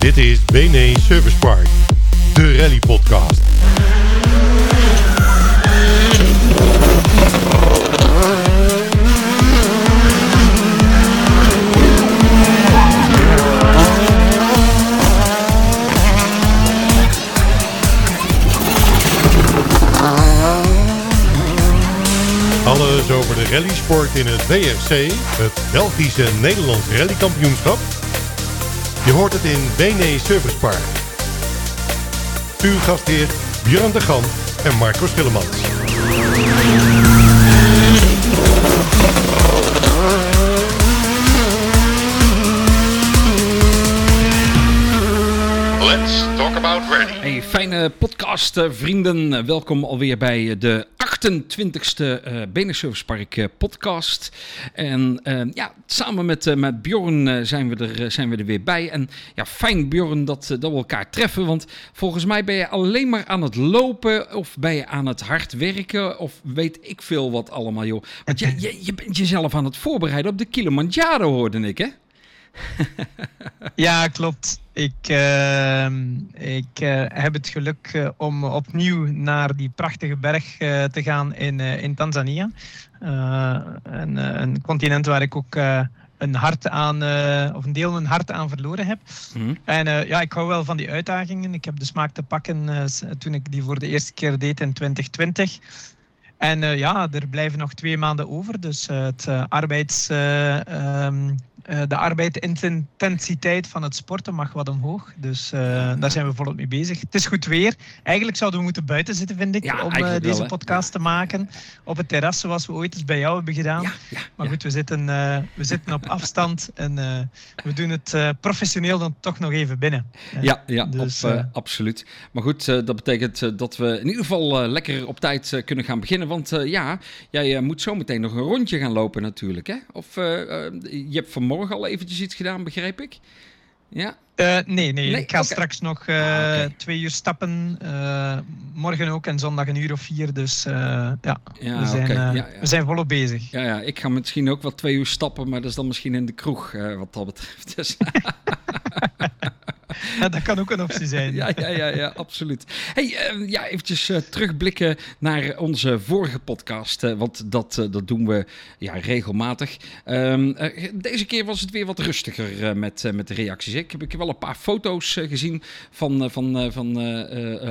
Dit is BNE Service Park, de rally podcast. Alles over de rallysport in het BRC, het Belgische Nederlands rallykampioenschap. Je hoort het in BNE Service Park. Uw gastheer Björn de Gan en Marco Schillemans. Let's talk about rally. Hey, fijne podcast eh, vrienden. Welkom alweer bij de 28e uh, eh, podcast. En eh, ja, samen met, met Bjorn zijn, we er, zijn we er weer bij. En ja, fijn Bjorn dat, dat we elkaar treffen. Want volgens mij ben je alleen maar aan het lopen of ben je aan het hard werken of weet ik veel wat allemaal joh. Want je, je, je bent jezelf aan het voorbereiden op de Kilimanjaro hoorde ik hè? Ja, klopt. Ik, ehm, ik eh, heb het geluk eh, om opnieuw naar die prachtige berg eh, te gaan in, in Tanzania. Een, een continent waar ik ook een hart aan, eh, of een deel van mijn hart aan verloren heb. Hm? En ja, ik hou wel van die uitdagingen. Ik heb de smaak te pakken toen ik die voor de eerste keer deed in 2020. En ja, er blijven nog twee maanden over. Dus het, arbeids, eh, ehm, eh, de arbeidsintensiteit van het sporten mag wat omhoog. Dus eh, daar zijn we volop mee bezig. Het is goed weer. Eigenlijk zouden we moeten buiten zitten, vind ik, Ja, om eh, wel, deze podcast te maken. Op het terras, zoals we ooit eens bij jou hebben gedaan. Ja, Maar goed, we zitten, eh, we zitten op afstand en eh, we doen het eh, professioneel dan toch nog even binnen. Eh, Ja, ja Dus, op, eh, eh, absoluut. Maar goed, eh, dat betekent eh, dat we in ieder geval eh, lekker op tijd eh, kunnen gaan beginnen. Want eh, ja, jij eh, moet zo meteen nog een rondje gaan lopen natuurlijk. Hè? Of eh, eh, je hebt vanmorgen al eventjes iets gedaan, begrijp ik? Ja, Eh, nee, nee, Nee, ik ga straks nog eh, Ah, twee uur stappen. eh, morgen ook en zondag een uur of vier. Dus ja, ja we, zijn, ja, we zijn volop bezig. Ja, ja, ik ga misschien ook wel twee uur stappen, maar dat is dan misschien in de kroeg, wat dat betreft. Dus, Ja, dat kan ook een optie zijn. ja, ja, ja, ja, absoluut. Hey, eh, ja, eventjes eh, terugblikken naar onze vorige podcast, eh, want dat, eh, dat doen we ja, regelmatig. Ehm, eh, deze keer was het weer wat rustiger met, met de reacties. Ik heb ik wel een paar foto's gezien van, van, van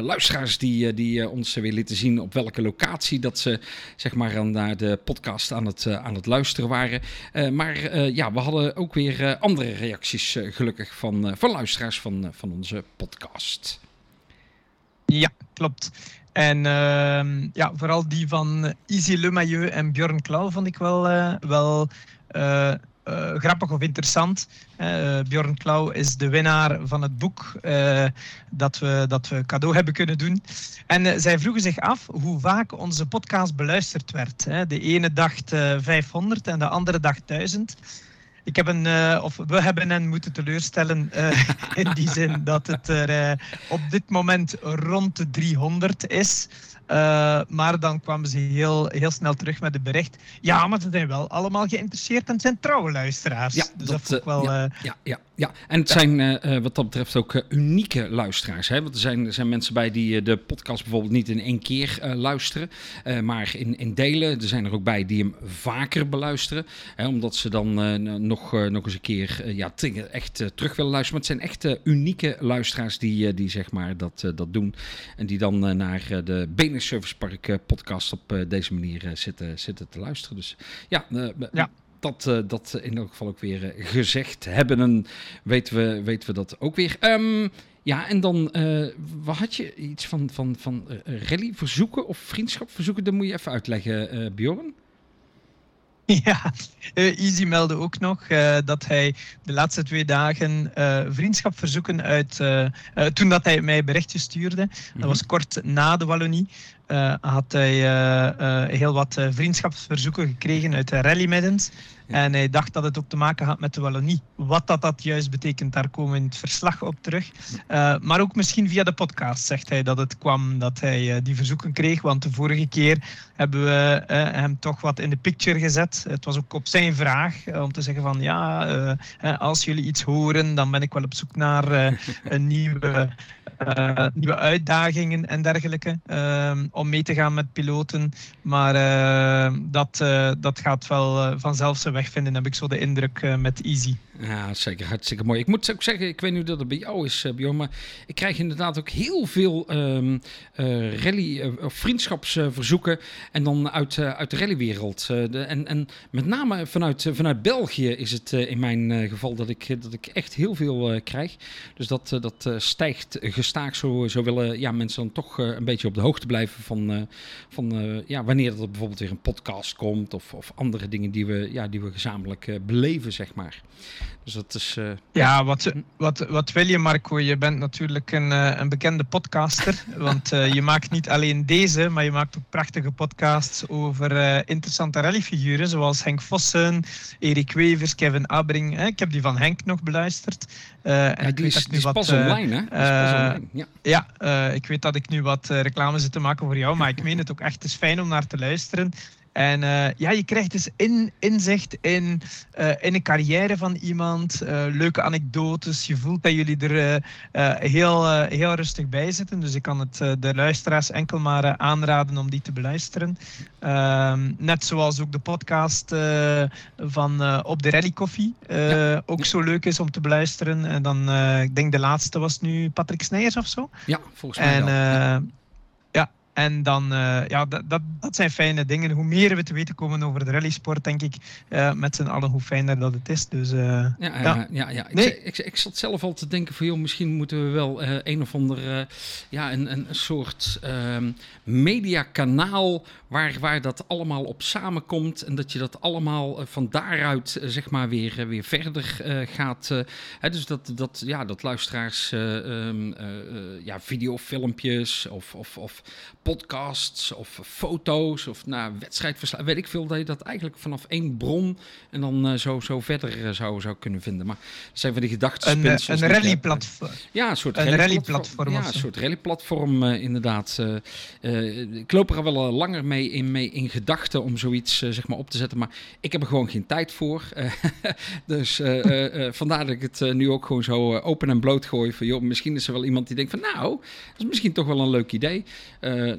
luisteraars die, die ons weer lieten zien op welke locatie dat ze zeg maar aan, naar de podcast aan het, aan het luisteren waren. Maar ja, we hadden ook weer andere reacties gelukkig van, van luisteraars van, van onze podcast. Ja, klopt. En ehm, ja, vooral die van Easy Le Maillot en Björn Klauw vond ik wel, eh, wel eh, eh, grappig of interessant. Björn Klauw is de winnaar van het boek dat, we, dat we cadeau hebben kunnen doen. En zij vroegen zich af hoe vaak onze podcast beluisterd werd. Hè. De ene eh, 500 en de andere dacht 1000. Ik heb een, eh, of we hebben hen moeten teleurstellen eh, in die zin dat het er eh, op dit moment rond de 300 is. Maar dan kwamen ze heel, heel snel terug met het bericht. Ja, maar ze zijn wel allemaal geïnteresseerd en zijn trouwe luisteraars. Ja, dus dat, dat, vond ik wel. Ja, ja, ja. en het zijn eh, eh, wat dat betreft ook eh, unieke luisteraars. Hè? Want er zijn, er zijn mensen bij die de podcast bijvoorbeeld niet in één keer luisteren, maar in, in delen. Er zijn er ook bij die hem vaker beluisteren, hè? omdat ze dan nog, nog eens een keer ja, echt terug willen luisteren. Maar het zijn echt unieke luisteraars die, die zeg maar dat, dat doen. En die dan naar de Benen Service Park podcast op deze manier zitten, zitten te luisteren. Dus ja, Ja. Dat, eh, dat in elk geval ook weer eh, gezegd hebben. En weten we, weten we dat ook weer. Ehm, ja, en dan eh, wat had je iets van, van, van eh, rallyverzoeken of vriendschapverzoeken? Dat moet je even uitleggen, eh Bjorn. Ja, eh, Easy meldde ook nog eh, dat hij de laatste twee dagen eh vriendschapverzoeken uit. toen dat hij mij een berichtje stuurde, Mhm. dat was kort na de Wallonie, had hij heel wat vriendschapsverzoeken gekregen uit de rallymiddens. En hij dacht dat het ook te maken had met de Wallonie. Wat dat, dat juist betekent, daar komen we in het verslag op terug. Uh, maar ook misschien via de podcast zegt hij dat het kwam dat hij uh, die verzoeken kreeg. Want de vorige keer hebben we uh, hem toch wat in de picture gezet. Het was ook op zijn vraag om te zeggen van ja, als jullie iets horen, dan ben ik wel op zoek naar een nieuwe nieuwe uitdagingen en dergelijke uh, om mee te gaan met piloten. Maar dat, dat gaat wel vanzelf zijn weg vinden, heb ik zo de indruk met Easy. Ja, zeker. Hartstikke mooi. Ik moet ook zeggen, ik weet hoe dat bij jou is, Bjorn, maar ik krijg inderdaad ook heel veel um, uh, rally- uh, vriendschapsverzoeken en dan uit, uit de rallywereld. En, en met name vanuit, vanuit België is het in mijn geval dat ik, dat ik echt heel veel krijg. Dus dat, dat stijgt gestaag. Zo, zo willen ja, mensen dan toch een beetje op de hoogte blijven van, van ja, wanneer er bijvoorbeeld weer een podcast komt of, of andere dingen die we, ja, die we gezamenlijk beleven, zeg maar. Dus dat is. Uh, ja, wat, wat, wat wil je, Marco? Je bent natuurlijk een, uh, een bekende podcaster. want uh, je maakt niet alleen deze, maar je maakt ook prachtige podcasts over interessante rallyfiguren. Zoals Henk Vossen, Erik Wevers, Kevin Abring. ik heb die van Henk nog beluisterd. ja, en die is, die is wat, pas online, hè? Pas online, ja, ja ik weet dat ik nu wat reclame zit te maken voor jou, maar ik meen het ook echt. Het is fijn om naar te luisteren. En uh, ja, je krijgt dus in, inzicht in, uh, in een carrière van iemand, uh, leuke anekdotes. Je voelt dat jullie er heel, heel rustig bij zitten. Dus ik kan het de luisteraars enkel maar aanraden om die te beluisteren. Ehm, net zoals ook de podcast van Op de Rally Coffee ja. ook zo leuk is om te beluisteren. En dan, ik denk de laatste was nu Patrick Snijers of zo. Ja, volgens mij en, wel. En dan, uh, ja, dat, dat, dat, zijn fijne dingen. Hoe meer we te weten komen over de rallysport, denk ik, uh, met z'n allen, hoe fijner dat het is. Dus, uh, ja, ja, ja, ja. Nee. Ik, ik, ik, zat zelf al te denken van, joh, misschien moeten we wel een of ander, ja, een, een, soort ehm, mediakanaal waar, waar dat allemaal op samenkomt. En dat je dat allemaal van daaruit, zeg maar, weer, weer verder gaat. Hè, dus dat, dat, ja, dat luisteraars um, ja, videofilmpjes of, of, of podcasts of foto's of nou, wedstrijdverslagen, weet ik veel, dat je dat eigenlijk vanaf één bron en dan uh, zo, zo verder uh, zou, zou kunnen vinden. Maar dat zijn van die gedachten. Een, uh, een rallyplatform. Ja, een soort een rallyplatform. Ja, een soort rallyplatform inderdaad. ik loop er wel langer mee in, mee in gedachten om zoiets zeg maar op te zetten, maar ik heb er gewoon geen tijd voor. dus vandaar dat ik het nu ook gewoon zo open en bloot gooi. Van, joh, misschien is er wel iemand die denkt van nou, dat is misschien toch wel een leuk idee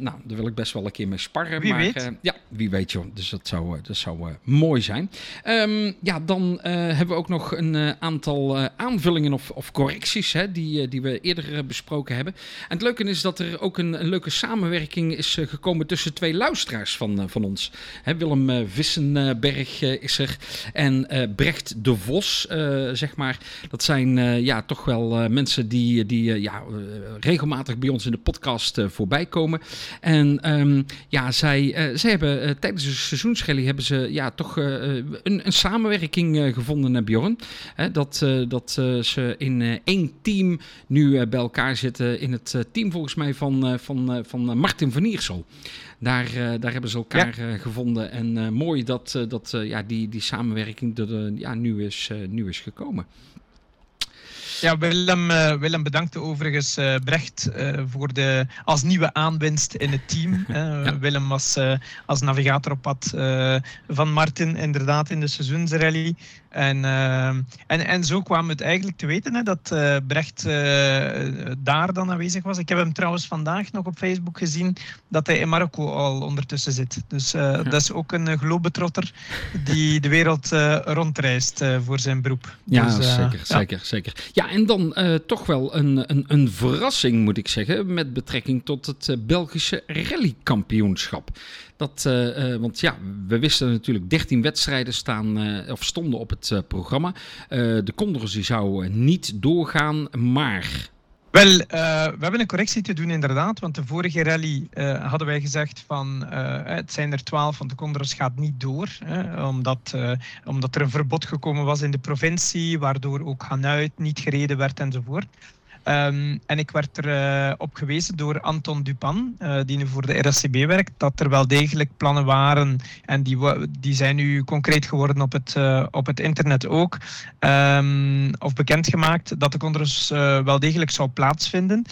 nou, daar wil ik best wel een keer mee sparren. Wie maar, weet. Uh, ja, wie weet joh. Dus dat zou, uh, dat zou mooi zijn. Um, ja, dan hebben we ook nog een aantal aanvullingen of, of correcties hè, die, die we eerder besproken hebben. En het leuke is dat er ook een, een leuke samenwerking is gekomen tussen twee luisteraars van, van ons. Hè, Willem Vissenberg is er en Brecht de Vos, zeg maar. Dat zijn ja, toch wel mensen die, die ja, regelmatig bij ons in de podcast voorbij komen. En um, ja, zij, uh, zij hebben uh, tijdens de seizoensrally hebben ze ja, toch uh, een, een, samenwerking gevonden, Bjorn. Hè, dat dat ze in één team nu bij elkaar zitten. In het team volgens mij van, van, van Martin van Iersel. Daar, daar hebben ze elkaar ja. gevonden. En mooi dat, dat ja, die, die samenwerking er ja, nu, is, nu is gekomen. Ja, Willem, uh, Willem bedankt overigens uh, Brecht uh, voor de, als nieuwe aanwinst in het team. ja. Willem was als navigator op pad van Martin inderdaad in de seizoensrally. En, en, en zo kwam het eigenlijk te weten hè, dat Brecht daar dan aanwezig was. Ik heb hem trouwens vandaag nog op Facebook gezien dat hij in Marokko al ondertussen zit. Dus ja. dat is ook een globetrotter die de wereld rondreist voor zijn beroep. Ja, dus, zeker, zeker, zeker. Ja, en dan uh, toch wel een, een, een, verrassing, moet ik zeggen, met betrekking tot het uh, Belgische rallykampioenschap. Dat, uh, want ja, we wisten natuurlijk 13 wedstrijden staan, of stonden op het programma. de Condors zou niet doorgaan, maar wel, uh, we hebben een correctie te doen inderdaad, want de vorige rally uh, hadden wij gezegd van uh, het zijn er twaalf, want de Condors gaat niet door, omdat, omdat er een verbod gekomen was in de provincie, waardoor ook Hanuit niet gereden werd enzovoort. Ehm, en ik werd er op gewezen door Anton Dupan, die nu voor de RSCB werkt, dat er wel degelijk plannen waren en die, die zijn nu concreet geworden op het, op het internet ook, um, of bekendgemaakt, dat de Condros wel degelijk zou plaatsvinden.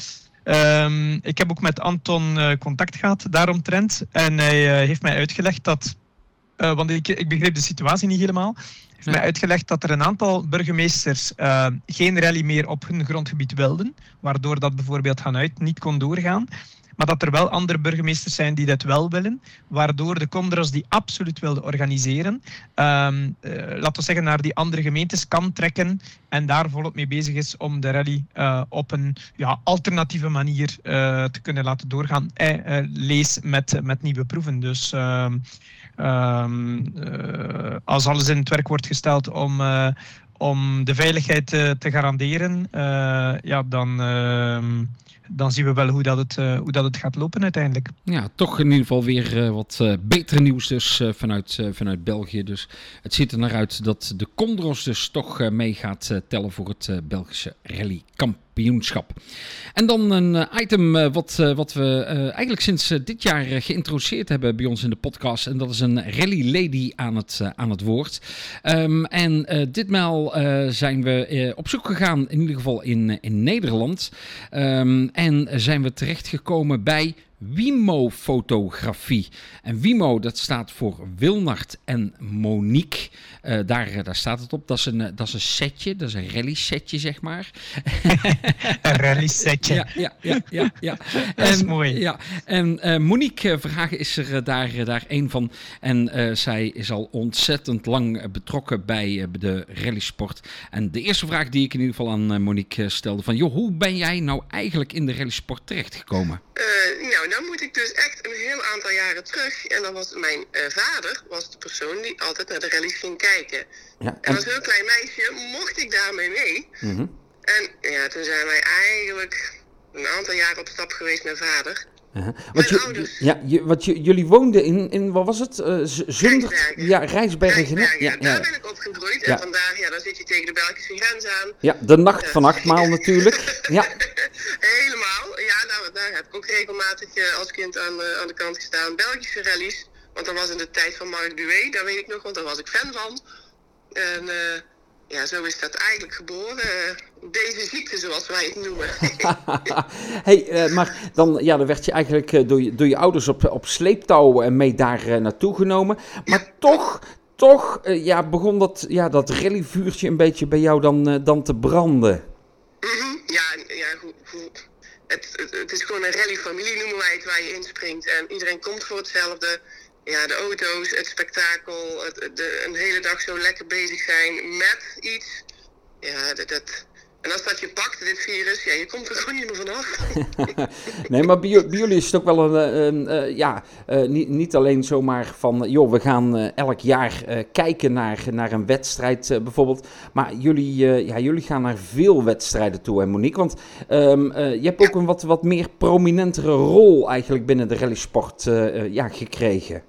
Um, ik heb ook met Anton contact gehad daaromtrent. En hij heeft mij uitgelegd dat. Want ik, ik begreep de situatie niet helemaal. Heeft mij uitgelegd dat er een aantal burgemeesters geen rally meer op hun grondgebied wilden. Waardoor dat bijvoorbeeld Hanuit niet kon doorgaan. Maar dat er wel andere burgemeesters zijn die dat wel willen, waardoor de Condros die absoluut wilden organiseren, um, uh, laten we zeggen, naar die andere gemeentes kan trekken en daar volop mee bezig is om de rally uh, op een ja, alternatieve manier uh, te kunnen laten doorgaan. Eh, lees met, met nieuwe proeven. Dus um, als alles in het werk wordt gesteld om om de veiligheid te, te garanderen, ja, dan, dan zien we wel hoe dat, het, uh, hoe dat het gaat lopen uiteindelijk. Ja, toch in ieder geval weer wat beter nieuws dus vanuit, vanuit België. Dus het ziet er naar uit dat de Condros dus toch mee gaat tellen voor het Belgische rallykamp kampioenschap. En dan een eh, item eh, wat, eh, wat we eigenlijk sinds dit jaar geïntroduceerd hebben bij ons in de podcast. En dat is een rally lady aan het, aan het woord. Um, en ditmaal zijn we op zoek gegaan, in ieder geval in, in Nederland. Um, en zijn we terechtgekomen bij Wimo-fotografie. En Wimo, dat staat voor Wilnard en Monique. Uh, daar, daar staat het op. Dat is, een, dat is een setje, dat is een rally setje, zeg maar. een rally setje. Ja, ja, ja. ja, ja. dat is mooi. Ja. En uh, Monique Verhagen is er daar, daar een van. En uh, zij is al ontzettend lang betrokken bij de rallysport. En de eerste vraag die ik in ieder geval aan Monique stelde: van joh, hoe ben jij nou eigenlijk in de rallysport terechtgekomen? nou, dan moet ik dus echt een heel aantal jaren terug. En dan was mijn uh, vader was de persoon die altijd naar de rallies ging kijken. Ja, en... als heel klein meisje mocht ik daarmee mee. Mm -hmm. En ja, toen zijn wij eigenlijk een aantal jaren op stap geweest met vader. Uh -huh. Ouders. Ja, je, wat je, jullie woonden in, in, wat was het? Uh, Zundert? Ja, Rijsbergen. Rijsbergen. Ja, ja, daar ben ik opgegroeid. En vandaar, ja, dan zit je tegen de Belgische grens aan. Ja, de nacht van achtmaal natuurlijk. Ja. Helemaal. Ja, nou, daar heb ik ook regelmatig uh, als kind aan, uh, aan de kant gestaan. Belgische rallies. Want dat was in de tijd van Marc Dué, daar weet ik nog, want daar was ik fan van. En ja, zo is dat eigenlijk geboren. Deze ziekte, zoals wij het noemen. hey, uh, maar dan, ja, dan werd je eigenlijk uh, door, je, door je ouders op, op sleeptouw uh, mee daar naartoe genomen. Maar ja. toch, toch ja, begon dat, ja, dat rallyvuurtje een beetje bij jou dan, dan te branden. Mm -hmm. Ja, ja het, het, het, is gewoon een rallyfamilie noemen wij het, waar je inspringt. En iedereen komt voor hetzelfde ja, de auto's, het spektakel, het, de, een hele dag zo lekker bezig zijn met iets. Ja, dat, dat, en als dat je pakt, dit virus, ja, je komt er gewoon niet meer vanaf. nee, maar bij, bij, jullie is het ook wel een, een, een ja, uh, niet, niet alleen zomaar van, joh, we gaan uh, elk jaar uh, kijken naar, naar een wedstrijd bijvoorbeeld. Maar jullie, ja, jullie gaan naar veel wedstrijden toe, hè Monique? Want um, je hebt ook een wat, wat meer prominentere rol eigenlijk binnen de rallysport ja, gekregen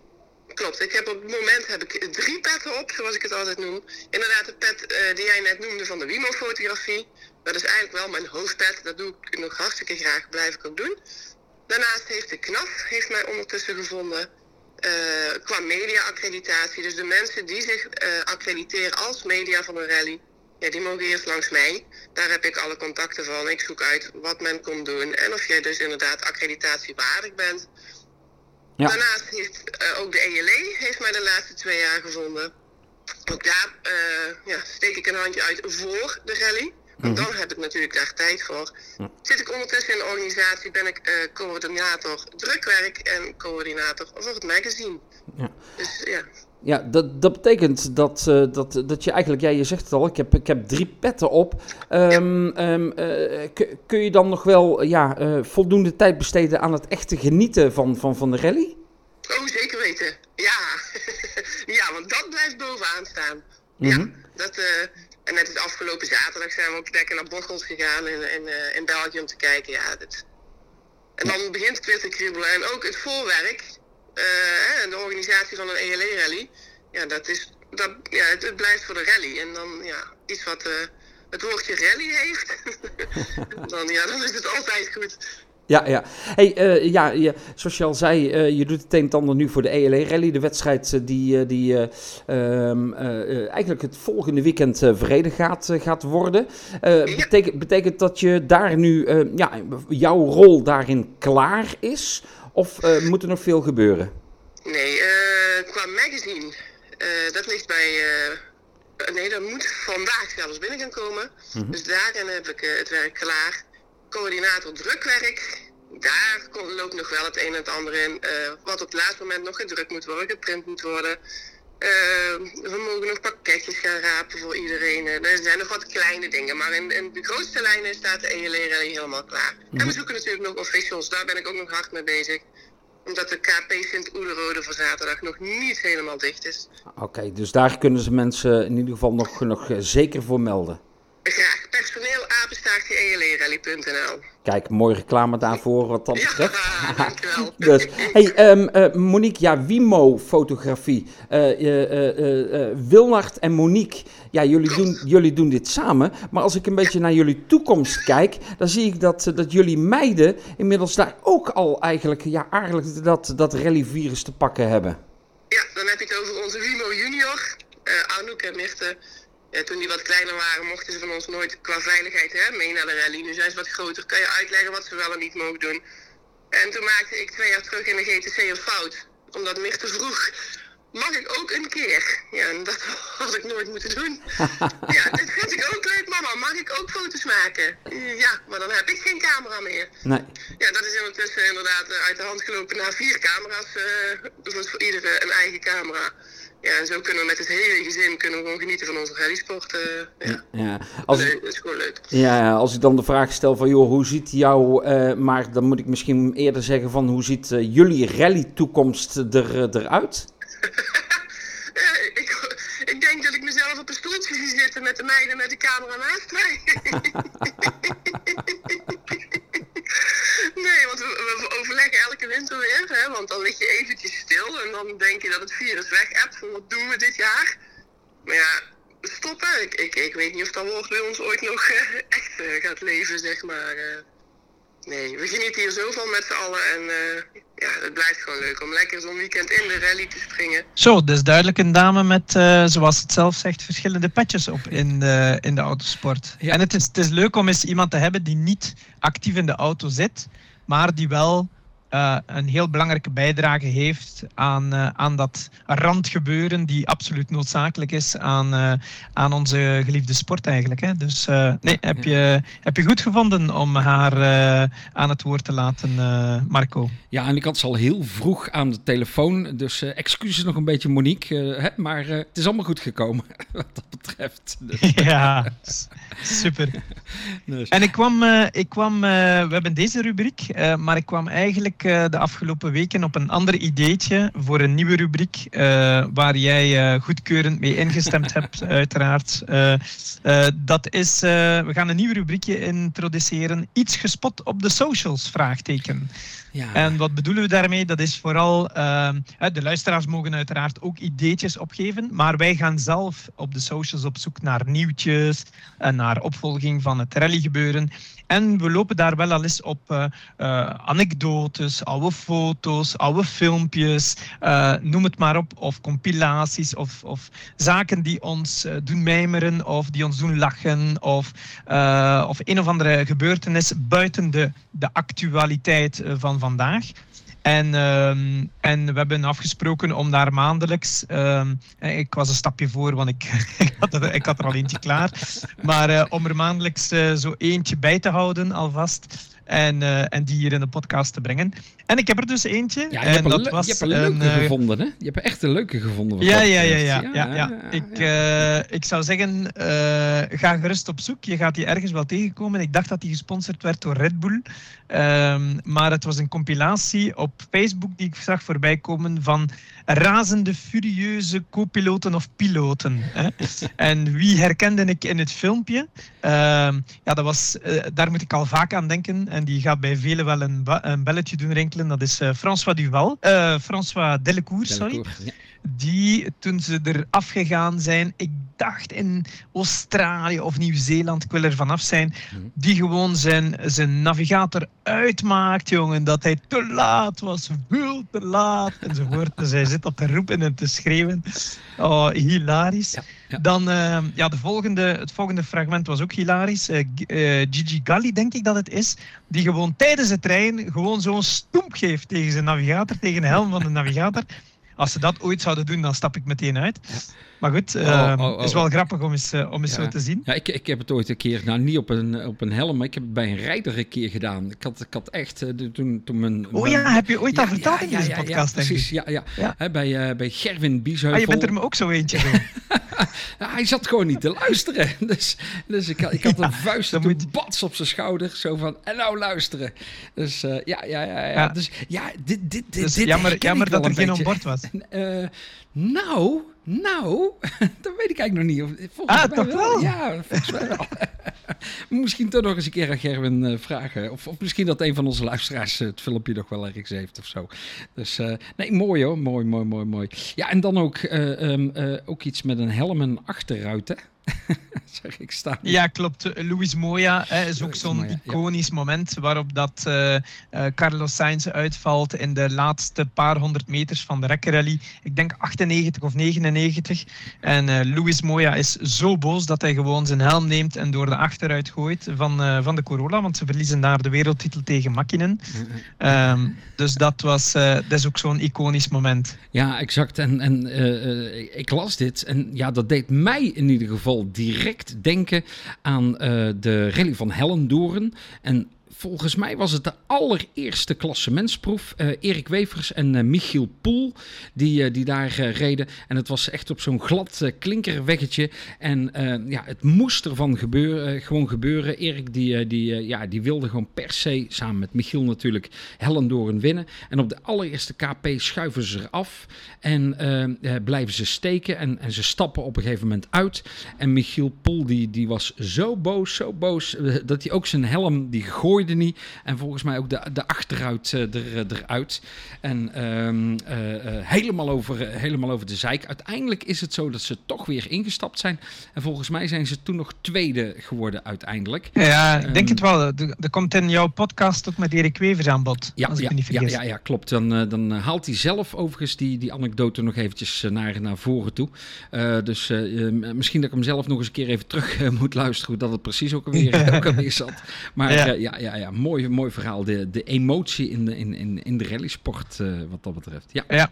klopt. Ik heb op het moment heb ik drie petten op, zoals ik het altijd noem. Inderdaad, de pet uh, die jij net noemde van de Wimo-fotografie. Dat is eigenlijk wel mijn hoofdpet. Dat doe ik nog hartstikke graag, blijf ik ook doen. Daarnaast heeft de KNAF heeft mij ondertussen gevonden uh, qua media-accreditatie. Dus de mensen die zich uh, accrediteren als media van een rally, ja, die mogen eerst langs mij. Daar heb ik alle contacten van. Ik zoek uit wat men komt doen en of jij dus inderdaad accreditatiewaardig bent. Ja. Daarnaast heeft uh, ook de ELE heeft mij de laatste twee jaar gevonden. Ook daar uh, ja, steek ik een handje uit voor de rally. Want mm -hmm. dan heb ik natuurlijk daar tijd voor. Ja. Zit ik ondertussen in de organisatie, ben ik uh, coördinator drukwerk en coördinator voor het magazine. Ja. Dus ja. Ja, dat, dat betekent dat, uh, dat, dat je eigenlijk, ja, je zegt het al, ik heb, ik heb drie petten op. Um, um, uh, kun je dan nog wel ja, uh, voldoende tijd besteden aan het echte genieten van, van, van de rally? Oh, zeker weten. Ja, ja want dat blijft bovenaan staan. Mm -hmm. Ja, dat, en net de afgelopen zaterdag zijn we ook lekker naar Bocholt gegaan in, in, in België om te kijken. Ja, dat... En dan begint het weer te kriebelen. En ook het voorwerk, uh, de organisatie van een ELE-rally, ja, dat is, dat, ja, het, het, blijft voor de rally. En dan ja, iets wat, uh, het woordje rally heeft, dan, ja, dan is het altijd goed. Ja, ja. Hey, uh, ja, ja, zoals je al zei, uh, je doet het een en ander nu voor de ELE Rally. De wedstrijd die, die um, eigenlijk het volgende weekend verreden gaat, gaat worden. betekent, betekent dat je daar nu, ja, jouw rol daarin klaar is? Of moet er nog veel gebeuren? Nee, qua magazine, dat ligt bij... nee, dat moet vandaag zelfs binnen gaan komen. Mm -hmm. Dus daarin heb ik het werk klaar coördinator drukwerk. Daar loopt nog wel het een en het ander in. Uh, wat op het laatste moment nog gedrukt moet worden, geprint moet worden. Uh, we mogen nog pakketjes gaan rapen voor iedereen. Uh, er zijn nog wat kleine dingen, maar in, in de grootste lijnen staat de ELE Rally helemaal klaar. En we mhm. zoeken natuurlijk nog officials, daar ben ik ook nog hard mee bezig. Omdat de KP Sint-Oederode voor zaterdag nog niet helemaal dicht is. Oké, dus daar kunnen ze mensen in ieder geval nog, nog zeker voor melden. Graag. Personeel apenstaartje elrally.nl. Kijk, mooie reclame daarvoor wat dat betreft. Ja, dankjewel. dus, hey, um, uh, Monique, ja, Wimo-fotografie. Uh, uh, en Monique, ja, jullie doen, jullie doen dit samen. Maar als ik een beetje naar jullie toekomst kijk, dan zie ik dat, dat jullie meiden inmiddels daar ook al eigenlijk, ja, eigenlijk dat, dat rallyvirus te pakken hebben. Ja, dan heb je het over onze Wimo Junior, Anouk en Mirte. Ja, toen die wat kleiner waren, mochten ze van ons nooit qua veiligheid hè, mee naar de rally. Nu zijn ze wat groter. Kan je uitleggen wat ze wel en niet mogen doen? En toen maakte ik twee jaar terug in de GTC een fout. Omdat Mirte vroeg, mag ik ook een keer? Ja, en dat had ik nooit moeten doen. ja, dit vind ik ook leuk, mama. Mag ik ook foto's maken? Ja, maar dan heb ik geen camera meer. Nee. Ja, dat is ondertussen inderdaad uit de hand gelopen naar vier camera's. Uh, dus voor iedere een eigen camera ja, zo kunnen we met het hele gezin kunnen we gewoon genieten van onze rallysport. Uh, ja. ja. Als, dat is gewoon leuk. Ja, als ik dan de vraag stel van, joh, hoe ziet jouw, uh, maar dan moet ik misschien eerder zeggen van, hoe ziet uh, jullie rally-toekomst er, eruit? ik, ik denk dat ik mezelf op een stoeltje zie zitten met de meiden met de camera naast mij. Overleggen elke winter weer. Hè, want dan lig je eventjes stil en dan denk je dat het virus weg hebt. Van wat doen we dit jaar? Maar ja, stoppen. Ik, ik, ik weet niet of dat woord bij ons ooit nog uh, echt uh, gaat leven, zeg maar. Uh, nee, we genieten hier zoveel met z'n allen. En ja, het blijft gewoon leuk om lekker zo'n weekend in de rally te springen. Zo, dus duidelijk een dame met, zoals het zelf zegt, verschillende petjes op in de, in de autosport. Ja. En het is, het is leuk om eens iemand te hebben die niet actief in de auto zit maar die wel uh, een heel belangrijke bijdrage heeft aan, uh, aan dat randgebeuren die absoluut noodzakelijk is aan, uh, aan onze geliefde sport eigenlijk. Hè. Dus nee, heb je, heb je goed gevonden om haar aan het woord te laten, Marco? Ja, en ik had ze al heel vroeg aan de telefoon, dus excuses nog een beetje Monique, hè, maar het is allemaal goed gekomen wat dat betreft. Dus. Ja, super. Dus. En ik kwam, ik kwam we hebben deze rubriek, maar ik kwam eigenlijk eh, de afgelopen weken op een ander ideetje voor een nieuwe rubriek, uh, waar jij uh, goedkeurend mee ingestemd hebt, uiteraard. dat is, we gaan een nieuw rubriekje introduceren. Iets gespot op de socials? Vraagteken. Ja. En wat bedoelen we daarmee? Dat is vooral, de luisteraars mogen uiteraard ook ideetjes opgeven, maar wij gaan zelf op de socials op zoek naar nieuwtjes en naar opvolging van het rallygebeuren. En we lopen daar wel al eens op uh, uh, anekdotes, oude foto's, oude filmpjes, uh, noem het maar op, of compilaties of, of zaken die ons doen mijmeren of die ons doen lachen of, of een of andere gebeurtenis buiten de, de actualiteit van vandaag. En, uh, en we hebben afgesproken om daar maandelijks. Uh, ik was een stapje voor, want ik, ik, had, er, ik had er al eentje klaar. Maar uh, om er maandelijks uh, zo eentje bij te houden alvast. En, en die hier in de podcast te brengen. En ik heb er dus eentje. Ja, en dat was je hebt een leuke een, gevonden, hè? Je hebt echt een leuke gevonden. Ja, ja, ja, ja, ja, ja, ja. Ik, uh, ik zou zeggen, uh, ga gerust op zoek. Je gaat die ergens wel tegenkomen. Ik dacht dat die gesponsord werd door Red Bull. Um, maar het was een compilatie op Facebook die ik zag voorbij komen van razende, furieuze co-piloten of piloten. Hè? En wie herkende ik in het filmpje? Uh, ja, dat was, daar moet ik al vaak aan denken. En die gaat bij velen wel een, een belletje doen rinkelen. Dat is uh, François Duval. Uh, François Delecour, sorry. Die toen ze er afgegaan zijn, ik dacht in Australië of Nieuw-Zeeland, ik wil er vanaf zijn, Mhm. die gewoon zijn, zijn navigator uitmaakt, jongen. Dat hij te laat was, veel te laat, enzovoort. Dus hij zit op te roepen en te schreeuwen. Oh, hilarisch. Ja, ja. Dan, eh, ja, de volgende, het volgende fragment was ook hilarisch. Eh, eh, Gigi Galli, denk ik dat het is, die gewoon tijdens het rijden gewoon zo'n stoemp geeft tegen zijn navigator, tegen de helm van de navigator. Als ze dat ooit zouden doen, dan stap ik meteen uit. Maar goed, het Oh, oh, oh. is wel grappig om eens, eh, om eens Ja. zo te zien. Ja, ik, ik heb het ooit een keer, nou niet op een, op een helm, maar ik heb het bij een rijder een keer gedaan. Ik had, ik had echt, eh, toen, toen mijn... Oh mijn- ja, heb je ooit al Ja, verteld ja, in deze podcast, denk precies, ik? ja, ja. Hè, bij, eh, bij Gerwin Biesheuvel. Ah, je bent er me ook zo eentje. hij zat gewoon niet te luisteren. Dus, dus ik, had- ik had Ja, een vuist toen moet- bats op zijn schouder. Zo van, en nou luisteren. Dus eh, ja, ja, ja, ja. Ja. Dus ja, dit, dit, dit, Dus dit jammer, jammer dat er een geen beetje. onboard was. Eh, nou, nou, dat weet ik eigenlijk nog niet. Of- Volgens Ah, mij toch wel? Ja, volgens mij wel. misschien toch nog eens een keer aan Gerwin eh, vragen. Of, of misschien dat een van onze luisteraars eh, het filmpje nog wel ergens heeft of zo. Dus eh, nee, mooi hoor. Mooi, mooi, mooi, mooi. Ja, en dan ook, eh, ehm, eh, ook iets met een helm en achterruit, hè? zeg ik staan. Ja, klopt. Luis Moya hè, is ook zo'n ja. iconisch moment waarop dat eh, eh, Carlos Sainz uitvalt in de laatste paar honderd meters van de rekkenrally. Ik denk 98 of 99. En eh Luis Moya is zo boos dat hij gewoon zijn helm neemt en door de achteruit gooit van, eh, van de Corolla, want ze verliezen daar de wereldtitel tegen Makkinen. Ehm, dus dat, was, eh, dat is ook zo'n iconisch moment. Ja, exact. En, en ik las dit en ja, dat deed mij in ieder geval direct denken aan eh, de rally van Hellendoorn. En volgens mij was het de allereerste klassementsproef. Eh Erik Wevers en eh, Michiel Poel die, eh, die daar reden. En het was echt op zo'n glad klinkerweggetje. En ja, het moest ervan gebeuren, gewoon gebeuren. Erik die, die, ja, die wilde gewoon per se, samen met Michiel natuurlijk, Hellendoorn winnen. En op de allereerste KP schuiven ze eraf en blijven ze steken. En, en ze stappen op een gegeven moment uit. En Michiel Poel die, die was zo boos, zo boos, dat hij ook zijn helm, die gooide niet. En volgens mij ook de, de achteruit eh, er, eh, eruit. En ehm, eh, helemaal, over, helemaal over de zeik. Uiteindelijk is het zo dat ze toch weer ingestapt zijn. En volgens mij zijn ze toen nog tweede geworden uiteindelijk. Ja, ik denk Ehm, het wel. Er er komt in jouw podcast ook met Erik Wevers aan bod, Ja, als ik ja, me niet ja, vergis. ja, ja, klopt. Dan, dan haalt hij zelf overigens die, die anekdote nog eventjes naar, naar voren toe. Dus misschien dat ik hem zelf nog eens een keer even terug moet luisteren hoe dat het precies ook alweer, ook alweer zat. Maar Ja. ja, ja, ja, ja mooi, mooi verhaal. De, de emotie in de, in, in, in de rallysport eh, wat dat betreft. Ja. Ja,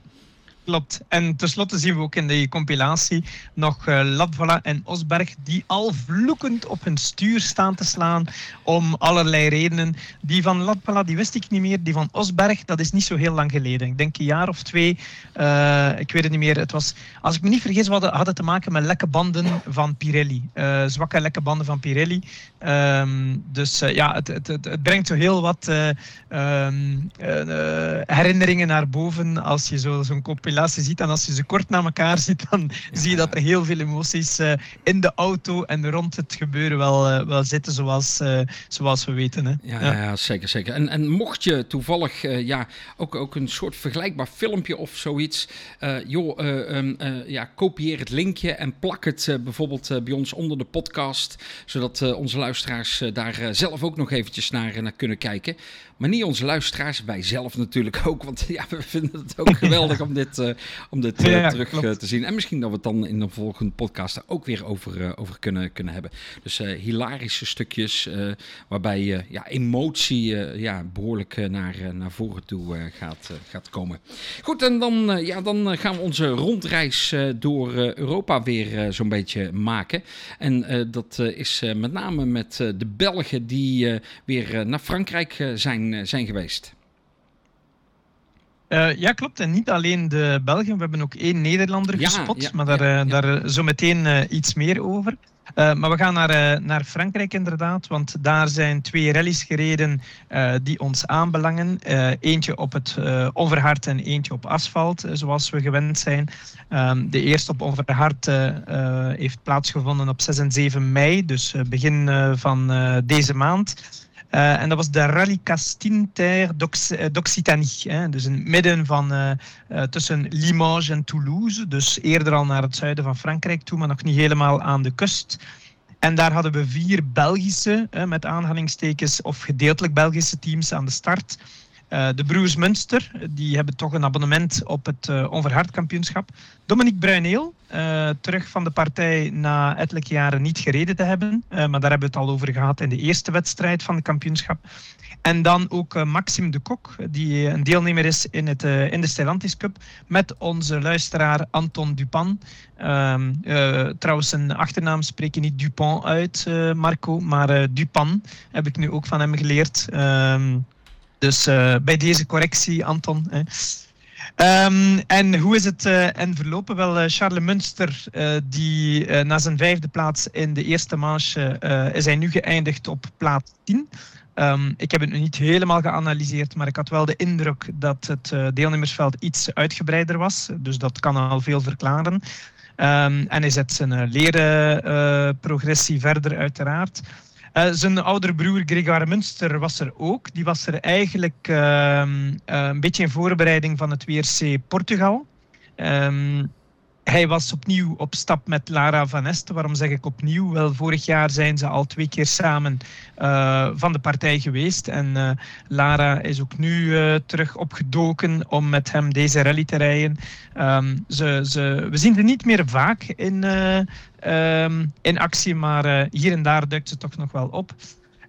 klopt. En tenslotte zien we ook in die compilatie nog eh Latvala en Osberg die al vloekend op hun stuur staan te slaan om allerlei redenen. Die van Latvala, die wist ik niet meer. Die van Osberg, dat is niet zo heel lang geleden. Ik denk een jaar of twee. eh, ik weet het niet meer. Het was, als ik me niet vergis, hadden, te maken met lekke banden van Pirelli. Eh, zwakke lekke banden van Pirelli. Ehm, dus ja, het, het, het, brengt zo heel wat eh, ehm, eh, eh, herinneringen naar boven als je zo- zo'n compilatie ziet. En als je ze kort na elkaar ziet, dan zie je dat er heel veel emoties eh, in de auto en rond het gebeuren wel, eh, wel zitten, zoals, eh, zoals we weten. Hè. Ja, ja. ja, zeker, zeker. En, en mocht je toevallig ja, ook, ook een soort vergelijkbaar filmpje of zoiets, joh, eh, ehm, eh, ja, kopieer het linkje en plak het bijvoorbeeld bij ons onder de podcast, zodat onze luisteraars daar zelf ook nog eventjes naar, naar kunnen kijken. Maar niet onze luisteraars, wij zelf natuurlijk ook, want ja, we vinden het ook geweldig om dit, eh, om dit eh, Ja, terug klopt. eh, te zien. En misschien dat we het dan in de volgende podcast daar ook weer over, over kunnen, kunnen hebben. Dus hilarische stukjes, waarbij ja, emotie ja, behoorlijk eh, naar, naar voren toe gaat, gaat komen. Goed, en dan, ja, dan gaan we onze rondreis door Europa weer zo'n beetje maken. En dat is met name met de Belgen die weer naar Frankrijk eh, zijn, eh, zijn geweest. Eh, ja, klopt. En niet alleen de Belgen. We hebben ook één Nederlander Ja, gespot. ja, maar daar, ja, eh, daar zo meteen iets meer over. Maar we gaan naar, naar Frankrijk inderdaad. Want daar zijn twee rallies gereden die ons aanbelangen. Eentje op het overhard en eentje op asfalt, zoals we gewend zijn. Ehm, de eerste op overhard heeft plaatsgevonden op 6 en 7 mei. Dus begin van deze maand. Uh, en dat was de Rallye Castinter d'Occitanie. Dus in het midden van, uh, tussen Limoges en Toulouse. Dus eerder al naar het zuiden van Frankrijk toe, maar nog niet helemaal aan de kust. En daar hadden we vier Belgische, met aanhalingstekens, of gedeeltelijk Belgische teams aan de start. Uh, de Broers Münster, die hebben toch een abonnement op het uh, onverhard kampioenschap. Dominique Bruineel, uh, terug van de partij na ettelijke jaren niet gereden te hebben. maar daar hebben we het al over gehad in de eerste wedstrijd van het kampioenschap. En dan ook Maxime de Kok, die een deelnemer is in, het, in de Stellantis Cup. Met onze luisteraar Anton Dupan. Ehm, trouwens, zijn achternaam spreek je niet Dupont uit, Marco, maar Dupan heb ik nu ook van hem geleerd. Ehm, dus uh, bij deze correctie, Anton. Hè. Um, en hoe is het uh, en verlopen? Wel, uh, Charles Munster, die na zijn vijfde plaats in de eerste manche is hij nu geëindigd op plaats 10. Um, ik heb het nu niet helemaal geanalyseerd, maar ik had wel de indruk dat het deelnemersveld iets uitgebreider was. Dus dat kan al veel verklaren. Um, en hij zet zijn leren progressie verder, uiteraard. Uh, zijn oudere broer Grégoire Munster was er ook. Die was er eigenlijk uh, een beetje in voorbereiding van het WRC Portugal. Um, hij was opnieuw op stap met Lara Van Est. Waarom zeg ik opnieuw? Wel, vorig jaar zijn ze al twee keer samen uh, van de partij geweest. En uh, Lara is ook nu uh, terug opgedoken om met hem deze rally te rijden. Um, ze, ze, we zien ze niet meer vaak in, um, in actie, maar hier en daar duikt ze toch nog wel op.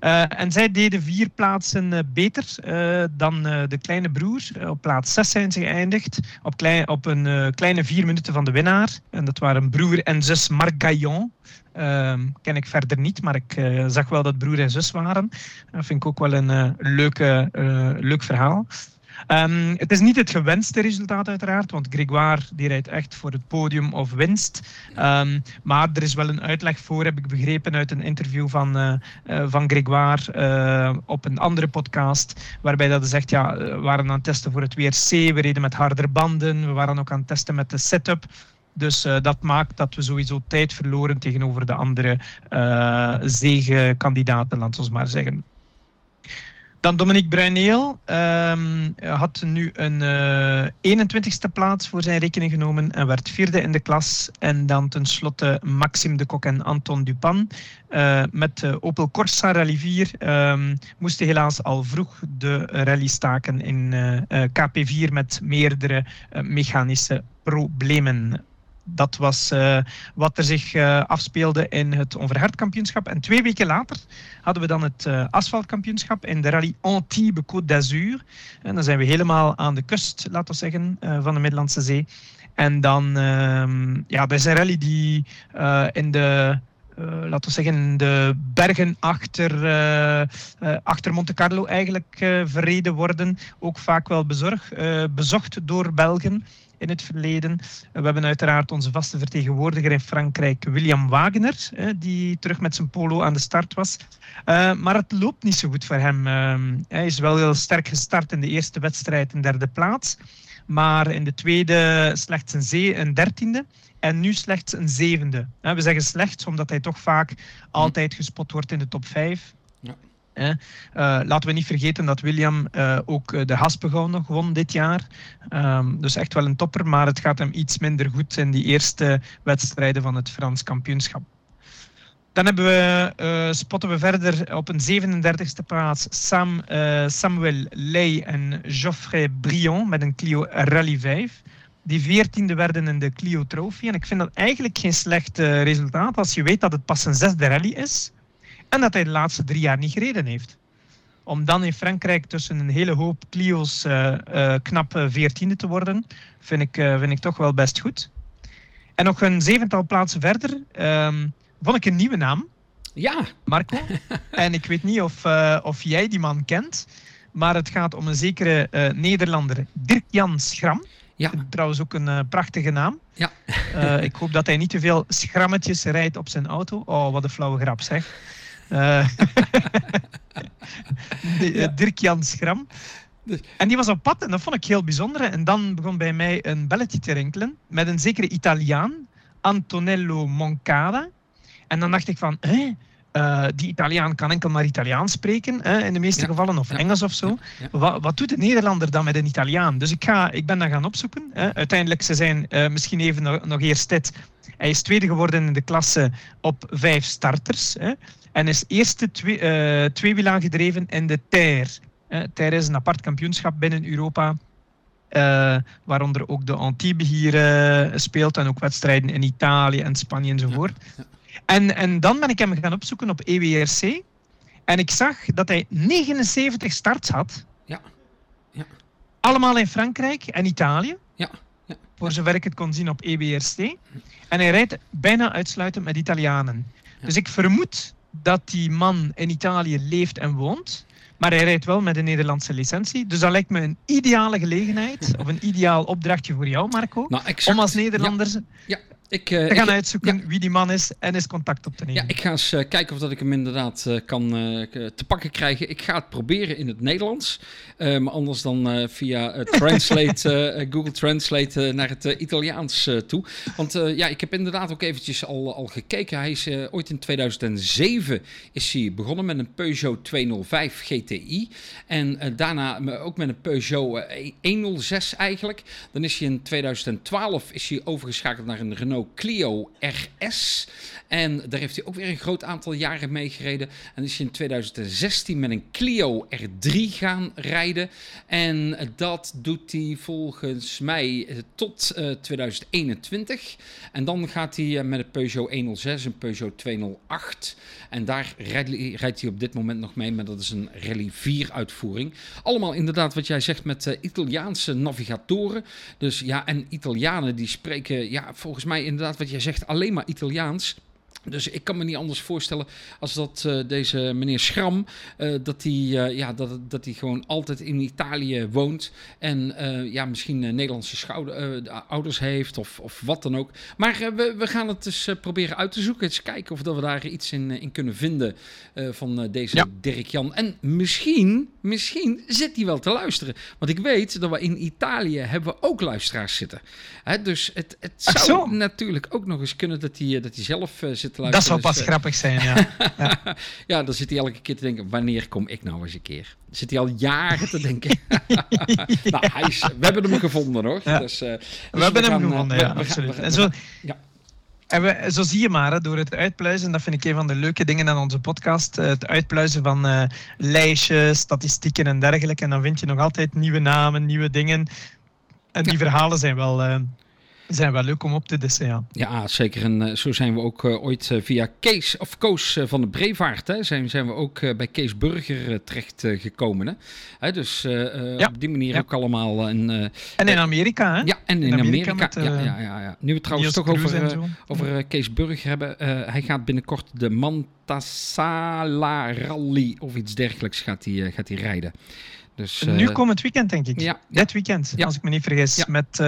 Uh, en zij deden vier plaatsen uh, beter uh, dan de kleine broer. op plaats 6 zijn ze geëindigd. Op, klein, op een kleine vier minuten van de winnaar. En dat waren broer en zus Marc Gaillon. Ehm, ken ik verder niet, maar ik zag wel dat broer en zus waren. Dat vind ik ook wel een leuke, leuk verhaal. Um, het is niet het gewenste resultaat uiteraard, want Grégoire die rijdt echt voor het podium of winst. Um, maar er is wel een uitleg voor, heb ik begrepen uit een interview van, uh, van Grégoire uh, op een andere podcast, waarbij dat zegt, ja, we waren aan het testen voor het WRC, we reden met harder banden, we waren ook aan het testen met de setup. Dus dat maakt dat we sowieso tijd verloren tegenover de andere uh, zegenkandidaten, laten we maar zeggen. Dan Dominique Bruineel um, had nu een uh, 21ste plaats voor zijn rekening genomen en werd vierde in de klas. En dan tenslotte Maxime de Kok en Anton Dupan. Uh, met de Opel Corsa Rally 4 um, moesten helaas al vroeg de rally staken in uh, KP4 met meerdere mechanische problemen dat was uh, wat er zich uh, afspeelde in het onverhard kampioenschap. En twee weken later hadden we dan het uh, asfaltkampioenschap in de rally Antibes Côte d'Azur. En dan zijn we helemaal aan de kust, laten we zeggen, van de Middellandse Zee. En dan, ehm, ja, dat is een rally die in de laten we zeggen, de bergen achter, achter Monte Carlo eigenlijk verreden worden. Ook vaak wel bezorg, bezocht door Belgen in het verleden. We hebben uiteraard onze vaste vertegenwoordiger in Frankrijk, William Wagner, die terug met zijn polo aan de start was. Uh, maar het loopt niet zo goed voor hem. Uh, hij is wel heel sterk gestart in de eerste wedstrijd, een derde plaats. Maar in de tweede slechts een, zee, een dertiende. En nu slechts een zevende. We zeggen slechts omdat hij toch vaak altijd gespot wordt in de top 5. Uh, laten we niet vergeten dat William uh, ook eh, de Haspengouw nog won dit jaar. Um, dus echt wel een topper, maar het gaat hem iets minder goed in die eerste wedstrijden van het Frans kampioenschap. Dan we, spotten we verder op een 37e plaats Sam, Samuel Ley en Geoffrey Brion met een Clio Rally 5 die veertiende werden in de Clio Trophy. En ik vind dat eigenlijk geen slecht resultaat als je weet dat het pas een zesde rally is. En dat hij de laatste drie jaar niet gereden heeft. Om dan in Frankrijk tussen een hele hoop Clio's uh, uh, knap eh, veertiende te worden, vind ik, vind ik toch wel best goed. En nog een zevental plaatsen verder um, vond ik een nieuwe naam. Ja. Marco. en ik weet niet of, of jij die man kent, maar het gaat om een zekere Nederlander, Dirk-Jan Schram. Ja. Trouwens ook een uh, prachtige naam. Ja. Uh, ik hoop dat hij niet te veel schrammetjes rijdt op zijn auto. Oh, wat een flauwe grap zeg. Ja. Dirk-Jan Schram. Dus- en die was op pad en dat vond ik heel bijzonder. En dan begon bij mij een belletje te rinkelen met een zekere Italiaan, Antonello Moncada. En dan dacht ik van, hé, eh, die Italiaan kan enkel maar Italiaans spreken, hè, in de meeste Ja. gevallen, of Ja. Engels of zo. Ja. Wat, wat doet de Nederlander dan met een Italiaan? Dus ik, ga, ik ben dat gaan opzoeken. Hè. Uiteindelijk, ze zijn eh, misschien even nog, nog eerst dit. Hij is tweede geworden in de klasse op vijf starters. Hè. En is eerste twee, eh tweewiel aangedreven in de Ter. Uh, Ter is een apart kampioenschap binnen Europa. eh, waaronder ook de Antibes hier eh, speelt. En ook wedstrijden in Italië en Spanje enzovoort. ja. En, en dan ben ik hem gaan opzoeken op EWRC. En ik zag dat hij 79 starts had. Ja. Ja. Allemaal in Frankrijk en Italië. Ja. Ja. Voor zover ik het kon zien op E EBRC. En hij rijdt bijna uitsluitend met Italianen. Dus ik vermoed dat die man in Italië leeft en woont. Maar hij rijdt wel met een Nederlandse licentie. Dus dat lijkt me een ideale gelegenheid. Of een ideaal opdrachtje voor jou, Marco. Nou. Om als Nederlanders Ik, eh, te ik- gaan uitzoeken wie die man is en eens contact op te nemen. Ja, ik ga eens eh, kijken of dat ik hem inderdaad eh, kan eh, te pakken krijgen. Ik ga het proberen in het Nederlands. Eh, maar anders dan eh, via eh, Translate, eh, Google Translate eh, naar het eh, Italiaans eh, toe. Want eh, ja, ik heb inderdaad ook eventjes al, al gekeken. Hij is eh, ooit in 2007 is hij begonnen met een Peugeot 205 GTI. En eh, daarna ook met een Peugeot eh, 106 eigenlijk. Dan is hij in 2012 is hij overgeschakeld naar een Renault Clio RS. En daar heeft hij ook weer een groot aantal jaren mee gereden. En is hij in 2016 met een Clio R3 gaan rijden. En dat doet hij volgens mij eh, tot eh, 2021. En dan gaat hij eh, met een Peugeot 106, een Peugeot 208. En daar rijdt, hij- op dit moment nog mee, maar dat is een Rally 4 uitvoering. Allemaal inderdaad wat jij zegt met eh, Italiaanse navigatoren. Dus ja, en Italianen die spreken, ja, volgens mij inderdaad wat jij zegt, alleen maar Italiaans. Dus ik kan me niet anders voorstellen als dat eh, deze meneer Schram, eh, dat hij eh, ja, dat, dat hij gewoon altijd in Italië woont. En ja, misschien Nederlandse schouder, de ouders heeft of, of wat dan ook. Maar we, we gaan het dus proberen uit te zoeken. Eens kijken of dat we daar iets in, in kunnen vinden van deze Ja. Dirk Jan. En misschien, misschien zit hij wel te luisteren. Want ik weet dat we in Italië hebben we ook luisteraars zitten. Hè, dus het, het zou zo. natuurlijk ook nog eens kunnen dat hij, dat hij zelf zit dat zou pas grappig zijn, ja. ja, dan zit hij elke keer te denken, wanneer kom ik nou eens een keer? Zit hij al jaren te denken. nou, hij is, we hebben hem gevonden hoor. Ja. Dus, eh, dus We hebben hem gaan, eh, gevonden, ja, we absoluut. gaan- En zo, ja. en we, zo zie je maar, hè, door het uitpluizen, dat vind ik een van de leuke dingen aan onze podcast, eh, het uitpluizen van lijstjes, statistieken en dergelijke. En dan vind je nog altijd nieuwe namen, nieuwe dingen. En die verhalen zijn wel, zijn wel leuk om op te dissen, ja. Ja, zeker. En eh, zo zijn we ook eh, ooit eh, via Kees of Koos van de Brevaart, hè, zijn, zijn we ook bij Kees Burger terecht gekomen. Hè? Hè, dus Ja. op die manier Ja. ook allemaal. En, eh, En in Amerika, hè? ja, en in, In Amerika. Amerika met, ja, ja, ja, ja. Nu we trouwens Niels toch over, over Kees Burger hebben. hij gaat binnenkort de Mantasala Rally of iets dergelijks gaat hij, gaat hij rijden. Dus, nu komend weekend, denk ik. ja, Dit weekend, als ik me niet vergis. Ja. Met,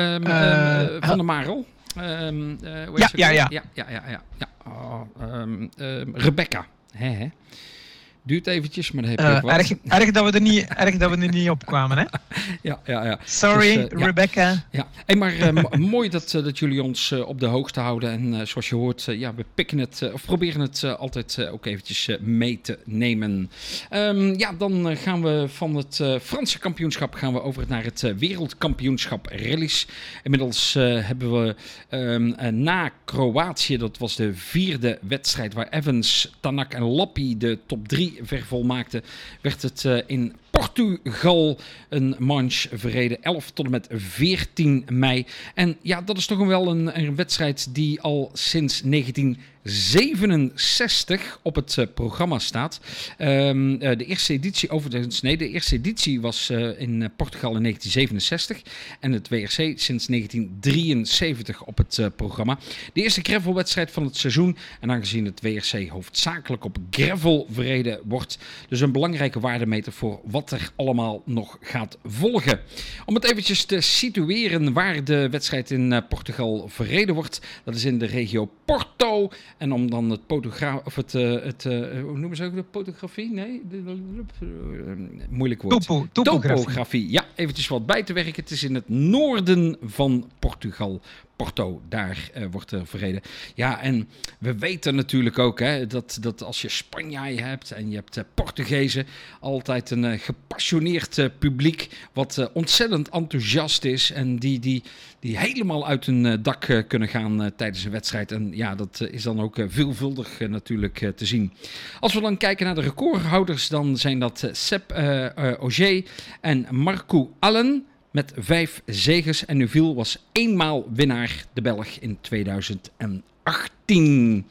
ehm, van der Marel. Heet Ja, ja, ja. ja, ja, ja, ja. Oh, ehm, Rebecca. Hè, hè. Duurt eventjes, maar dan heb je wat. erg, erg, dat we er niet, erg dat we er niet op kwamen, hè? Ja, ja, ja. Sorry, Dus, eh. Rebecca. Ja, hey, maar eh, mo- mooi dat, dat jullie ons op de hoogte houden. En zoals je hoort, ja, we pikken het, of proberen het altijd ook eventjes mee te nemen. Ehm, ja, dan gaan we van het Franse kampioenschap gaan we over naar het wereldkampioenschap rallies. Inmiddels hebben we ehm, eh, na Kroatië, dat was de vierde wedstrijd waar Evans, Tanak en Lappi de top drie vervolmaakten, werd het eh, in Portugal een manche verreden. 11 tot en met 14 mei. En ja, dat is toch wel een, een wedstrijd die al sinds 1967 op het eh, programma staat. Ehm, eh, de eerste editie, overigens, nee, de eerste editie was eh, in Portugal in 1967. En het WRC sinds 1973 op het programma. De eerste gravelwedstrijd van het seizoen. En aangezien het WRC hoofdzakelijk op gravel verreden wordt. Dus een belangrijke waardemeter voor wat er allemaal nog gaat volgen. Om het eventjes te situeren waar de wedstrijd in Portugal verreden wordt. Dat is in de regio Porto. En om dan het fotogra of het, eh, het eh, hoe noemen ze ook de fotografie? Nee, eh, moeilijk woord. Topo, topografie. Topografie. Ja, eventjes wat bij te werken. Het is in het noorden van Portugal. Porto, daar uh, wordt er verreden. Ja, en we weten natuurlijk ook hè, dat, dat als je Spanjaarden hebt en je hebt uh, Portugezen, altijd een gepassioneerd publiek wat ontzettend enthousiast is en die, die, die helemaal uit hun dak kunnen gaan tijdens een wedstrijd. En ja, dat is dan ook veelvuldig natuurlijk te zien. Als we dan kijken naar de recordhouders, dan zijn dat Seb Auger en Marco Allen met vijf zegens. En Neuville was eenmaal winnaar, de Belg, in 2018.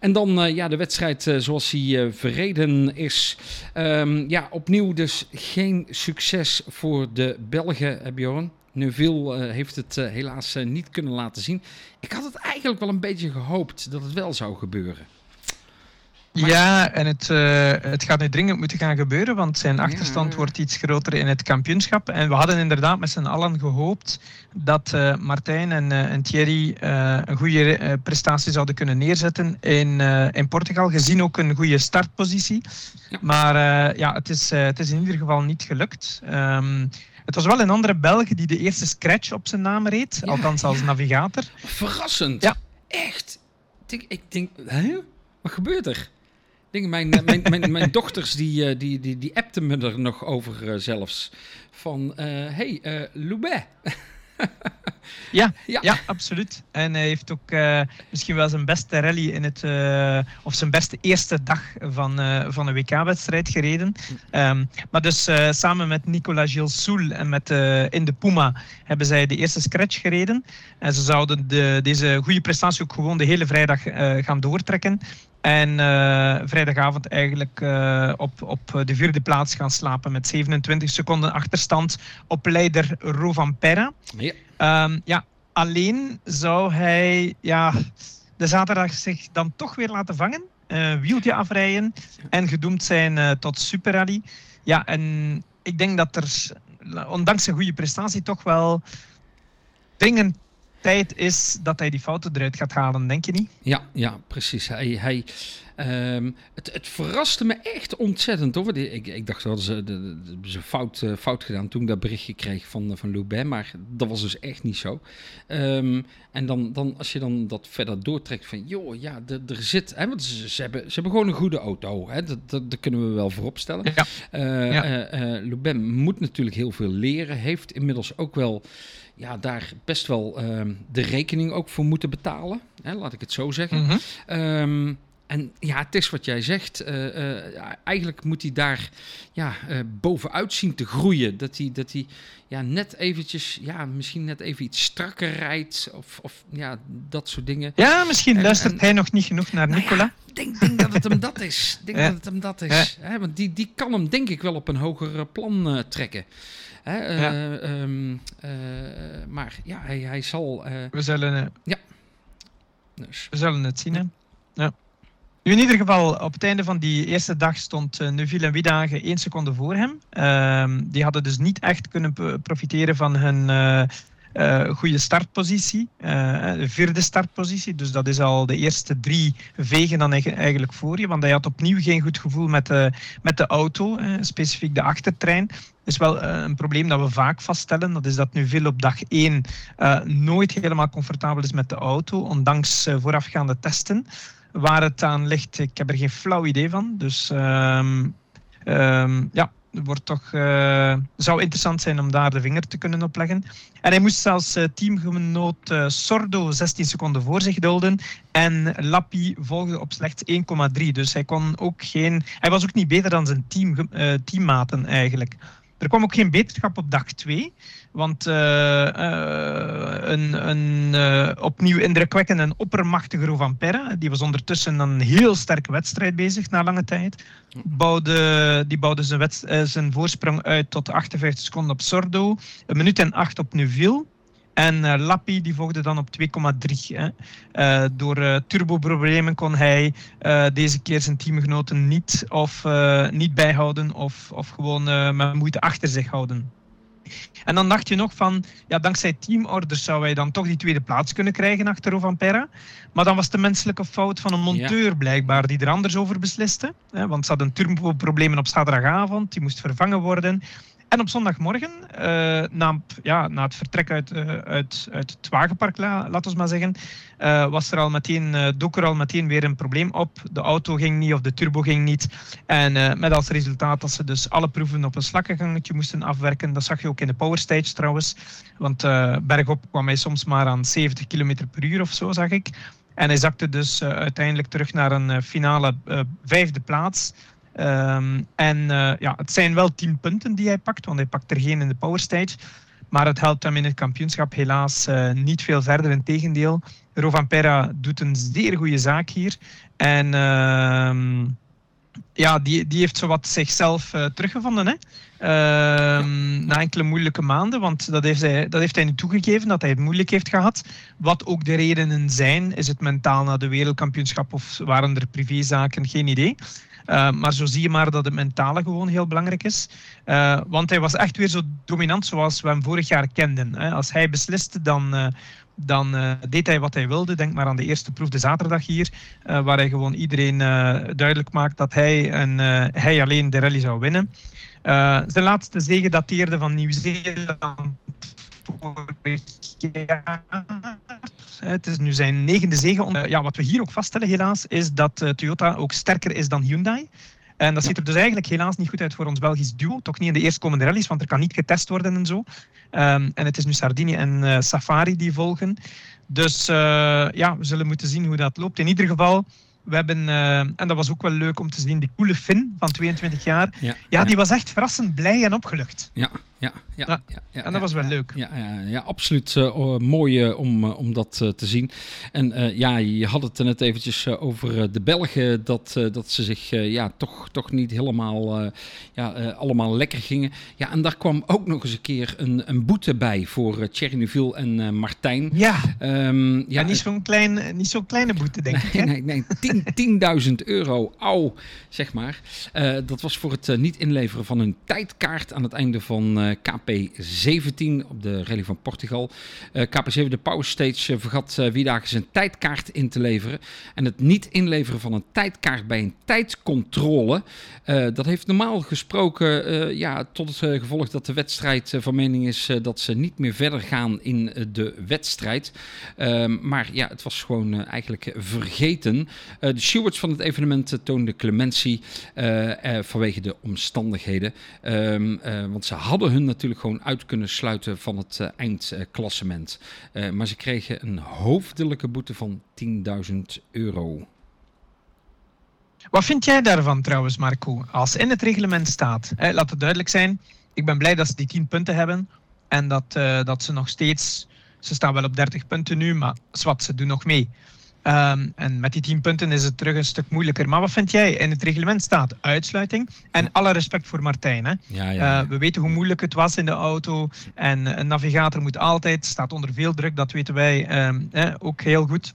En dan uh, ja, de wedstrijd uh, zoals hij uh, verreden is. Um, ja, opnieuw dus geen succes voor de Belgen, Bjorn. Neuville heeft het helaas niet kunnen laten zien. Ik had het eigenlijk wel een beetje gehoopt dat het wel zou gebeuren. Ja, en het, uh, het gaat nu dringend moeten gaan gebeuren, want zijn achterstand wordt iets groter in het kampioenschap. En we hadden inderdaad met z'n allen gehoopt dat uh, Martijn en, uh, en Thierry een goede prestatie zouden kunnen neerzetten in, in Portugal, gezien ook een goede startpositie. Ja. Maar ja, het is, het is in ieder geval niet gelukt. Um, het was wel een andere Belg die de eerste scratch op zijn naam reed, ja, althans als navigator. Verrassend. Ja. Echt. Ik denk, ik denk hè? wat gebeurt er? Mijn, eh, mijn, mijn, mijn, dochters die, eh, die, die, die appten me er nog over uh, zelfs. Van, hey, Loubet. ja, ja, ja. absoluut. En hij heeft ook uh, misschien wel zijn beste rally in het, uh, of zijn beste eerste dag van, uh, van een WK-wedstrijd gereden. Um, maar dus samen met Nicolas Gilles Soul en met in de Puma hebben zij de eerste scratch gereden. En ze zouden de, deze goede prestatie ook gewoon de hele vrijdag gaan doortrekken. En uh, vrijdagavond eigenlijk uh, op, op de vierde plaats gaan slapen met 27 seconden achterstand op leider Rovanperra. Ja. Um, ja, alleen zou hij ja, de zaterdag zich dan toch weer laten vangen, uh, wieltje afrijden en gedoemd zijn tot superrally. Ja, en ik denk dat er, ondanks zijn goede prestatie, toch wel dringend tijd is dat hij die fouten eruit gaat halen, denk je niet? Ja, ja precies. Hij, hij, um, het, het verraste me echt ontzettend hoor. Ik, ik dacht dat ze, de, de, ze fout, uh, fout gedaan toen ik dat berichtje kreeg van, van Loubet, maar dat was dus echt niet zo. Um, en dan, dan, als je dan dat verder doortrekt van, joh, ja, er zit, hè, want ze, ze, hebben, ze hebben gewoon een goede auto, hè, dat, dat, dat kunnen we wel vooropstellen. Ja. Uh, ja. Moet natuurlijk heel veel leren, heeft inmiddels ook wel ja, daar best wel um, de rekening ook voor moeten betalen. Hè, laat ik het zo zeggen. Mm -hmm. um, en ja, het is wat jij zegt. Uh, uh, eigenlijk moet hij daar ja, uh, bovenuit zien te groeien. Dat hij, dat hij ja, net eventjes, ja, misschien net even iets strakker rijdt. Of, of ja, dat soort dingen. Ja, misschien en, luistert en, hij nog niet genoeg naar nou Nicola. Ik ja, denk, denk dat het hem dat is. denk dat het hem dat is. Hè, want die, die kan hem denk ik wel op een hoger plan trekken. Hè, ja. um, maar ja, hij, hij zal. we zullen. ja. Dus. We zullen het zien. Hè? Ja. Nu in ieder geval, op het einde van die eerste dag stond uh, Neuville en Wiedage één seconde voor hem. Uh, die hadden dus niet echt kunnen profiteren van hun uh, uh, goede startpositie. de vierde startpositie. Dus dat is al de eerste drie vegen dan eigenlijk voor je. Want hij had opnieuw geen goed gevoel met de, met de auto, specifiek de achtertrein. Is wel een probleem dat we vaak vaststellen. Dat is dat Neuville op dag 1 nooit helemaal comfortabel is met de auto, ondanks voorafgaande testen. Waar het aan ligt, ik heb er geen flauw idee van. Dus um, um, ja, wordt toch, uh, zou interessant zijn om daar de vinger te kunnen opleggen. En hij moest zelfs uh, teamgenoot Sordo 16 seconden voor zich dulden. En Lappi volgde op slechts 1,3. Dus hij, kon ook geen, hij was ook niet beter dan zijn team, teammaten eigenlijk. Er kwam ook geen beterschap op dag 2. Want uh, uh, een, een uh, opnieuw indrukwekkende en oppermachtige Rovan Perra, die was ondertussen een heel sterke wedstrijd bezig na lange tijd. Bouwde, die bouwde zijn, zijn voorsprong uit tot 58 seconden op Sordo, een minuut en 8 op Neuville. En Lappi die volgde dan op 2,3. Uh, door uh, turboproblemen kon hij deze keer zijn teamgenoten niet, of, niet bijhouden of, of gewoon met moeite achter zich houden. En dan dacht je nog van, ja, dankzij teamorders zou hij dan toch die tweede plaats kunnen krijgen achter Rovanperra. Maar dan was de menselijke fout van een monteur ja. blijkbaar die er anders over besliste. Hè, want ze hadden turboproblemen op zaterdagavond, die moest vervangen worden. En op zondagmorgen, uh, na, ja, na het vertrek uit, uh, uit, uit het wagenpark, la, laten we maar zeggen, uh, was er al meteen, dook er al meteen weer een probleem op. De auto ging niet of de turbo ging niet. En met als resultaat dat ze dus alle proeven op een slakkengangetje moesten afwerken. Dat zag je ook in de power stage trouwens. Want bergop kwam hij soms maar aan 70 km per uur of zo, zag ik. En hij zakte dus uiteindelijk terug naar een finale vijfde plaats. Um, en ja, het zijn wel tien punten die hij pakt, want hij pakt er geen in de power stage. Maar het helpt hem in het kampioenschap helaas uh, niet veel verder. Integendeel, Rovan Perra doet een zeer goede zaak hier. En uh, ja, die, die heeft zowat zichzelf uh, teruggevonden. Hè? Uh, na enkele moeilijke maanden, want dat heeft, hij, dat heeft hij nu toegegeven dat hij het moeilijk heeft gehad. Wat ook de redenen zijn, is het mentaal na de wereldkampioenschap of waren er privézaken, geen idee. Uh, maar zo zie je maar dat het mentale gewoon heel belangrijk is. Uh, want hij was echt weer zo dominant zoals we hem vorig jaar kenden. Hè. Als hij besliste, dan, uh, dan deed hij wat hij wilde. Denk maar aan de eerste proef de zaterdag hier, waar hij gewoon iedereen duidelijk maakt dat hij en hij alleen de rally zou winnen. zijn laatste zege dateerde van Nieuw-Zeeland vorig jaar. Het is nu zijn negende zege. Ja, wat we hier ook vaststellen helaas, is dat uh, Toyota ook sterker is dan Hyundai. En dat ziet er dus eigenlijk helaas niet goed uit voor ons Belgisch duo. Toch niet in de eerstkomende rallies, want er kan niet getest worden en zo. Um, en het is nu Sardini en uh, Safari die volgen. Dus uh, ja, we zullen moeten zien hoe dat loopt. In ieder geval, we hebben, uh, en dat was ook wel leuk om te zien, die coole Finn van 22 jaar. Ja, ja die was echt verrassend blij en opgelucht. Ja, ja, ja, ja, ja, en dat was wel leuk. Ja, ja, ja absoluut uh, mooi uh, om, uh, om dat te zien. En ja, je had het er net eventjes over de Belgen, dat, dat ze zich ja, toch, toch niet helemaal ja, allemaal lekker gingen. Ja, en daar kwam ook nog eens een keer een, een boete bij voor Thierry Neuville en Martijn. Ja, um, ja, niet zo'n klein, niet zo'n kleine boete, denk ik. Nee, nee, 10.000 euro, au, zeg maar. dat was voor het niet inleveren van hun tijdkaart aan het einde van KP17 op de rally van Portugal. Uh, KP7, de Power Stage, uh, vergat uh, Wiedagen zijn tijdkaart in te leveren. En het niet inleveren van een tijdkaart bij een tijdcontrole, dat heeft normaal gesproken ja, tot het gevolg dat de wedstrijd van mening is dat ze niet meer verder gaan in de wedstrijd. Ehm, maar ja, het was gewoon eigenlijk vergeten. de stewards van het evenement toonden clementie vanwege de omstandigheden. Ehm, want ze hadden hun natuurlijk gewoon uit kunnen sluiten van het uh, eindklassement. Uh, maar ze kregen een hoofdelijke boete van 10.000 euro. Wat vind jij daarvan trouwens, Marco? Als in het reglement staat, hè, laat het duidelijk zijn, ik ben blij dat ze die 10 punten hebben en dat, dat ze nog steeds, ze staan wel op 30 punten nu, maar zwart, ze doen nog mee. Um, en met die 10 punten is het terug een stuk moeilijker. Maar wat vind jij? In het reglement staat uitsluiting. En alle respect voor Martijn. Hè? Ja, ja, uh, we weten hoe moeilijk het was in de auto. En een navigator moet altijd, staat onder veel druk, dat weten wij um, eh, ook heel goed.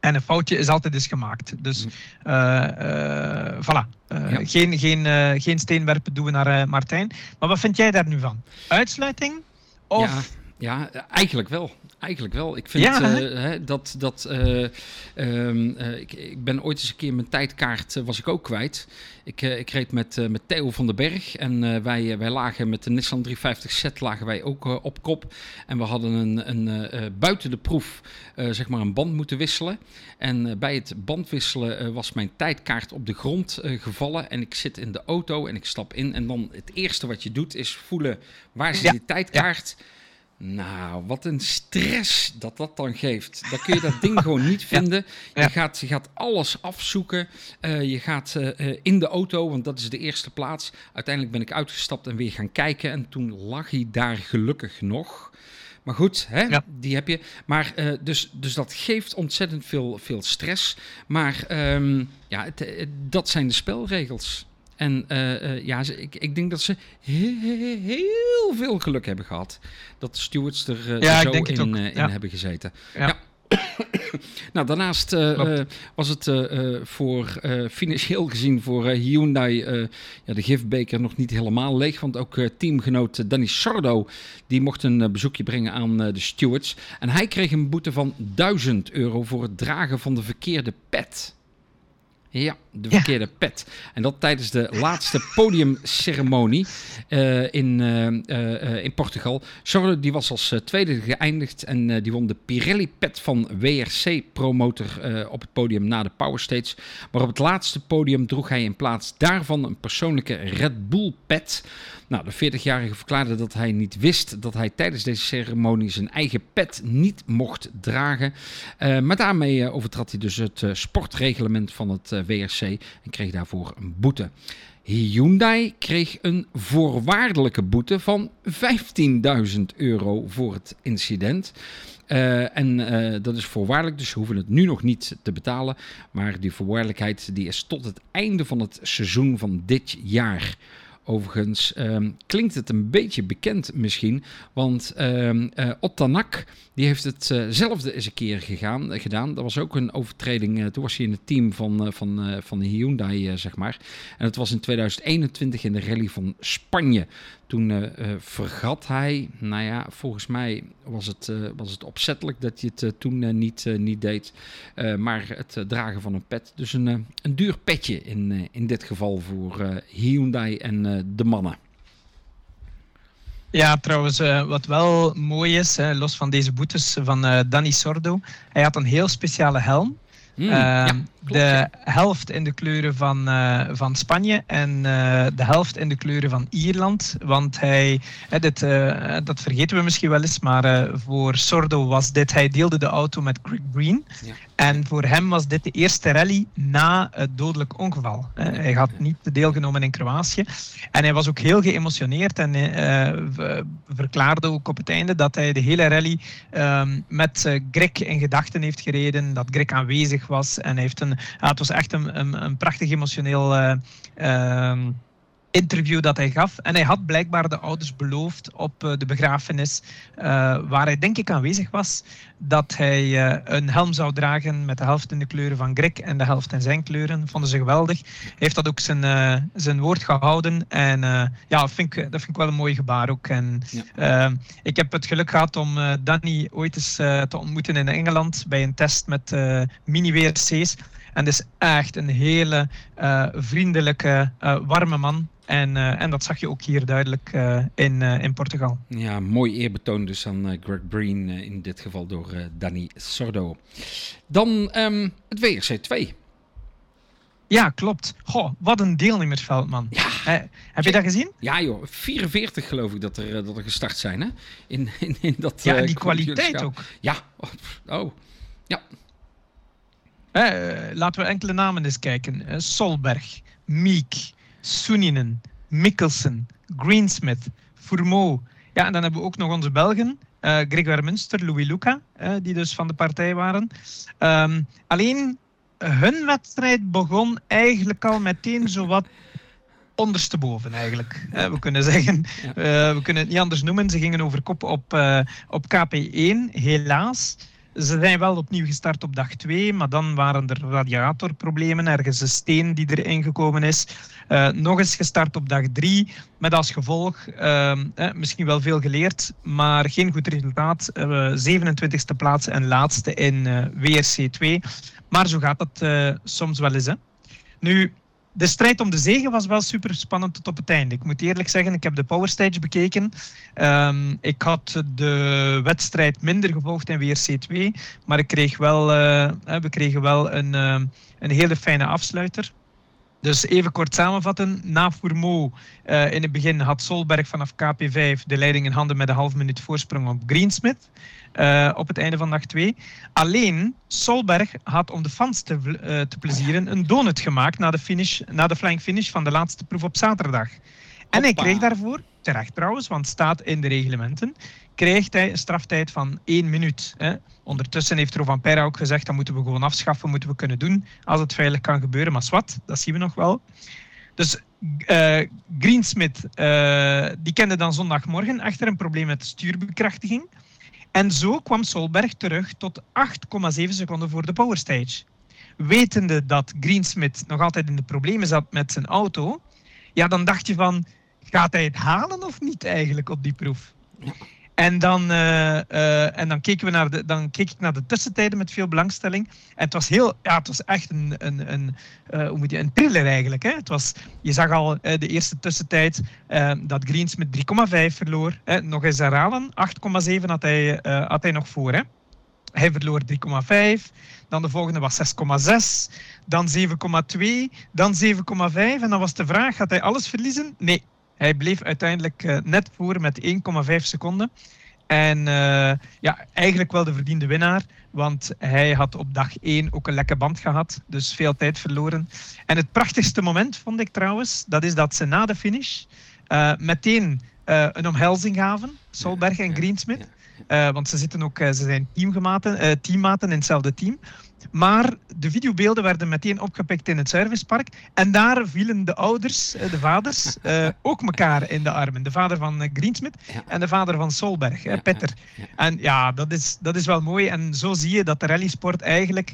En een foutje is altijd eens gemaakt. Dus uh, uh, voilà. Uh, ja. geen, geen, geen steenwerpen doen we naar Martijn. Maar wat vind jij daar nu van? Uitsluiting? Of... Ja, ja eigenlijk wel. Eigenlijk wel. Ik vind ja, uh, dat. dat uh, um, uh, ik, ik, ben ooit eens een keer mijn tijdkaart was ik ook kwijt. Ik, ik reed met, met Theo van den Berg en wij, wij lagen met de Nissan 350Z lagen wij ook op kop. En we hadden een, een buiten de proef zeg maar een band moeten wisselen. En bij het bandwisselen was mijn tijdkaart op de grond gevallen. En ik zit in de auto en ik stap in. En dan het eerste wat je doet is voelen waar zit ja. die tijdkaart. Ja. Nou, wat een stress dat dat dan geeft. Dan kun je dat ding gewoon niet vinden. Je, gaat, je gaat alles afzoeken. Uh, je gaat uh, in de auto, want dat is de eerste plaats. Uiteindelijk ben ik uitgestapt en weer gaan kijken. En toen lag hij daar gelukkig nog. Maar goed, hè, ja. die heb je. Maar uh, dus, dus dat geeft ontzettend veel, veel stress. Maar um, ja, het, het, dat zijn de spelregels. En uh, uh, ja, ze, ik, ik denk dat ze heel, heel veel geluk hebben gehad. Dat de stewards er, uh, ja, zo in, in ja. hebben gezeten. Ja. ja. nou, daarnaast was het voor financieel gezien voor Hyundai ja, de gifbeker nog niet helemaal leeg. Want ook teamgenoot Danny Sardo die mocht een bezoekje brengen aan de stewards. En hij kreeg een boete van 1000 euro voor het dragen van de verkeerde pet. Ja, de verkeerde pet. En dat tijdens de laatste podiumceremonie uh, in, uh, in Portugal. Sordo die was als tweede geëindigd en die won de Pirelli-pet van WRC-promotor op het podium na de Power Stage. Maar op het laatste podium droeg hij in plaats daarvan een persoonlijke Red Bull-pet. Nou, de 40-jarige verklaarde dat hij niet wist dat hij tijdens deze ceremonie zijn eigen pet niet mocht dragen. maar daarmee overtrad hij dus het sportreglement van het WRC en kreeg daarvoor een boete. Hyundai kreeg een voorwaardelijke boete van 15.000 euro voor het incident. Uh, en uh, dat is voorwaardelijk, dus ze hoeven het nu nog niet te betalen. Maar die voorwaardelijkheid die is tot het einde van het seizoen van dit jaar. Overigens um, klinkt het een beetje bekend misschien, want um, uh, die heeft hetzelfde uh eens een keer gegaan, uh, gedaan. Dat was ook een overtreding. Toen was hij in het team van, van, van de Hyundai, zeg maar. En het was in 2021 in de rally van Spanje. Toen uh, vergat hij, nou ja, volgens mij was het, uh, was het opzettelijk dat hij het toen niet, niet deed. maar het dragen van een pet. Dus een, een duur petje in, in dit geval voor Hyundai en de mannen. Ja, trouwens, wat wel mooi is, hè, los van deze boetes van Danny Sordo, hij had een heel speciale helm. Mm, ja, de helft in de kleuren van, uh, van Spanje en uh, de helft in de kleuren van Ierland. Want hij, dit, uh, dat vergeten we misschien wel eens, maar voor Sordo was dit, hij deelde de auto met Greg Green. Ja. En voor hem was dit de eerste rally na het dodelijk ongeval. hij had niet deelgenomen in Kroatië. En hij was ook heel geëmotioneerd en verklaarde ook op het einde dat hij de hele rally ehm, met Greg in gedachten heeft gereden, dat Greg aanwezig was en hij heeft een ja, het was echt een, een, een prachtig emotioneel uh, uh, interview dat hij gaf. En hij had blijkbaar de ouders beloofd op uh, de begrafenis, waar hij denk ik aanwezig was, dat hij een helm zou dragen met de helft in de kleuren van Greg en de helft in zijn kleuren. Vonden ze geweldig. Hij heeft dat ook zijn, zijn woord gehouden. En ja, vind ik, dat vind ik wel een mooi gebaar ook. En, ja. ik heb het geluk gehad om Danny ooit eens te ontmoeten in Engeland bij een test met mini-WRC's. En het is echt een hele uh, vriendelijke, uh, warme man. En, uh, en dat zag je ook hier duidelijk in, in Portugal. Ja, mooi eerbetoon dus aan Greg Breen, in dit geval door Danny Sordo. Dan um, het WRC 2. Ja, klopt. Goh, wat een deelnemersveld, man. Ja. heb je dat gezien? Ja, joh. 44 geloof ik dat er, dat er gestart zijn, hè? In, in, in dat, ja, die kwaliteit ook. Ja. Oh, ja. Eh, laten we enkele namen eens kijken. Uh, Solberg, Meek, Soeninen, Mikkelsen, Greensmith, Fourmeau. Ja, en dan hebben we ook nog onze Belgen. Uh, Grégoire Munster, Louis Luca, die dus van de partij waren. Um, alleen hun wedstrijd begon eigenlijk al meteen zowat ondersteboven eigenlijk. we kunnen zeggen, we kunnen het niet anders noemen. Ze gingen over kop op, op KP1, helaas. Ze zijn wel opnieuw gestart op dag 2, maar dan waren er radiatorproblemen, ergens een steen die erin gekomen is. Uh, nog eens gestart op dag 3, met als gevolg uh, eh, misschien wel veel geleerd, maar geen goed resultaat. Uh, 27e plaats en laatste in uh, WRC 2. Maar zo gaat dat soms wel eens. Hè. Nu, de strijd om de zegen was wel super spannend tot op het einde. Ik moet eerlijk zeggen, ik heb de Power Stage bekeken. Um, ik had de wedstrijd minder gevolgd in WRC 2, maar ik kreeg wel, uh, we kregen wel een, uh, een hele fijne afsluiter. Dus even kort samenvatten. Na Fourmeau uh, in het begin had Solberg vanaf KP5 de leiding in handen met een half minuut voorsprong op Greensmith. Uh, op het einde van dag 2. Alleen Solberg had om de fans te, uh, te plezieren een donut gemaakt na de, finish, na de flying finish van de laatste proef op zaterdag. En hij kreeg daarvoor, terecht trouwens, want het staat in de reglementen, krijgt hij een straftijd van één minuut. Hè. Ondertussen heeft Rovan Perra ook gezegd, dat moeten we gewoon afschaffen, moeten we kunnen doen als het veilig kan gebeuren. Maar wat, dat zien we nog wel. Dus uh, Greensmith, uh, die kende dan zondagmorgen achter een probleem met de stuurbekrachtiging. En zo kwam Solberg terug tot 8,7 seconden voor de powerstage. Wetende dat Greensmith nog altijd in de problemen zat met zijn auto, ja, dan dacht je van, gaat hij het halen of niet eigenlijk op die proef? En dan, uh, uh, en dan, keken we naar de, dan keek ik naar de tussentijden met veel belangstelling. En het was, heel, ja, het was echt een, een, een, uh, hoe moet je, een thriller eigenlijk. Hè? Het was, je zag al de eerste tussentijd dat Greens met 3,5 verloor. Hè? Nog eens herhalen, 8,7 had, hij had hij nog voor. Hè? Hij verloor 3,5. Dan de volgende was 6,6. Dan 7,2. Dan 7,5. En dan was de vraag, gaat hij alles verliezen? Nee, hij bleef uiteindelijk uh, net voor met 1,5 seconden. En uh, ja, eigenlijk wel de verdiende winnaar. Want hij had op dag 1 ook een lekke band gehad. Dus veel tijd verloren. En het prachtigste moment vond ik trouwens, dat is dat ze na de finish uh, meteen een omhelzing gaven. Solberg en Greensmith. Want ze, zitten ook, ze zijn teamgematen, teammaten in hetzelfde team. Maar de videobeelden werden meteen opgepikt in het servicepark. En daar vielen de ouders, eh, de vaders, uh, ook elkaar in de armen. De vader van eh, Greensmith en de vader van Solberg, ja, Petter. En ja, dat is, dat is wel mooi. En zo zie je dat de rallysport eigenlijk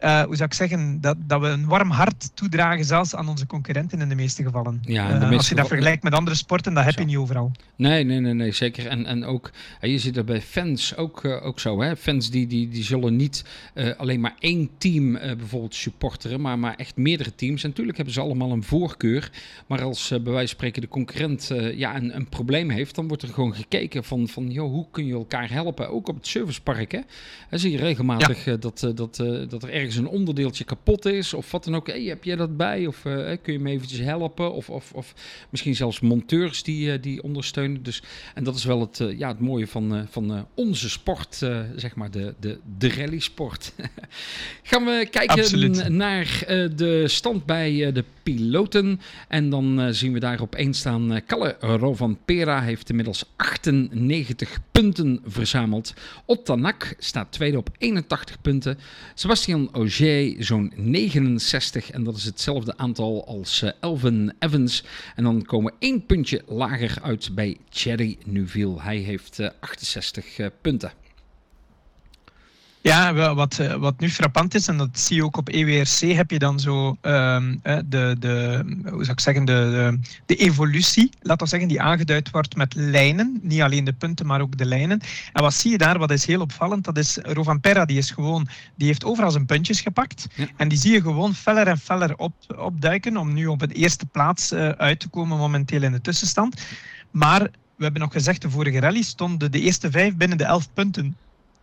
uh, hoe zou ik zeggen, dat, dat we een warm hart toedragen, zelfs aan onze concurrenten in de meeste gevallen. Ja, uh, als je dat vergelijkt met andere sporten, dat heb je niet overal. Nee, nee, nee, nee zeker. En, en ook, je ziet dat bij fans ook, ook zo. Hè? Fans die, die, die zullen niet alleen maar één team bijvoorbeeld supporteren, maar, maar echt meerdere teams. En natuurlijk hebben ze allemaal een voorkeur. Maar als bij wijze van spreken de concurrent ja, een, een probleem heeft, dan wordt er gewoon gekeken van, van joh, hoe kun je elkaar helpen? Ook op het servicepark. Hè? Dan zie je regelmatig ja. dat, dat, dat er ergens ergens een onderdeeltje kapot is of wat dan ook. Hey, heb jij dat bij? Of uh, kun je me eventjes helpen? Of, of, of misschien zelfs monteurs die, uh, die ondersteunen. Dus, en dat is wel het, uh, ja, het mooie van, van onze sport, zeg maar, de, de, de rally sport. Gaan we kijken Absoluut. naar de stand bij de piloten. En dan zien we daar op één staan Kalle Rovanpera heeft inmiddels 98 punten verzameld. Ottanak staat tweede op 81 punten. Sebastian Auger zo'n 69 en dat is hetzelfde aantal als uh, Elvin Evans. En dan komen één puntje lager uit bij Thierry Neuville. Hij heeft uh, 68 uh, punten. Ja, wat, eh, wat nu frappant is, en dat zie je ook op EWRC, heb je dan zo um, de, de, hoe zou ik zeggen, de, de, de, evolutie, laten we zeggen, die aangeduid wordt met lijnen. Niet alleen de punten, maar ook de lijnen. En wat zie je daar, wat is heel opvallend, dat is Rovan Perra, die is gewoon, die heeft overal zijn puntjes gepakt. En die zie je gewoon feller en feller op, opduiken, om nu op de eerste plaats uh, uit te komen momenteel in de tussenstand. Maar we hebben nog gezegd, de vorige rally stonden de eerste vijf binnen de elf punten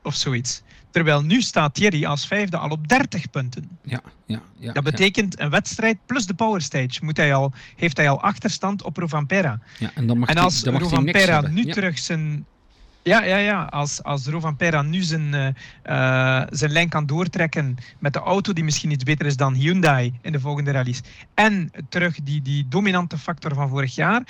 of zoiets. Terwijl nu staat Thierry als vijfde al op 30 punten. Ja, ja, ja, dat betekent een wedstrijd plus de power stage. Moet hij al, heeft hij al achterstand op Rovanpera. Ja, en, dan mag en als Rovanpera nu terug zijn. Ja, ja, ja. Als, als Rovanpera nu zijn, uh, zijn lijn kan doortrekken met de auto die misschien iets beter is dan Hyundai in de volgende rallies. En terug die, die dominante factor van vorig jaar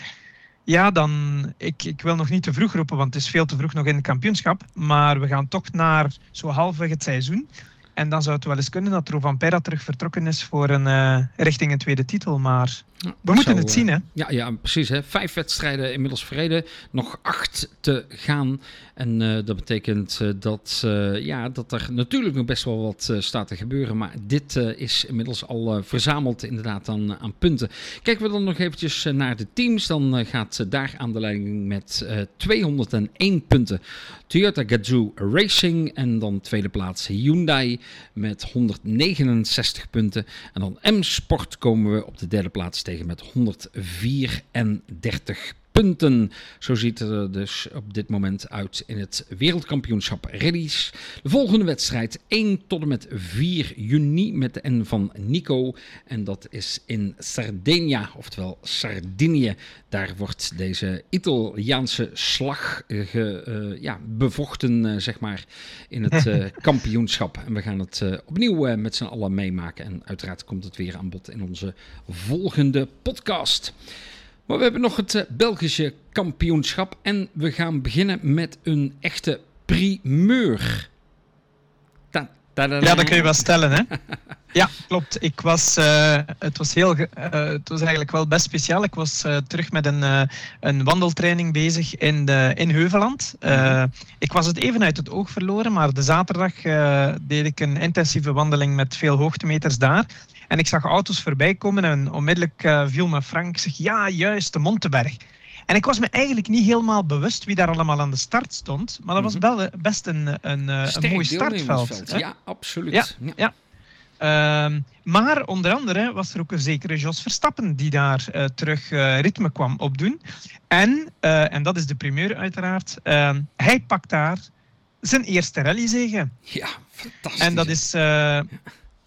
ja, dan. Ik, ik wil nog niet te vroeg roepen, want het is veel te vroeg nog in het kampioenschap. Maar we gaan toch naar zo halfweg het seizoen. En dan zou het wel eens kunnen dat Rovan Perra terug vertrokken is voor een uh, richting een tweede titel. Maar we moeten het zien, hè? Ja, ja precies. Hè. Vijf wedstrijden inmiddels verreden. Nog acht te gaan. En uh, dat betekent uh, dat, uh, ja, dat er natuurlijk nog best wel wat staat te gebeuren. Maar dit is inmiddels al verzameld inderdaad aan, aan punten. Kijken we dan nog eventjes naar de teams. Dan gaat daar aan de leiding met 201 punten. Toyota Gazoo Racing. En dan tweede plaats Hyundai met 169 punten. En dan M-Sport komen we op de derde plaats tegen met 134 punten. Zo ziet het er dus op dit moment uit in het wereldkampioenschap rallies. De volgende wedstrijd 1 tot en met 4 juni met de N van Nico. En dat is in Sardinia, oftewel Sardinië. Daar wordt deze Italiaanse slag ge, uh, ja, bevochten, uh, zeg maar, in het uh, kampioenschap. En we gaan het opnieuw met z'n allen meemaken. En uiteraard komt het weer aan bod in onze volgende podcast. Maar we hebben nog het eh, Belgische kampioenschap en we gaan beginnen met een echte primeur. ja, dat kun je wel stellen, hè? ja, klopt. Ik was, uh, het, was heel, uh, het was eigenlijk wel best speciaal. Ik was uh, terug met een, een wandeltraining bezig in, de, in Heuveland. Mhm. ik was het even uit het oog verloren, maar de zaterdag deed ik een intensieve wandeling met veel hoogtemeters daar. En ik zag auto's voorbij komen en onmiddellijk uh, viel me Frank. Zeg, ja, juist, de Monteberg. En ik was me eigenlijk niet helemaal bewust wie daar allemaal aan de start stond. Maar dat was Mhm. wel eh, best een, een, eh, een Sterk mooi startveld. hè. Ja, absoluut. Ja, Ja. ja. Ehm, maar onder andere was er ook een zekere Jos Verstappen die daar eh, terug eh, ritme kwam opdoen. En, eh, en dat is de primeur uiteraard, ehm, hij pakt daar zijn eerste rallyzege. Ja, fantastisch. En dat is. eh,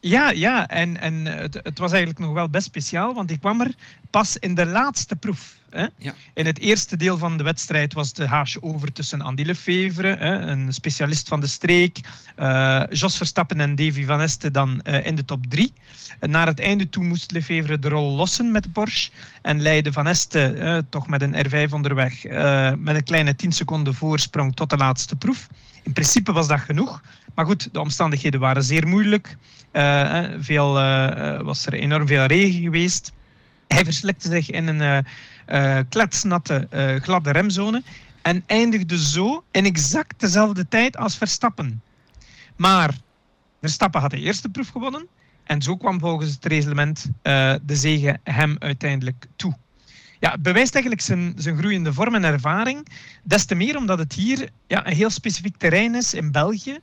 ja, ja, en, en het, het was eigenlijk nog wel best speciaal, want ik kwam er pas in de laatste proef. Hè? Ja. In het eerste deel van de wedstrijd was de haasje over tussen Andy Lefevre, hè, een specialist van de streek, eh, Jos Verstappen en Davy Van Este dan eh, in de top drie. En naar het einde toe moest Lefevre de rol lossen met de Porsche en leidde Van Este eh, toch met een R5 onderweg eh, met een kleine 10 seconden voorsprong tot de laatste proef. In principe was dat genoeg. Maar goed, de omstandigheden waren zeer moeilijk. Eh, veel, eh, was er enorm veel regen geweest. Hij verslikte zich in een kletsnatte, gladde remzone. En eindigde zo in exact dezelfde tijd als Verstappen. Maar Verstappen had de eerste proef gewonnen. En zo kwam volgens het reglement de zege hem uiteindelijk toe. Ja, het bewijst eigenlijk zijn, zijn groeiende vorm en ervaring. Des te meer omdat het hier ja, een heel specifiek terrein is in België.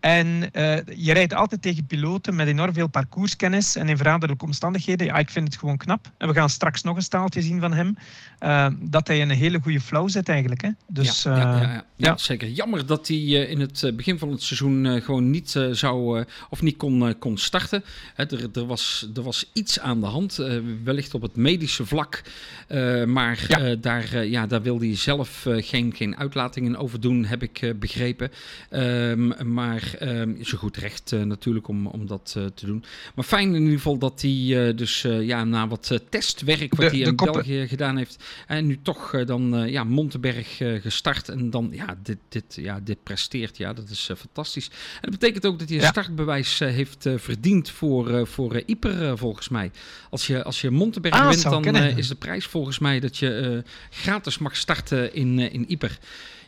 En eh, je rijdt altijd tegen piloten met enorm veel parcourskennis en in veranderlijke omstandigheden. Ja, ik vind het gewoon knap. En we gaan straks nog een staaltje zien van hem. eh, dat hij in een hele goede flow zit eigenlijk. Hè. Dus, ja, ja, eh, ja, ja. Ja, zeker. Jammer dat hij eh, in het eh, begin van het seizoen eh, gewoon niet eh, zou eh, of niet kon, eh, kon starten. Hè, er, er, was, er was iets aan de hand, eh, wellicht op het medische vlak. Eh, maar eh, daar, eh, ja, daar wilde hij zelf eh, geen, geen uitlatingen over doen, heb ik eh, begrepen. Ehm, maar ehm, zo goed recht eh, natuurlijk om, om dat eh, te doen. Maar fijn in ieder geval dat hij eh, dus ja, na wat testwerk wat De- hij in België gedaan heeft. En nu toch dan ja, Montenberg gestart. En dan ja, dit, dit, ja, dit presteert. Ja, dat is fantastisch. En dat betekent ook dat hij een Ja. startbewijs heeft verdiend voor, voor Ieper volgens mij. Als je, als je Montenberg Ah, wint, dan is de prijs volgens mij dat je gratis mag starten in, in Ieper.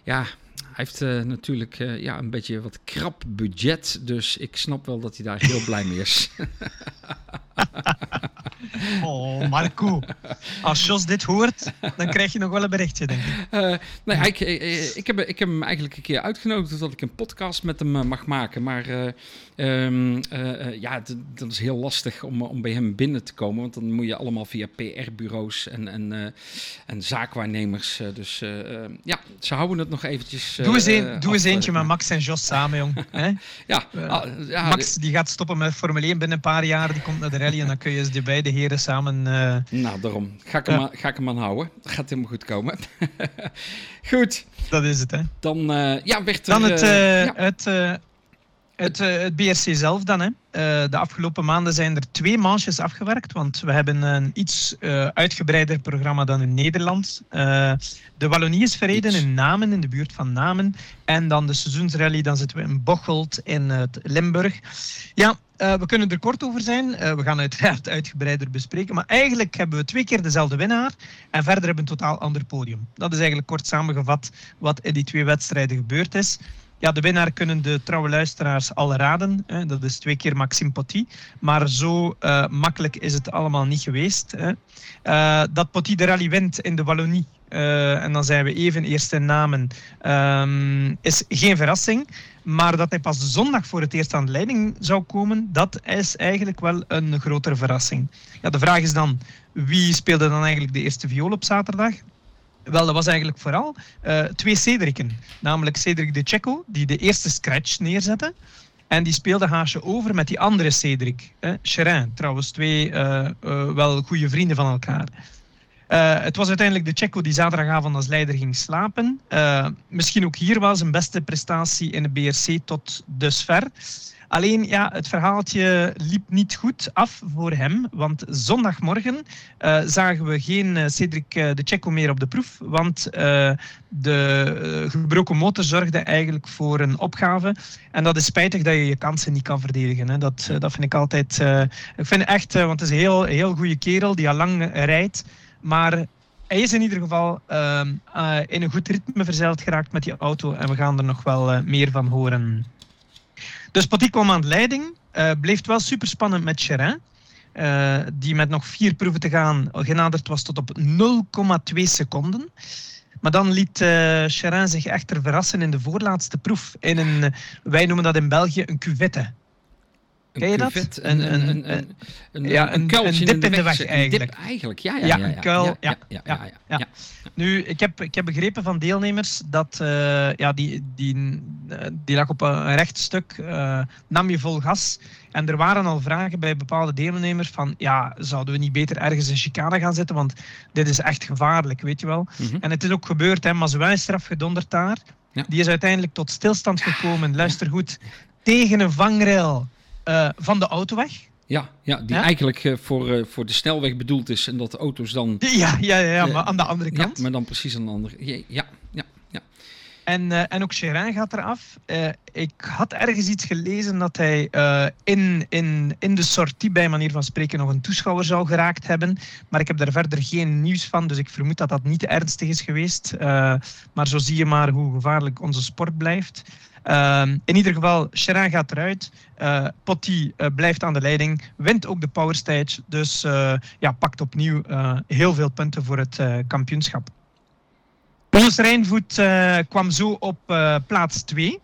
Ja, heeft eh, natuurlijk eh, ja, een beetje wat krap budget. Dus ik snap wel dat hij daar heel blij mee is. Oh, Marco. Als Jos dit hoort, dan krijg je nog wel een berichtje, denk ik. Eh, ja, ik, ik, heb, ik heb hem eigenlijk een keer uitgenodigd dat ik een podcast met hem mag maken. Maar eh, ehm, eh, eh, ja, dat is heel lastig om, om bij hem binnen te komen. Want dan moet je allemaal via PR-bureaus en, en, en zaakwaarnemers. dus ja, ze houden het nog eventjes. Eh, Doe eens, een, eh, doe eens eentje met Max en Jos samen, jong. Ja, Eh, ah, ja, Max die gaat stoppen met Formule 1 binnen een paar jaar. Die komt naar de rally en dan kun je eens die beide heren samen... Nou, daarom. Ga ik, hem, aan- ga ik hem aan houden. Dat gaat helemaal goed komen. goed, dat is het, hè. dan ja, werd er... Dan het, het, het, eh, het BRC zelf dan. Hè. Eh, de afgelopen maanden zijn er twee manches afgewerkt, want we hebben een iets eh, uitgebreider programma dan in Nederland. De Wallonie is verreden in Namen, in de buurt van Namen. En dan de seizoensrally, dan zitten we in Bocholt in het Limburg. Ja, we kunnen er kort over zijn. We gaan uiteraard uitgebreider bespreken. Maar eigenlijk hebben we twee keer dezelfde winnaar. En verder hebben we een totaal ander podium. Dat is eigenlijk kort samengevat wat in die twee wedstrijden gebeurd is. Ja, de winnaar kunnen de trouwe luisteraars al raden. Hè. Dat is twee keer Maxime Potty. Maar zo eh, makkelijk is het allemaal niet geweest. Hè. Eh, dat Potty de rally wint in de Wallonie. eh, en dan zijn we even eerst in namen. ehm, is geen verrassing. Maar dat hij pas zondag voor het eerst aan de leiding zou komen, dat is eigenlijk wel een grotere verrassing. Ja, de vraag is dan, wie speelde dan eigenlijk de eerste viool op zaterdag? Wel, dat was eigenlijk vooral eh, twee Cedricen. Namelijk Cedric de Checo, die de eerste scratch neerzette. En die speelde haasje over met die andere Cedric. Hè, trouwens twee eh, eh, wel goede vrienden van elkaar. Het was uiteindelijk de Checo die zaterdagavond als leider ging slapen. Misschien ook hier wel zijn beste prestatie in de BRC tot dusver. Alleen ja, het verhaaltje liep niet goed af voor hem. Want zondagmorgen eh, zagen we geen eh, Cedric eh, de Checo meer op de proef. Want de gebroken motor zorgde eigenlijk voor een opgave. En dat is spijtig dat je je kansen niet kan verdedigen. Hè. Dat, dat vind ik altijd. ik vind echt, want het is een heel, heel goede kerel die al lang rijdt. Maar hij is in ieder geval ehm, eh, in een goed ritme verzeild geraakt met die auto. En we gaan er nog wel meer van horen. Dus Potty kwam aan de leiding. eh, bleef wel super spannend met Cherin. eh, die met nog vier proeven te gaan genaderd was tot op 0,2 seconden. Maar dan liet uh, zich echter verrassen in de voorlaatste proef. In een, wij noemen dat in België een cuvette. Ken je dat? Een, een, een, een, een, ja, een, een dip in de, weg, eigenlijk. Dip, eigenlijk, ja, ja, ja. ja, een kuil, ja. ja, ja, ja, Nu, ik heb, ik heb begrepen van deelnemers dat uh, ja, die, die, die lag op een recht stuk, uh, nam je vol gas. En er waren al vragen bij bepaalde deelnemers van, ja, zouden we niet beter ergens een chicane gaan zitten, want dit is echt gevaarlijk, weet je wel. Mm -hmm. En het is ook gebeurd, hè, Mazuin is eraf gedonderd daar. Die is uiteindelijk tot stilstand gekomen, luister goed, tegen een vangrail uh, van de autoweg. Ja, ja die ja? eigenlijk uh, voor, uh, voor de snelweg bedoeld is en dat de auto's dan... Ja, ja, ja, ja maar aan de andere kant. Ja, maar dan precies aan de andere... Ja, ja, ja. ja. En, en ook Cherin gaat eraf. ik had ergens iets gelezen dat hij in, in, in de sortie, bij manier van spreken, nog een toeschouwer zou geraakt hebben. Maar ik heb daar verder geen nieuws van, dus ik vermoed dat dat niet ernstig is geweest. maar zo zie je maar hoe gevaarlijk onze sport blijft. Uh, in ieder geval, Cherin gaat eruit. Uh, Potti uh, blijft aan de leiding. Wint ook de power stage. Dus uh, ja, pakt opnieuw heel veel punten voor het kampioenschap. Ons Rijnvoet kwam zo op plaats 2.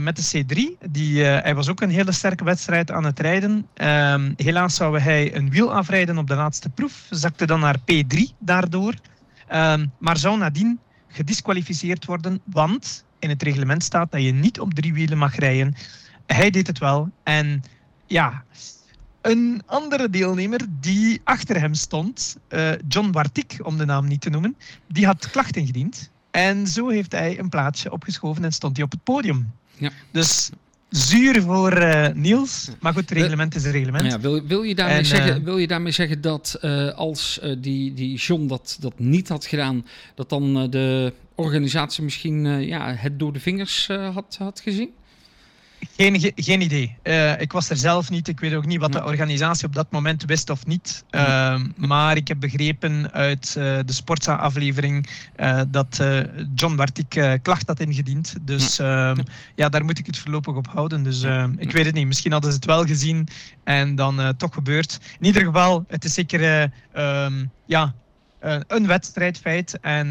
met de C3. Die, hij was ook een hele sterke wedstrijd aan het rijden. Ehm, helaas zou hij een wiel afrijden op de laatste proef. Zakte dan naar P3 daardoor. Ehm, maar zou nadien gedisqualificeerd worden, want in het reglement staat dat je niet op drie wielen mag rijden. Hij deed het wel. En ja, een andere deelnemer die achter hem stond, uh, John Wartik, om de naam niet te noemen, die had klachten ingediend. En zo heeft hij een plaatsje opgeschoven en stond hij op het podium. Ja. Dus zuur voor uh, Niels. Maar goed, het reglement is een reglement. Ja, wil, wil, je daarmee en, zeggen, wil je daarmee zeggen dat uh, als die, die John dat, dat niet had gedaan, dat dan de organisatie misschien ja, het door de vingers had, had gezien? Geen, geen idee. Uh, ik was er zelf niet. Ik weet ook niet wat de organisatie op dat moment wist of niet. Uh, maar ik heb begrepen uit uh, de Sportza-aflevering uh, dat John Bartik klacht had ingediend. Dus ja. Ehm, ja. daar moet ik het voorlopig op houden. Dus ehm, ik weet het niet. Misschien hadden ze het wel gezien en dan toch gebeurd. In ieder geval, het is zeker um, ja, een wedstrijdfeit. En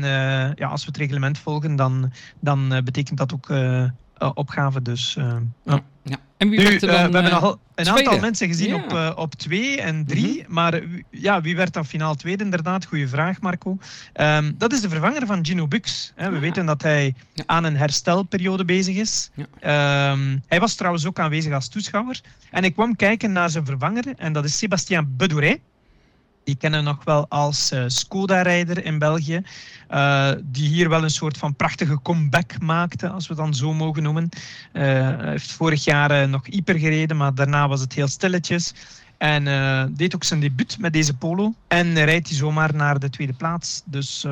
ja, als we het reglement volgen, dan, dan betekent dat ook uh, opgave. Dus, uh, ja. ja. En wie nu, werd er dan, we hebben al een tweede? aantal mensen gezien op, op twee en drie. Mm -hmm. Maar ja, wie werd dan finaal tweede? Inderdaad, goede vraag, Marco. Um, dat is de vervanger van Gino Bux. Hè. We ah. weten dat hij aan een herstelperiode bezig is. Um, hij was trouwens ook aanwezig als toeschouwer. En ik kwam kijken naar zijn vervanger. En dat is Sébastien Bedouret. Die kennen nog wel als uh, Skoda-rijder in België. Uh, die hier wel een soort van prachtige comeback maakte, als we dan zo mogen noemen. Uh, heeft vorig jaar nog Hyper gereden, maar daarna was het heel stilletjes. En deed ook zijn debuut met deze polo. En rijdt hij zomaar naar de tweede plaats. Dus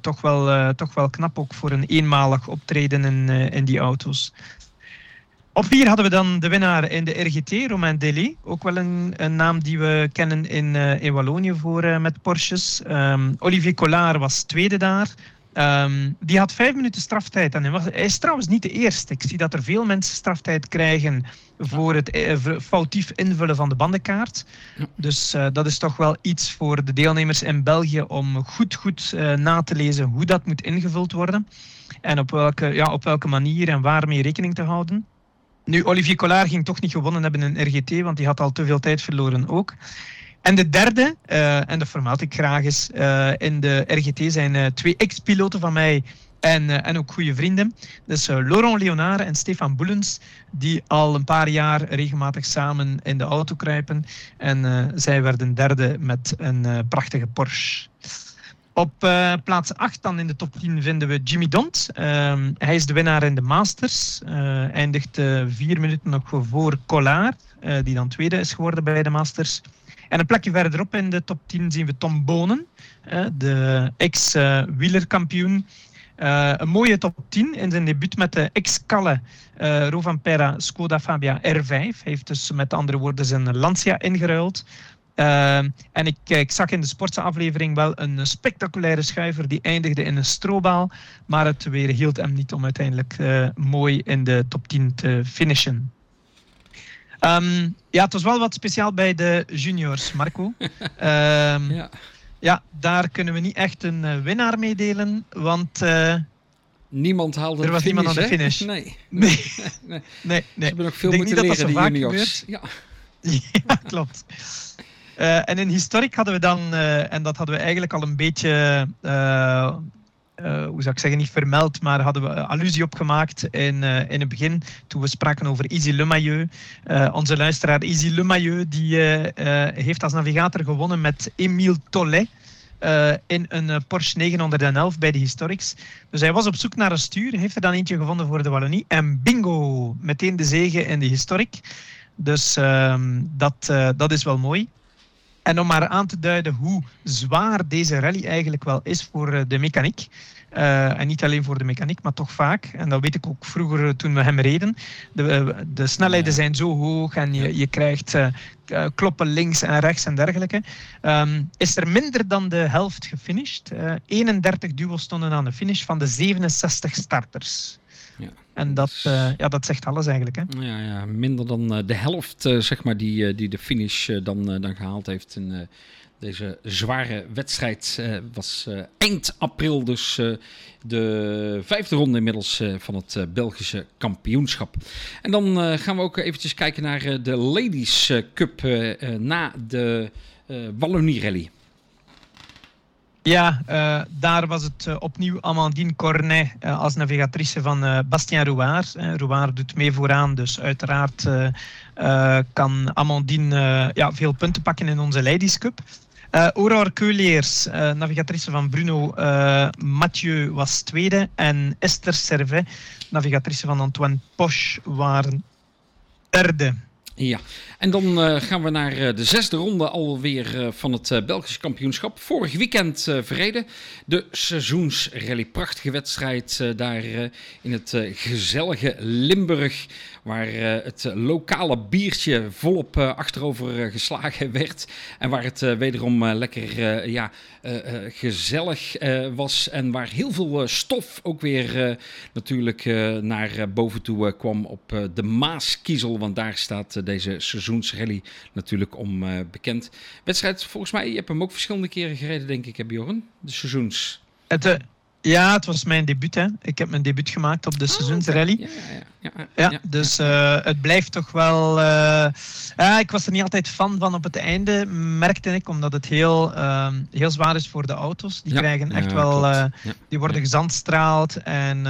toch, wel, toch wel knap ook voor een eenmalig optreden in, in die auto's. Op vier hadden we dan de winnaar in de RGT, Romain Dely. Ook wel een, een naam die we kennen in, uh, in Wallonië voor, uh, met Porsches. Um, Olivier Collard was tweede daar. Um, die had vijf minuten straftijd. Hij, was, hij is trouwens niet de eerste. Ik zie dat er veel mensen straftijd krijgen voor het uh, foutief invullen van de bandenkaart. Dus dat is toch wel iets voor de deelnemers in België om goed, goed na te lezen hoe dat moet ingevuld worden. En op welke, ja, op welke manier en waarmee rekening te houden. Nu, Olivier Collard ging toch niet gewonnen hebben in RGT, want die had al te veel tijd verloren ook. En de derde, uh, en dat vermeld ik graag eens, uh, in de RGT zijn uh, twee ex-piloten van mij en, en ook goede vrienden. Dus Laurent Leonard en Stefan Boelens, die al een paar jaar regelmatig samen in de auto kruipen. En zij werden derde met een prachtige Porsche. Op uh, plaats 8 dan in de top 10 vinden we Jimmy Dont. Uh, hij is de winnaar in de Masters. Uh, eindigt vier minuten nog voor Collard, die dan tweede is geworden bij de Masters. En een plekje verderop in de top 10 zien we Tom Bonen, de ex-wielerkampioen. een mooie top 10 in zijn debuut met de ex-Kalle Rovanpera Skoda Fabia R5. Hij heeft dus met andere woorden zijn Lancia ingeruild. Uh, en ik, ik, zag in de sportse aflevering wel een spectaculaire schuiver die eindigde in een strobaal. Maar het weer hield hem niet om uiteindelijk uh, mooi in de top 10 te finishen. Ehm, ja, het was wel wat speciaal bij de juniors, Marco. Ehm, Ja. ja, daar kunnen we niet echt een eh, winnaar meedelen, want eh, Niemand haalde Er was niemand aan de finish. Nee. nee, nee. nee, Ze nee. hebben nog veel moeten niet dat dat leren, die juniors. Ja. Ja, klopt. Eh, en in historiek hadden we dan, eh, en dat hadden we eigenlijk al een beetje, eh, hoe zou ik zeggen, niet vermeld, maar hadden we allusie op gemaakt in, in het begin, toen we spraken over Easy Le Maillot. Eh, onze luisteraar Easy Le Maillot, die heeft als navigator gewonnen met Emile Tollet. in een Porsche 911 bij de Historics. Dus hij was op zoek naar een stuur, heeft er dan eentje gevonden voor de Wallonie. En bingo, meteen de zege in de Historic. Dus ehm, dat, dat is wel mooi. En om maar aan te duiden hoe zwaar deze rally eigenlijk wel is voor eh, de mechaniek. Eh, en niet alleen voor de mechaniek, maar toch vaak. En dat weet ik ook vroeger eh, toen we hem reden. De, de snelheden zijn zo hoog en je, je krijgt kloppen links en rechts en dergelijke. Ehm, is er minder dan de helft gefinished. Eh 31 duels stonden aan de finish van de 67 starters. Ja. En dat, eh, ja, dat zegt alles eigenlijk. Hè? Ja, ja, minder dan eh, de helft, eh, zeg maar, die, die de finish dan, dan gehaald heeft. in deze zware wedstrijd was eind april, dus de vijfde ronde inmiddels van het Belgische kampioenschap. En dan gaan we ook eventjes kijken naar de Ladies Cup na de Wallonie Rally. Ja, eh, daar was het eh, opnieuw Amandine Cornet eh, als navigatrice van Bastien Rouard. Rouard doet mee vooraan, dus uiteraard kan Amandine ja, veel punten pakken in onze Ladies Cup. Eh Aurore Keuleers, navigatrice van Bruno Mathieu, was tweede. En Esther Servet, navigatrice van Antoine Poche, waren derde. Ja, en dan eh, gaan we naar eh, de zesde ronde alweer eh, van het Belgische kampioenschap. Vorig weekend verreden. De seizoensrally. Prachtige wedstrijd daar in het gezellige Limburg. Waar eh, het eh, lokale biertje volop eh, achterover geslagen werd. En waar het wederom lekker ja, gezellig was. En waar heel veel stof ook weer natuurlijk naar boven toe kwam op de Maaskiezel. Want daar staat deze seizoensrally natuurlijk om bekend. Wedstrijd, volgens mij, je hebt hem ook verschillende keren gereden, denk ik, hè, Bjorn? De seizoens. Het, ja, het was mijn debuut. Hè. Ik heb mijn debuut gemaakt op de seizoensrally. Ja, ja, ja. dus eh, het blijft toch wel. eh, ik was er niet altijd fan van op het einde, merkte ik, omdat het heel, ehm, heel zwaar is voor de auto's. Die krijgen echt wel. eh, die worden gezandstraald. En,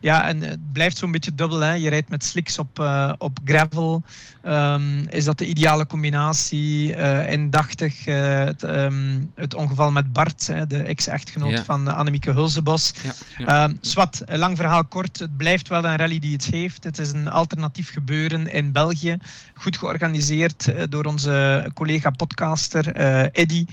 ja, en het blijft zo'n beetje dubbel. Hè. Je rijdt met slicks op, op gravel. Ehm, is dat de ideale combinatie? Indachtig het, ehm, het ongeval met Bart, hè, de ex-echtgenoot van Annemieke Hulsebos. Ja, ja. Ehm, Swat, lang verhaal kort. Het blijft wel een rally die het heeft. Het is een alternatief gebeuren in België. Goed georganiseerd eh, door onze collega podcaster eh Eddy.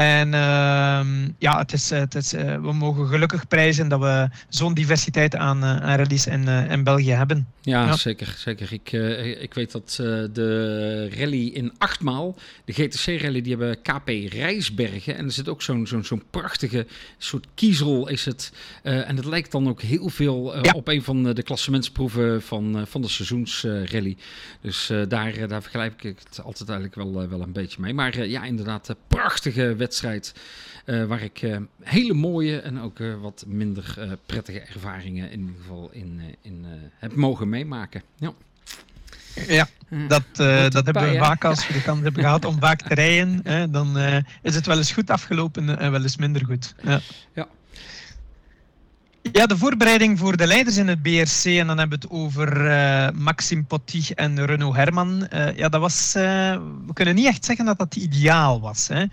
En ehm, ja, het is, het is, eh, we mogen gelukkig prijzen dat we zo'n diversiteit aan, eh, aan rallies in, eh, in België hebben. Ja, Ja. zeker. zeker. Ik, ik weet dat de rally in achtmaal, de GTC-rally, die hebben KP Rijsbergen. En er zit ook zo'n zo'n zo'n prachtige soort kiezel is het. En het lijkt dan ook heel veel Ja. op een van de klassementsproeven van, van de seizoensrally. dus daar, daar vergelijk ik het altijd eigenlijk wel, wel een beetje mee. Maar ja, inderdaad, prachtige wedstrijd. Eh, waar ik eh, hele mooie en ook eh, wat minder prettige ervaringen in ieder geval in, in heb mogen meemaken. Ja. Ja, dat, dat hebben we vaak als we de kans hebben gehad om vaak te rijden. Hè, dan is het wel eens goed afgelopen en wel eens minder goed. Ja. Ja. Ja, de voorbereiding voor de leiders in het BRC, en dan hebben we het over eh, Maxime Potty en Renaud Herman. Ja, dat was, we kunnen niet echt zeggen dat dat ideaal was. Hè.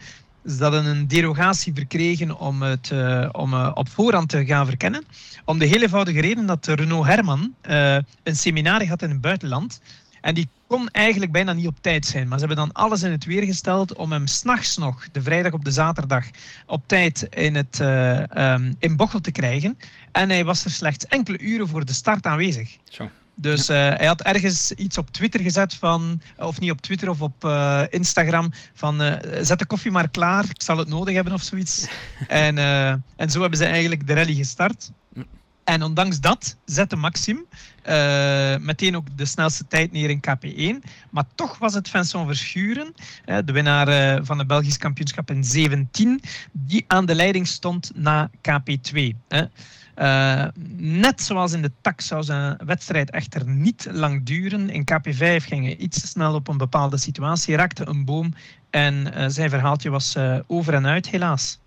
Ze hadden een derogatie verkregen om het eh, om, eh, op voorhand te gaan verkennen. Om de heel eenvoudige reden dat Renaud Herman eh, een seminarie had in het buitenland. En die kon eigenlijk bijna niet op tijd zijn. Maar ze hebben dan alles in het weer gesteld om hem s'nachts nog, de vrijdag op de zaterdag, op tijd in, het, eh, ehm, in Bochel te krijgen. En hij was er slechts enkele uren voor de start aanwezig. Zo. Dus eh, hij had ergens iets op Twitter gezet van, of niet op Twitter of op eh, Instagram, van eh, zet de koffie maar klaar, ik zal het nodig hebben of zoiets. en, eh, en zo hebben ze eigenlijk de rally gestart. En ondanks dat zette Maxim meteen ook de snelste tijd neer in KP1. Maar toch was het Vincent Verschuren, de winnaar van het Belgisch kampioenschap in 17, die aan de leiding stond na KP2. Net zoals in de tak zou zijn wedstrijd echter niet lang duren. In KP5 ging hij iets te snel op een bepaalde situatie, raakte een boom en zijn verhaaltje was over en uit, helaas.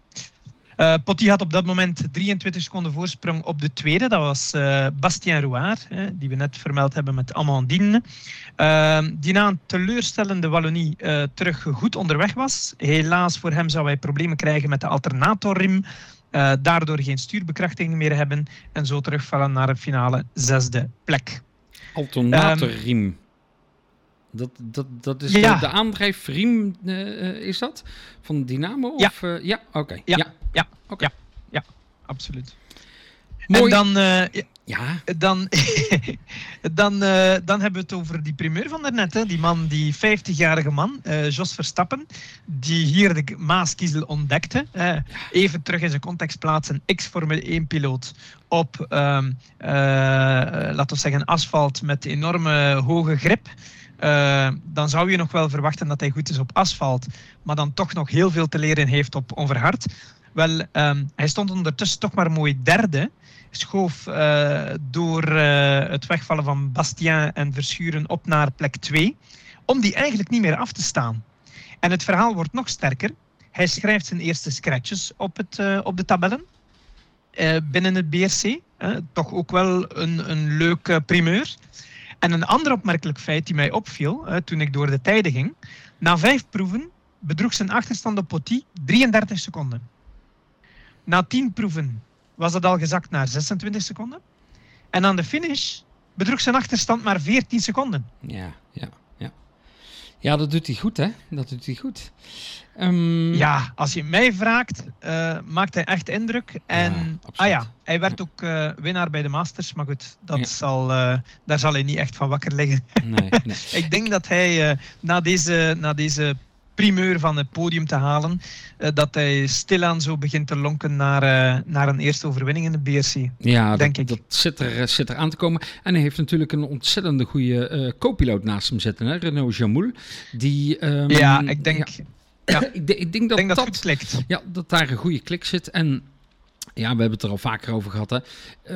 Uh, had op dat moment 23 seconden voorsprong op de tweede. Dat was uh, Bastien Rouard, die we net vermeld hebben met Amandine. Uh, die na een teleurstellende Wallonie uh, terug goed onderweg was. Helaas voor hem zou hij problemen krijgen met de alternatorriem. Daardoor geen stuurbekrachtiging meer hebben. En zo terugvallen naar de finale zesde plek. Alternatorriem. Um, dat, dat, dat is ja. de, de aandrijfriem, uh, is dat? Van Dynamo? Of, ja, uh, ja? oké. Okay. Ja. ja. Ja, okay. ja, ja, absoluut. Mooi. En dan, uh, ja. dan, dan, uh, dan hebben we het over die primeur van daarnet. Hè. Die man, die 50-jarige man, uh, Jos Verstappen, die hier de Maaskiezel ontdekte. even terug in zijn context plaatsen. X-Formule 1-piloot op, um, laten we zeggen, asfalt met enorme hoge grip. Uh, dan zou je nog wel verwachten dat hij goed is op asfalt, maar dan toch nog heel veel te leren heeft op onverhard. Wel, um, hij stond ondertussen toch maar mooi derde. Schoof uh, door uh, het wegvallen van Bastien en Verschuren op naar plek 2. Om die eigenlijk niet meer af te staan. En het verhaal wordt nog sterker. Hij schrijft zijn eerste scratches op, het, uh, op de tabellen. binnen het BRC. toch ook wel een, een leuke primeur. En een ander opmerkelijk feit die mij opviel toen ik door de tijden ging. Na vijf proeven bedroeg zijn achterstand op Potti 33 seconden. Na 10 proeven was dat al gezakt naar 26 seconden. En aan de finish bedroeg zijn achterstand maar 14 seconden. Ja, ja, ja. Ja, dat doet hij goed, hè? Dat doet hij goed. Um... Ja, als je mij vraagt, uh, maakt hij echt indruk. En ja, ah ja, hij werd ook uh, winnaar bij de Masters. Maar goed, dat ja. zal, uh, daar zal hij niet echt van wakker liggen. Nee, nee. Ik denk dat hij na, deze, na deze primeur van het podium te halen. Uh, dat hij stilaan zo begint te lonken naar, uh, naar een eerste overwinning in de BRC. Ja, denk dat, ik. dat zit, er, zit er aan te komen. En hij heeft natuurlijk een ontzettende goede uh, co-piloot naast hem zitten, hè? Renault Jamoul. Die, um, ja, ik denk... Ja. Ja. ik, ik, denk dat denk dat, dat. Ja, dat daar een goede klik zit. En ja, we hebben het er al vaker over gehad. Hè?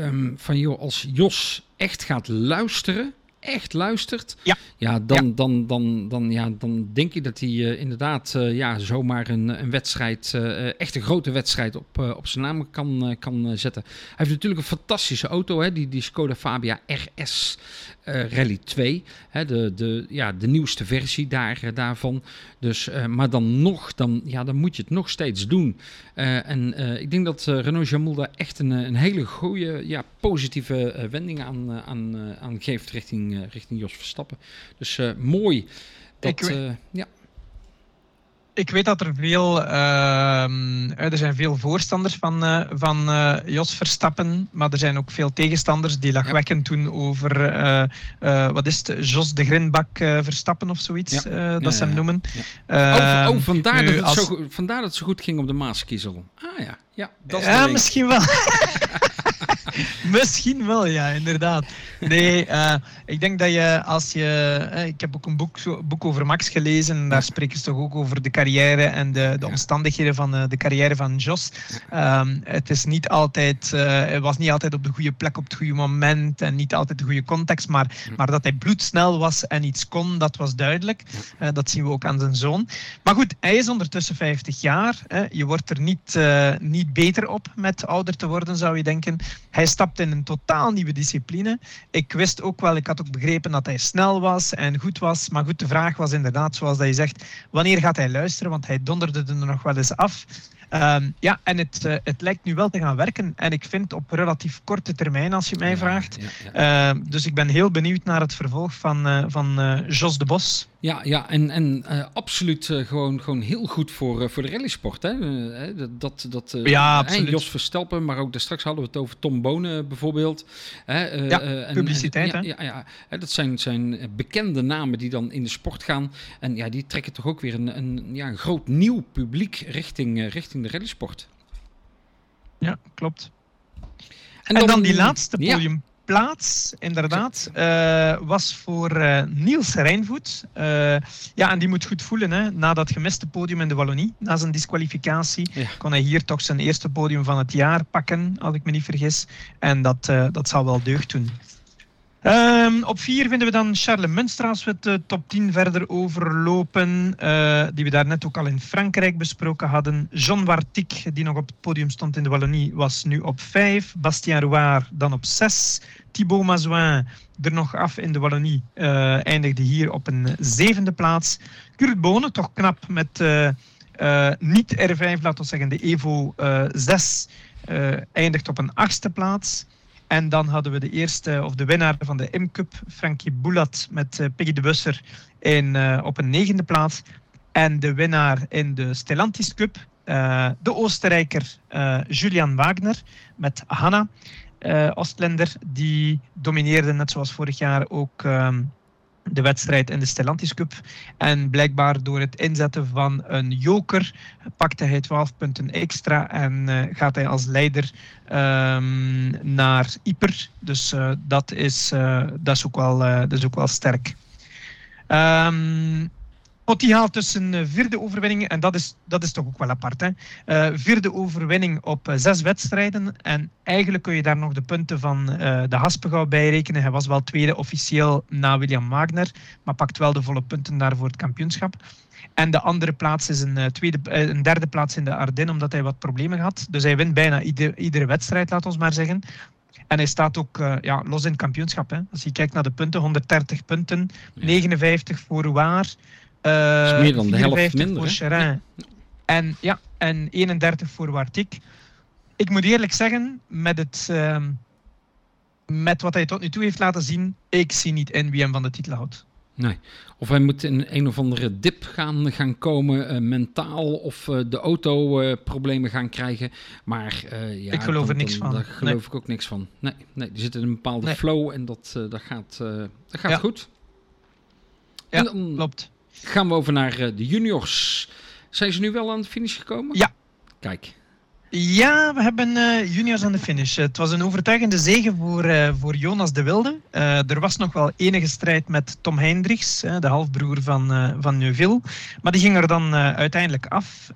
Um, van joh, als Jos echt gaat luisteren echt luistert, ja. Ja, dan, ja. Dan, dan, dan, ja, dan denk je dat hij uh, inderdaad uh, ja, zomaar een, een wedstrijd, uh, echt een grote wedstrijd op, op zijn naam kan, kan zetten. Hij heeft natuurlijk een fantastische auto, hè, die, die Skoda Fabia RS Rally 2. Hè, de, de, ja, de nieuwste versie daar, daarvan. Dus, maar dan nog, dan, ja, dan moet je het nog steeds doen. En ik denk dat Renault Jamoul daar echt een, een hele goede, ja, positieve wending aan, aan, aan geeft richting, richting Jos Verstappen. Dus uh, mooi. Dat, ik, uh, ja. Ik weet dat er veel, uh, er zijn veel voorstanders van, uh, van Jos Verstappen, maar er zijn ook veel tegenstanders die lachwekkend doen over, wat is het, Jos de Grinbak Verstappen of zoiets, ja. dat ze hem noemen. Oh, oh, vandaar, nu, dat het als... zo, vandaar dat het zo goed ging op de Maaskiezel. Ah ja, ja, dat is ja misschien wel. Misschien wel, ja, inderdaad. Nee, uh, ik denk dat je als je. Uh, ik heb ook een boek, boek over Max gelezen. En daar spreken ze toch ook over de carrière en de, de omstandigheden van uh, de carrière van Jos. Um, het is niet altijd. hij was niet altijd op de goede plek op het goede moment. En niet altijd de goede context. Maar, maar dat hij bloedsnel was en iets kon, dat was duidelijk. dat zien we ook aan zijn zoon. Maar goed, hij is ondertussen 50 jaar. je wordt er niet, niet beter op met ouder te worden, zou je denken. Hij stapt in een totaal nieuwe discipline. Ik wist ook wel, ik had ook begrepen dat hij snel was en goed was. Maar goed, de vraag was inderdaad, zoals dat je zegt, wanneer gaat hij luisteren? Want hij donderde er nog wel eens af. Um, ja, en het, uh, het lijkt nu wel te gaan werken. En ik vind op relatief korte termijn, als je mij ja, vraagt. Ja. Uh, dus ik ben heel benieuwd naar het vervolg van, uh, van Jos de Bos. Ja, ja en, en absoluut gewoon, gewoon heel goed voor, voor de rallysport. Hè? dat, dat, ja, absoluut. Jos Verstelpen, maar ook daar straks hadden we het over Tom Bonen bijvoorbeeld. ja, en, publiciteit. En, ja, ja, ja, dat zijn, zijn bekende namen die dan in de sport gaan. En ja, die trekken toch ook weer een, een, ja, een groot nieuw publiek richting, richting de rallysport. Ja, klopt. En dan, die laatste ja. podiumplaats, inderdaad, eh, was voor eh, Niels Rijnvoet. Eh, ja, en die moet goed voelen, hè, na dat gemiste podium in de Wallonie, na zijn disqualificatie, Ja. kon hij hier toch zijn eerste podium van het jaar pakken, als ik me niet vergis. En dat, dat zal wel deugd doen. Ehm, op vier vinden we dan Charles Munster als we de top 10 verder overlopen. eh, die we daarnet ook al in Frankrijk besproken hadden. John Wartik, die nog op het podium stond in de Wallonie, was nu op 5. Bastien Rouard dan op 6. Thibaut Mazouin er nog af in de Wallonie. eh, eindigde hier op een zevende plaats. Kurt Bonen, toch knap met eh, eh, niet R5, laten we zeggen de Evo eh 6. eh, eindigt op een achtste plaats. En dan hadden we de eerste, of de winnaar van de M-Cup, Frankie Boulat met eh, Peggy de Busser in, eh, op een negende plaats. En de winnaar in de Stellantis Cup, eh, de Oostenrijker Julian Wagner met Hanna Oostländer. Die domineerde net zoals vorig jaar ook ehm, de wedstrijd in de Stellantis Cup. En blijkbaar door het inzetten van een joker pakte hij 12 punten extra en eh, gaat hij als leider ehm, naar Ieper. Dus eh, dat, is, eh, dat, is ook wel, dat is ook wel sterk. Ehm Potti haalt dus een eh, vierde overwinning en dat is, dat is toch ook wel apart. Hè? Eh, vierde overwinning op eh, zes wedstrijden en eigenlijk kun je daar nog de punten van de Haspengouw bij rekenen. Hij was wel tweede officieel na William Wagner, maar pakt wel de volle punten daar voor het kampioenschap. En de andere plaats is een, tweede, een derde plaats in de Ardennen, omdat hij wat problemen had. Dus hij wint bijna ieder, iedere wedstrijd, laat ons maar zeggen. En hij staat ook ja, los in het kampioenschap. Hè. Als je kijkt naar de punten, 130 punten, Ja. 59 voor Rouard. Eh, is meer dan de helft 54 minder, hè? En, ja, en 31 voor Wartik. Ik moet eerlijk zeggen, met, het, ehm, met wat hij tot nu toe heeft laten zien, ik zie niet in wie hem van de titel houdt. Nee. Of hij moet in een of andere dip gaan, gaan komen, eh, mentaal, of eh, de auto problemen gaan krijgen. Maar ja, Ik geloof er niks dan- van. Daar geloof ik ook niks van. Nee, nee die zit in een bepaalde Nee. flow en dat, dat gaat, dat gaat Ja. goed. Ja, en dan Klopt. Gaan we over naar eh, de juniors. Zijn ze nu wel aan de finish gekomen? Ja. Kijk. Ja, we hebben eh, juniors aan de finish. Het was een overtuigende zege voor, eh, voor Jonas de Wilde. Er was nog wel enige strijd met Tom Hendricks, de halfbroer van, van Neuville. Maar die ging er dan uiteindelijk af.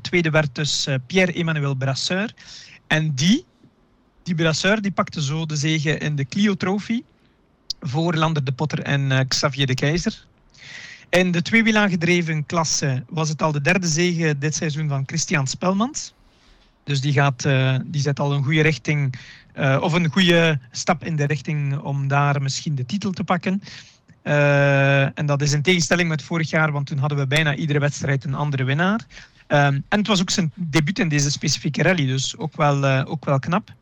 Tweede werd dus Pierre-Emmanuel Brasseur. En die, die Brasseur, die pakte zo de zege in de Clio Trophy voor Lander de Potter en Xavier de Keizer. In de tweewielaangedreven klasse was het al de derde zege dit seizoen van Christian Spelmans. Dus die, gaat, eh, die zet al een goede richting, eh, of een goede stap in de richting om daar misschien de titel te pakken. Eh, en dat is in tegenstelling met vorig jaar, want toen hadden we bijna iedere wedstrijd een andere winnaar. Ehm, en het was ook zijn debuut in deze specifieke rally, dus ook wel, ook wel knap.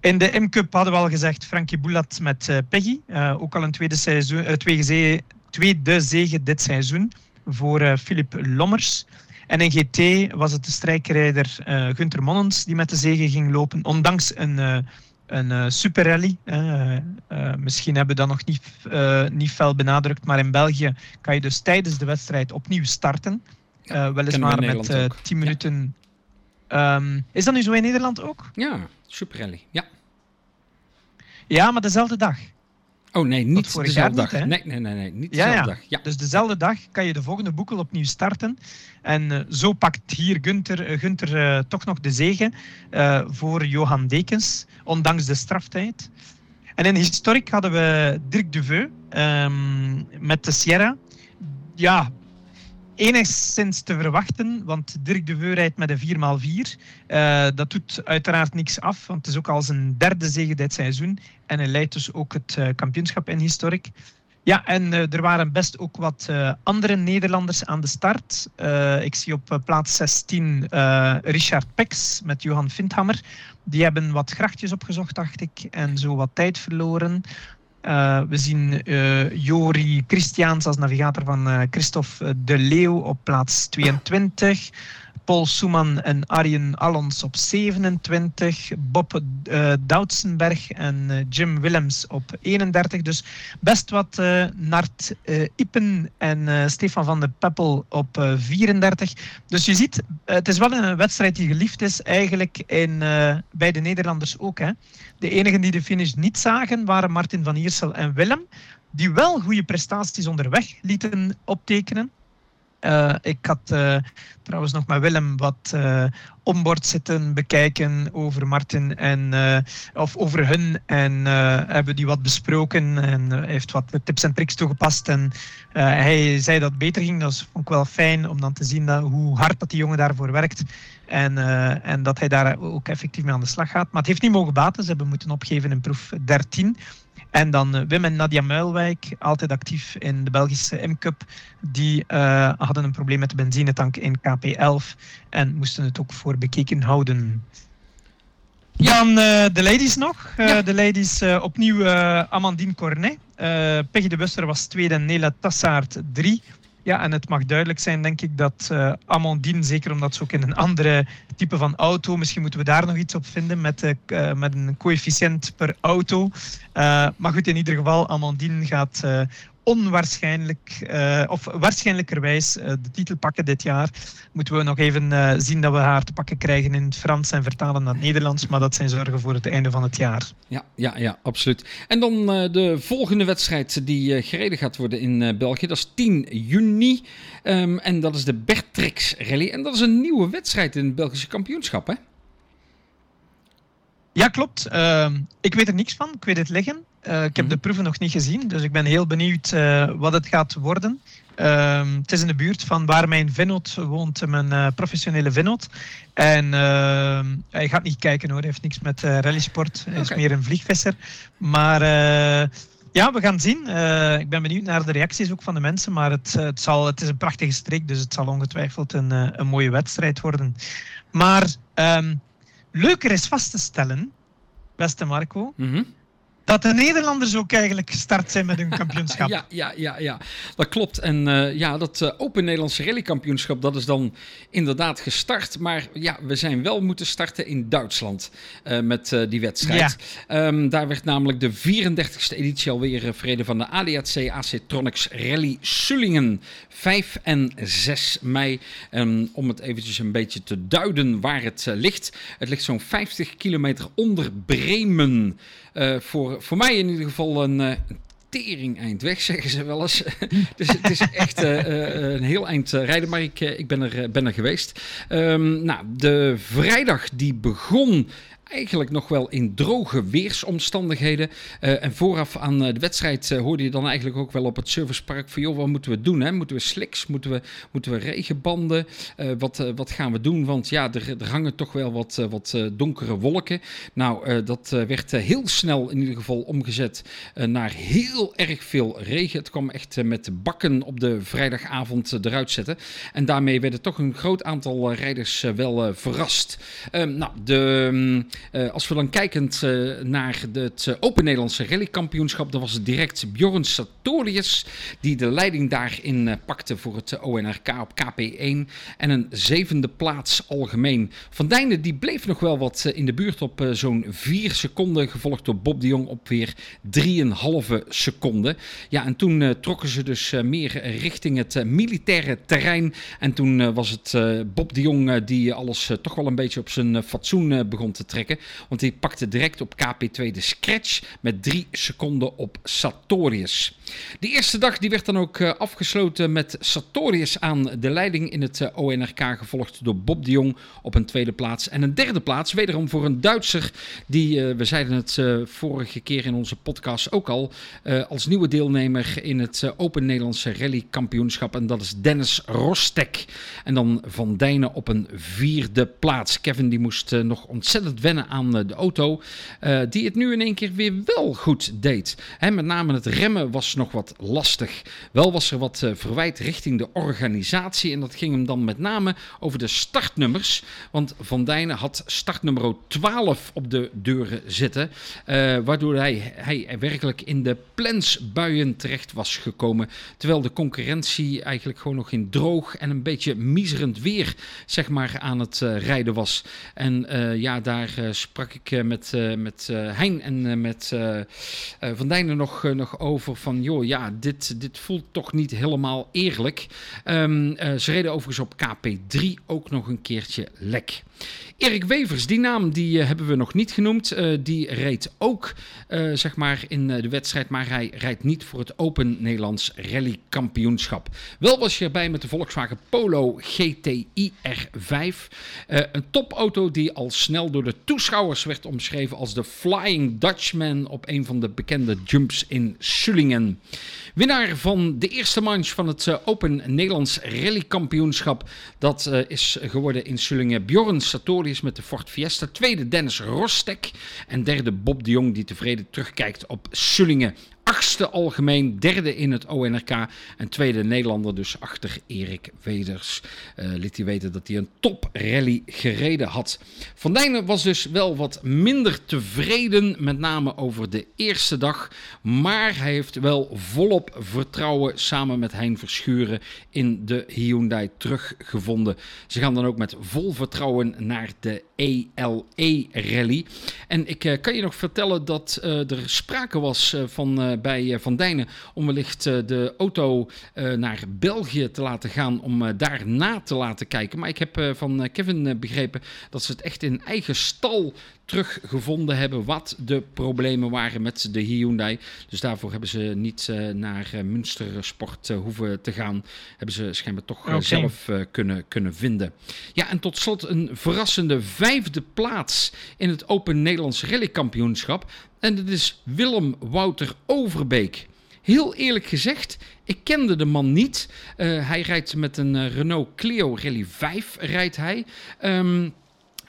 In de M-Cup hadden we al gezegd Frankie Boulat met Peggy. Ook al een tweede, seizoen, eh, tweede, zege, tweede zege dit seizoen voor eh, Philip Lommers. En in GT was het de strijkrijder eh Gunther Monnens die met de zege ging lopen, ondanks een, eh een superrally. misschien hebben we dat nog niet, niet fel benadrukt, maar in België kan je dus tijdens de wedstrijd opnieuw starten. Weliswaar met Nederland eh, ook. 10 Ja. minuten. Ehm, is dat nu zo in Nederland ook? Ja, Super Rally. Ja. Ja, maar dezelfde dag. Oh nee, niet vorig dezelfde dag. niet, nee, nee, nee, nee, niet dezelfde ja. dag. Ja. Dus dezelfde dag kan je de volgende boekel opnieuw starten. En eh, zo pakt hier Gunther, eh, Gunther eh, toch nog de zege eh, voor Johan Dekens, ondanks de straftijd. En in historiek hadden we Dirk Duveu ehm, met de Sierra. Ja, enigszins te verwachten, want Dirk Duveu rijdt met een 4x4. Eh, dat doet uiteraard niks af, want het is ook al zijn derde zege dit seizoen. En hij leidt dus ook het eh, kampioenschap in historiek. Ja, en eh, er waren best ook wat andere Nederlanders aan de start. Ik zie op plaats 16 eh, Richard Pex met Johan Vindhammer. Die hebben wat grachtjes opgezocht, dacht ik, en zo wat tijd verloren. Eh, we zien eh, Jori Christiaans als navigator van eh, Christophe de Leeuw op plaats 22. Paul Soeman en Arjen Allons op 27. Bob uh, Doutsenberg en Jim Willems op 31. Dus best wat Nart Ippen en Stefan van de Peppel op 34. Dus je ziet, het is wel een wedstrijd die geliefd is eigenlijk in, bij de Nederlanders ook. Hè. De enigen die de finish niet zagen waren Martin van Iersel en Willem die wel goede prestaties onderweg lieten optekenen. Uh, ik had uh, trouwens nog met Willem wat uh, zitten bekijken over Martin en, of over hun. En hebben die wat besproken en hij heeft wat tips en tricks toegepast. En hij zei dat het beter ging. Dat vond ik wel fijn om dan te zien dat, hoe hard dat die jongen daarvoor werkt. En, en dat hij daar ook effectief mee aan de slag gaat. Maar het heeft niet mogen baten. Ze hebben moeten opgeven in proef 13. En dan eh, Wim en Nadia Muilwijk, altijd actief in de Belgische M-Cup. Die uh, hadden een probleem met de benzinetank in KP11 en moesten het ook voor bekeken houden. Dan uh, de ladies nog. Uh, De ladies opnieuw Amandine Cornet. Peggy de Busser was tweede en Nela Tassaert drie. Ja, en het mag duidelijk zijn, denk ik, dat uh, Amandine, zeker omdat ze ook in een andere type van auto, misschien moeten we daar nog iets op vinden met, uh, met een coëfficiënt per auto. Maar goed, in ieder geval, Amandine gaat onwaarschijnlijk, uh, of waarschijnlijkerwijs uh, de titel pakken dit jaar. Moeten we nog even uh, zien dat we haar te pakken krijgen in het Frans en vertalen naar het Nederlands. Maar dat zijn zorgen voor het einde van het jaar. Ja, ja, ja absoluut. En dan de volgende wedstrijd die gereden gaat worden in België. Dat is 10 juni. Um, en dat is de Bertrix Rally. En dat is een nieuwe wedstrijd in het Belgische kampioenschap, hè? Ja, klopt. Ehm, ik weet er niks van. Ik weet het liggen. Uh, ik heb mhm. de proeven nog niet gezien, dus ik ben heel benieuwd uh, wat het gaat worden. Uh, het is in de buurt van waar mijn vennoot woont, mijn uh, professionele vennoot. En ehm, hij gaat niet kijken hoor, hij heeft niks met rallysport. Hij is meer een vliegvisser. Maar ja, we gaan zien. ik ben benieuwd naar de reacties ook van de mensen. Maar het, het, zal, het is een prachtige streek, dus het zal ongetwijfeld een, een mooie wedstrijd worden. Maar um, leuker is vast te stellen, beste Marco, mm dat de Nederlanders ook eigenlijk gestart zijn met hun kampioenschap. ja, ja, ja, ja, dat klopt. En uh, ja, dat uh, Open Nederlandse Rallykampioenschap, dat is dan inderdaad gestart. Maar ja, we zijn wel moeten starten in Duitsland uh, met die wedstrijd. Ja. Um, daar werd namelijk de 34e editie alweer verreden van de ADAC AC Tronics Rally Sullingen. 5 en 6 mei. Um, om het eventjes een beetje te duiden waar het ligt. Het ligt zo'n 50 kilometer onder Bremen. Uh, voor, voor mij in ieder geval een, uh, tering eind weg, zeggen ze wel eens. dus het is echt uh, een heel eind rijden, maar ik, ik ben, er, ben er geweest. Um, nou, de vrijdag die begon eigenlijk nog wel in droge weersomstandigheden. Uh, en vooraf aan de wedstrijd uh, hoorde je dan eigenlijk ook wel op het servicepark van... joh, wat moeten we doen? Hè? Moeten we slicks? Moeten we, moeten we regenbanden? Wat, wat gaan we doen? Want ja, er, er hangen toch wel wat, wat donkere wolken. Nou, dat werd heel snel in ieder geval omgezet naar heel erg veel regen. Het kwam echt met bakken op de vrijdagavond eruit zetten. En daarmee werden toch een groot aantal rijders wel verrast. Ehm, nou, de... Um, uh, als we dan kijkend uh, naar het uh, Open Nederlandse rallykampioenschap, dan was het direct Bjorn Sartorius die de leiding daarin pakte voor het ONRK op KP1 en een zevende plaats algemeen. Van Dijnen die bleef nog wel wat in de buurt op zo'n 4 seconden, gevolgd door Bob de Jong op weer 3,5 seconden. Ja, en toen trokken ze dus meer richting het militaire terrein en toen was het Bob de Jong die alles toch wel een beetje op zijn fatsoen begon te trekken. Want hij pakte direct op KP2 de scratch met 3 seconden op Sartorius. De eerste dag die werd dan ook uh, afgesloten met Sartorius aan de leiding in het eh, ONRK, gevolgd door Bob de Jong op een tweede plaats. En een derde plaats, wederom voor een Duitser, die, uh, we zeiden het vorige keer in onze podcast ook al, als nieuwe deelnemer in het Open Nederlandse Rally Kampioenschap. En dat is Dennis Rostek. En dan Van Dijnen op een vierde plaats. Kevin die moest nog ontzettend wennen aan de auto, die het nu in één keer weer wel goed deed. Hè, met name het remmen was nog wat lastig. Wel was er wat verwijt richting de organisatie en dat ging hem dan met name over de startnummers. Want Van Dijnen had startnummer 12 op de deuren zitten, waardoor hij, hij werkelijk in de plensbuien terecht was gekomen. Terwijl de concurrentie eigenlijk gewoon nog in droog en een beetje miserend weer zeg maar, aan het rijden was. En ja, daar sprak ik met, met Hein en met Van Dijnen nog, nog over van... joh, ja, dit, dit voelt toch niet helemaal eerlijk. Um, ze reden overigens op KP3 ook nog een keertje lek. Erik Wevers, die naam die, hebben we nog niet genoemd. die reed ook zeg maar in de wedstrijd, maar hij rijdt niet voor het Open Nederlands Rally Kampioenschap. Wel was je erbij met de Volkswagen Polo GTI R5. Uh, een topauto die al snel door de toeschouwers werd omschreven als de Flying Dutchman op een van de bekende jumps in Sullingen. Winnaar van de eerste manche van het uh, Open Nederlands Rally Kampioenschap. Dat uh, is geworden in Sullingen Bjorn Sartorius met de Ford Fiesta. Tweede Dennis Rostek. En derde Bob de Jong die tevreden terugkijkt op Sullingen achtste algemeen, derde in het ONRK en tweede Nederlander dus achter Erik Weders. Uh, liet hij weten dat hij een top rally gereden had. Van Dijnen was dus wel wat minder tevreden, met name over de eerste dag. Maar hij heeft wel volop vertrouwen samen met Hein Verschuren in de Hyundai teruggevonden. Ze gaan dan ook met vol vertrouwen naar de ELE Rally. En ik uh, kan je nog vertellen dat uh, er sprake was van bij eh, Van Dijnen om wellicht eh, de auto eh, naar België te laten gaan om daar na te laten kijken. Maar ik heb van Kevin begrepen dat ze het echt in eigen stal teruggevonden hebben wat de problemen waren met de Hyundai. Dus daarvoor hebben ze niet naar Münster Sport hoeven te gaan. Hebben ze schijnbaar toch okay. zelf kunnen, kunnen vinden. Ja, en tot slot een verrassende vijfde plaats in het Open Nederlands Rally Kampioenschap. En dat is Willem Wouter Overbeek. Heel eerlijk gezegd, ik kende de man niet. Uh, hij rijdt met een Renault Clio Rally 5, rijdt hij. Um,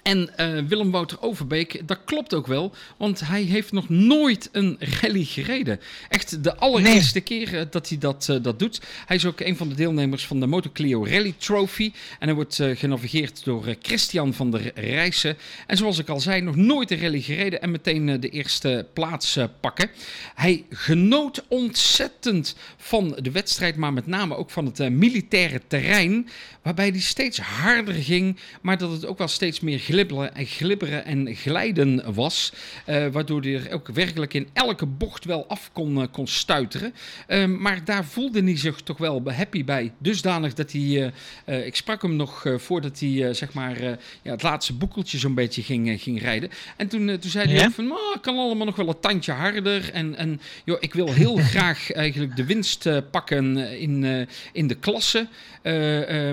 en uh, Willem Wouter Overbeek, dat klopt ook wel, want hij heeft nog nooit een rally gereden. Echt de allereerste nee. keer dat hij dat, uh, dat doet. Hij is ook een van de deelnemers van de Moto Clio Rally Trophy. En hij wordt genavigeerd door Christian van der Rijssen. En zoals ik al zei, nog nooit een rally gereden en meteen de eerste plaats pakken. Hij genoot ontzettend van de wedstrijd, maar met name ook van het militaire terrein. Waarbij hij steeds harder ging, maar dat het ook wel steeds meer glibberen en glibberen en glijden was. Uh, waardoor hij er ook werkelijk in elke bocht wel af kon, uh, kon stuiteren. Uh, maar daar voelde hij zich toch wel happy bij. Dusdanig dat hij, eh, ik sprak hem nog voordat hij zeg maar ja, het laatste boekeltje zo'n beetje ging, ging rijden. En toen, toen zei hij ja? van, oh, kan allemaal nog wel een tandje harder. En, en joh, ik wil heel graag eigenlijk de winst pakken in, in de klasse.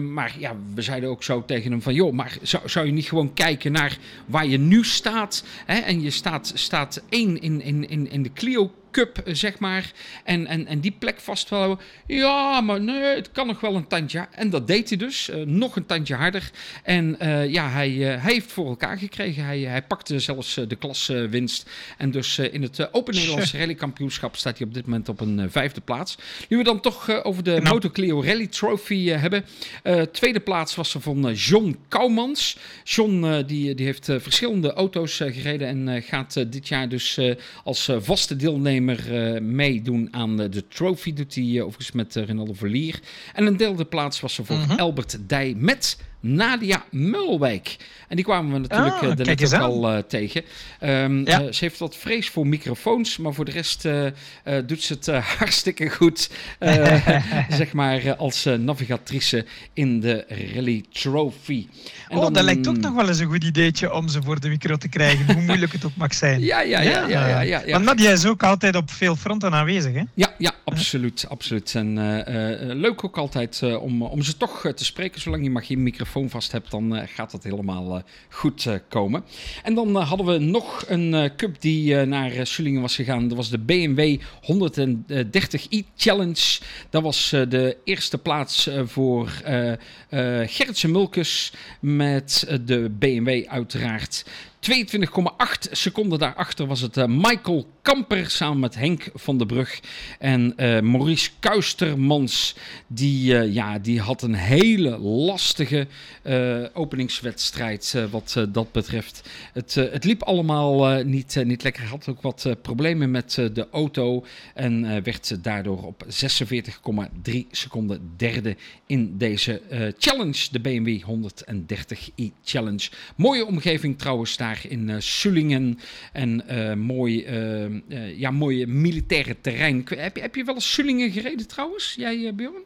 maar ja, we zeiden ook zo tegen hem van, joh, maar zou, zou je niet gewoon kijken naar waar je nu staat. Hè, en je staat, staat één in, in, in, in de Clio Cup, zeg maar. En, en, en die plek vasthouden. Ja, maar nee, het kan nog wel een tandje. En dat deed hij dus. Uh, nog een tandje harder. En uh, ja, hij, uh, hij heeft voor elkaar gekregen. Hij, hij pakte zelfs de klaswinst. en dus in het Open Nederlands Rally Kampioenschap staat hij op dit moment op een vijfde plaats. Nu we dan toch over de nou. Moto Clio Rally Trophy hebben. tweede plaats was er van John Kouwmans. John die, die heeft verschillende auto's gereden. En gaat dit jaar dus als vaste deelnemer uh, meedoen aan de, de trophy. Doet hij uh, overigens met uh, Renaldo Verlier. En een derde plaats was er voor -hmm. Albert Dij met Nadia Mulwijk. En die kwamen we natuurlijk Ah, oh, kijk net ook al uh, tegen. Um, Ja. uh, ze heeft wat vrees voor microfoons, maar voor de rest uh, doet ze het hartstikke goed. Zeg maar als navigatrice in de Rally Trophy. En oh, dan- dat lijkt ook nog wel eens een goed ideetje om ze voor de micro te krijgen, hoe moeilijk het ook mag zijn. Ja, ja, ja, ja, ja, ja, ja. Want Nadia is ook altijd op veel fronten aanwezig, hè? Ja, ja, absoluut, absoluut. En eh, eh, leuk ook altijd eh, om, om ze toch eh, te spreken. Zolang je maar geen microfoon vast hebt, dan eh, gaat dat helemaal eh, goed eh, komen. En dan hadden we nog een cup die naar Sullingen was gegaan. Dat was de BMW 130i Challenge. Dat was de eerste plaats voor Gertse Mulkus met de BMW uiteraard. 22,8 seconden daarachter was het Michael Kamper samen met Henk van der Brug. En Maurice Kuistermans, die, ja, die had een hele lastige openingswedstrijd wat dat betreft. Het, het liep allemaal niet, niet lekker. Had ook wat problemen met de auto en werd daardoor op 46,3 seconden derde in deze challenge, de BMW 130i Challenge. Mooie omgeving trouwens daar in uh, Sullingen. En uh, mooi, uh, ja, mooie militaire terrein. Heb je, heb je wel eens Sullingen gereden trouwens, jij Bjorn?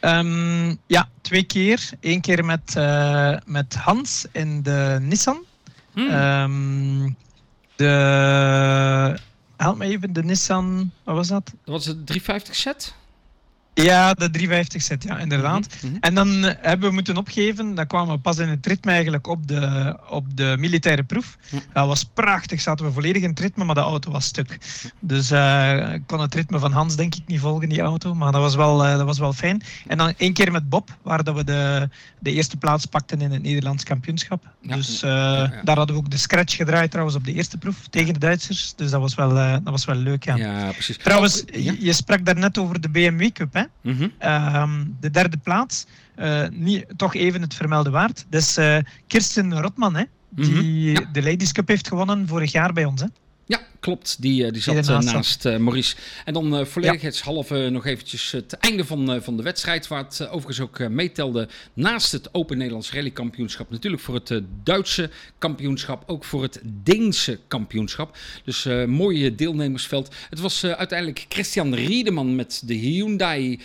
Um, ja, twee keer. Eén keer met, met Hans in de Nissan. Hmm. Um, de... Help me even, de Nissan... Wat was dat? Dat was het 350 set? Ja, de 350 set, ja, inderdaad. Mhm, mhm. En dan eh, hebben we moeten opgeven. Dan kwamen we pas in het ritme eigenlijk op de, op de militaire proef. Dat was prachtig. Zaten we volledig in het ritme, maar de auto was stuk. Dus uh, ik kon het ritme van Hans denk ik niet volgen, die auto. Maar dat was wel, uh, dat was wel fijn. En dan één keer met Bob, waar dat we de, de eerste plaats pakten in het Nederlands kampioenschap. Dus daar hadden we ook de scratch gedraaid trouwens op de eerste proef tegen de Duitsers. Dus dat was wel, dat was wel leuk, ja. Ja, precies. Trouwens, je, sprak daarnet over de BMW Cup, hè? Mhm. Ehm, de derde plaats, uh, niet, toch even het vermelde waard. Dat is Kirsten Rotman, hè, die mhm. de Ladies Cup heeft gewonnen vorig jaar bij ons. Hè? Ja, klopt. Die, eh, die zat naast, naast Maurice. En dan uh, volledigheidshalve nog eventjes het einde van, van de wedstrijd. Waar het overigens ook meetelde naast het Open Nederlands Rally Kampioenschap. Natuurlijk voor het Duitse kampioenschap. Ook voor het Deense kampioenschap. Dus mooie deelnemersveld. Het was uiteindelijk Christian Riedeman met de Hyundai.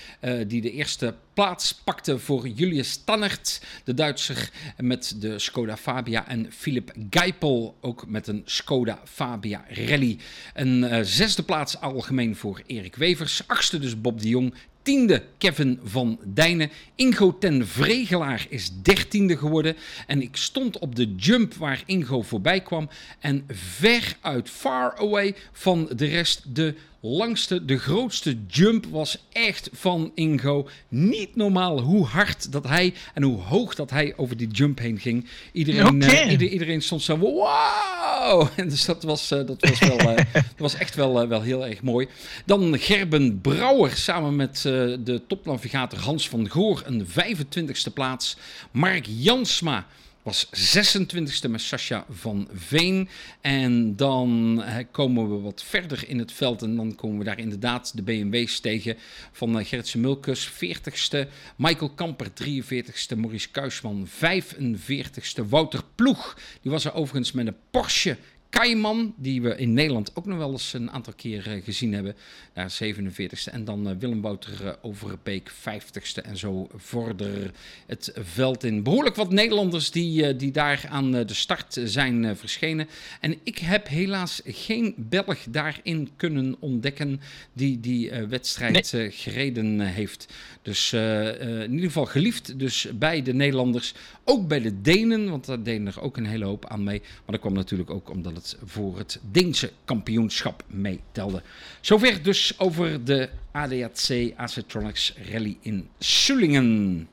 die de eerste plaats pakte voor Julius Tannert, de Duitser, met de Skoda Fabia. En Philip Geipel, ook met een Skoda Fabia Rally. Een uh, zesde plaats algemeen voor Erik Wevers. Achtste dus Bob de Jong. Tiende Kevin van Dijnen. Ingo ten Vregelaar is dertiende geworden. En ik stond op de jump waar Ingo voorbij kwam. En ver uit, far away van de rest, de langste, de grootste jump was echt van Ingo. Niet normaal hoe hard dat hij en hoe hoog dat hij over die jump heen ging. Iedereen, uh, iedereen stond zo, wow! En dus dat was, uh, dat was, wel, uh, dat was echt wel, wel heel erg mooi. Dan Gerben Brouwer samen met de topnavigator Hans van Goor, een 25ste plaats. Mark Jansma was 26e met Sascha van Veen. En dan komen we wat verder in het veld. En dan komen we daar inderdaad de BMW's tegen. Van uh, Gertse Mulkus, 40ste. Michael Kamper, 43ste. Maurice Kuisman, 45ste. Wouter Ploeg, die was er overigens met een Porsche Kaiman, die we in Nederland ook nog wel eens een aantal keer eh, gezien hebben. Daar 47ste. En dan uh, Willem Wouter uh, Overbeek 50ste. En zo vorder het veld in. Behoorlijk wat Nederlanders die, die daar aan de start zijn verschenen. En ik heb helaas geen Belg daarin kunnen ontdekken die die wedstrijd gereden heeft. Dus in ieder geval geliefd dus bij de Nederlanders. Ook bij de Denen, want daar deden er ook een hele hoop aan mee. Maar dat kwam natuurlijk ook omdat het voor het Deense kampioenschap meetelde. Zover dus over de ADAC Acetronics Rally in Sullingen.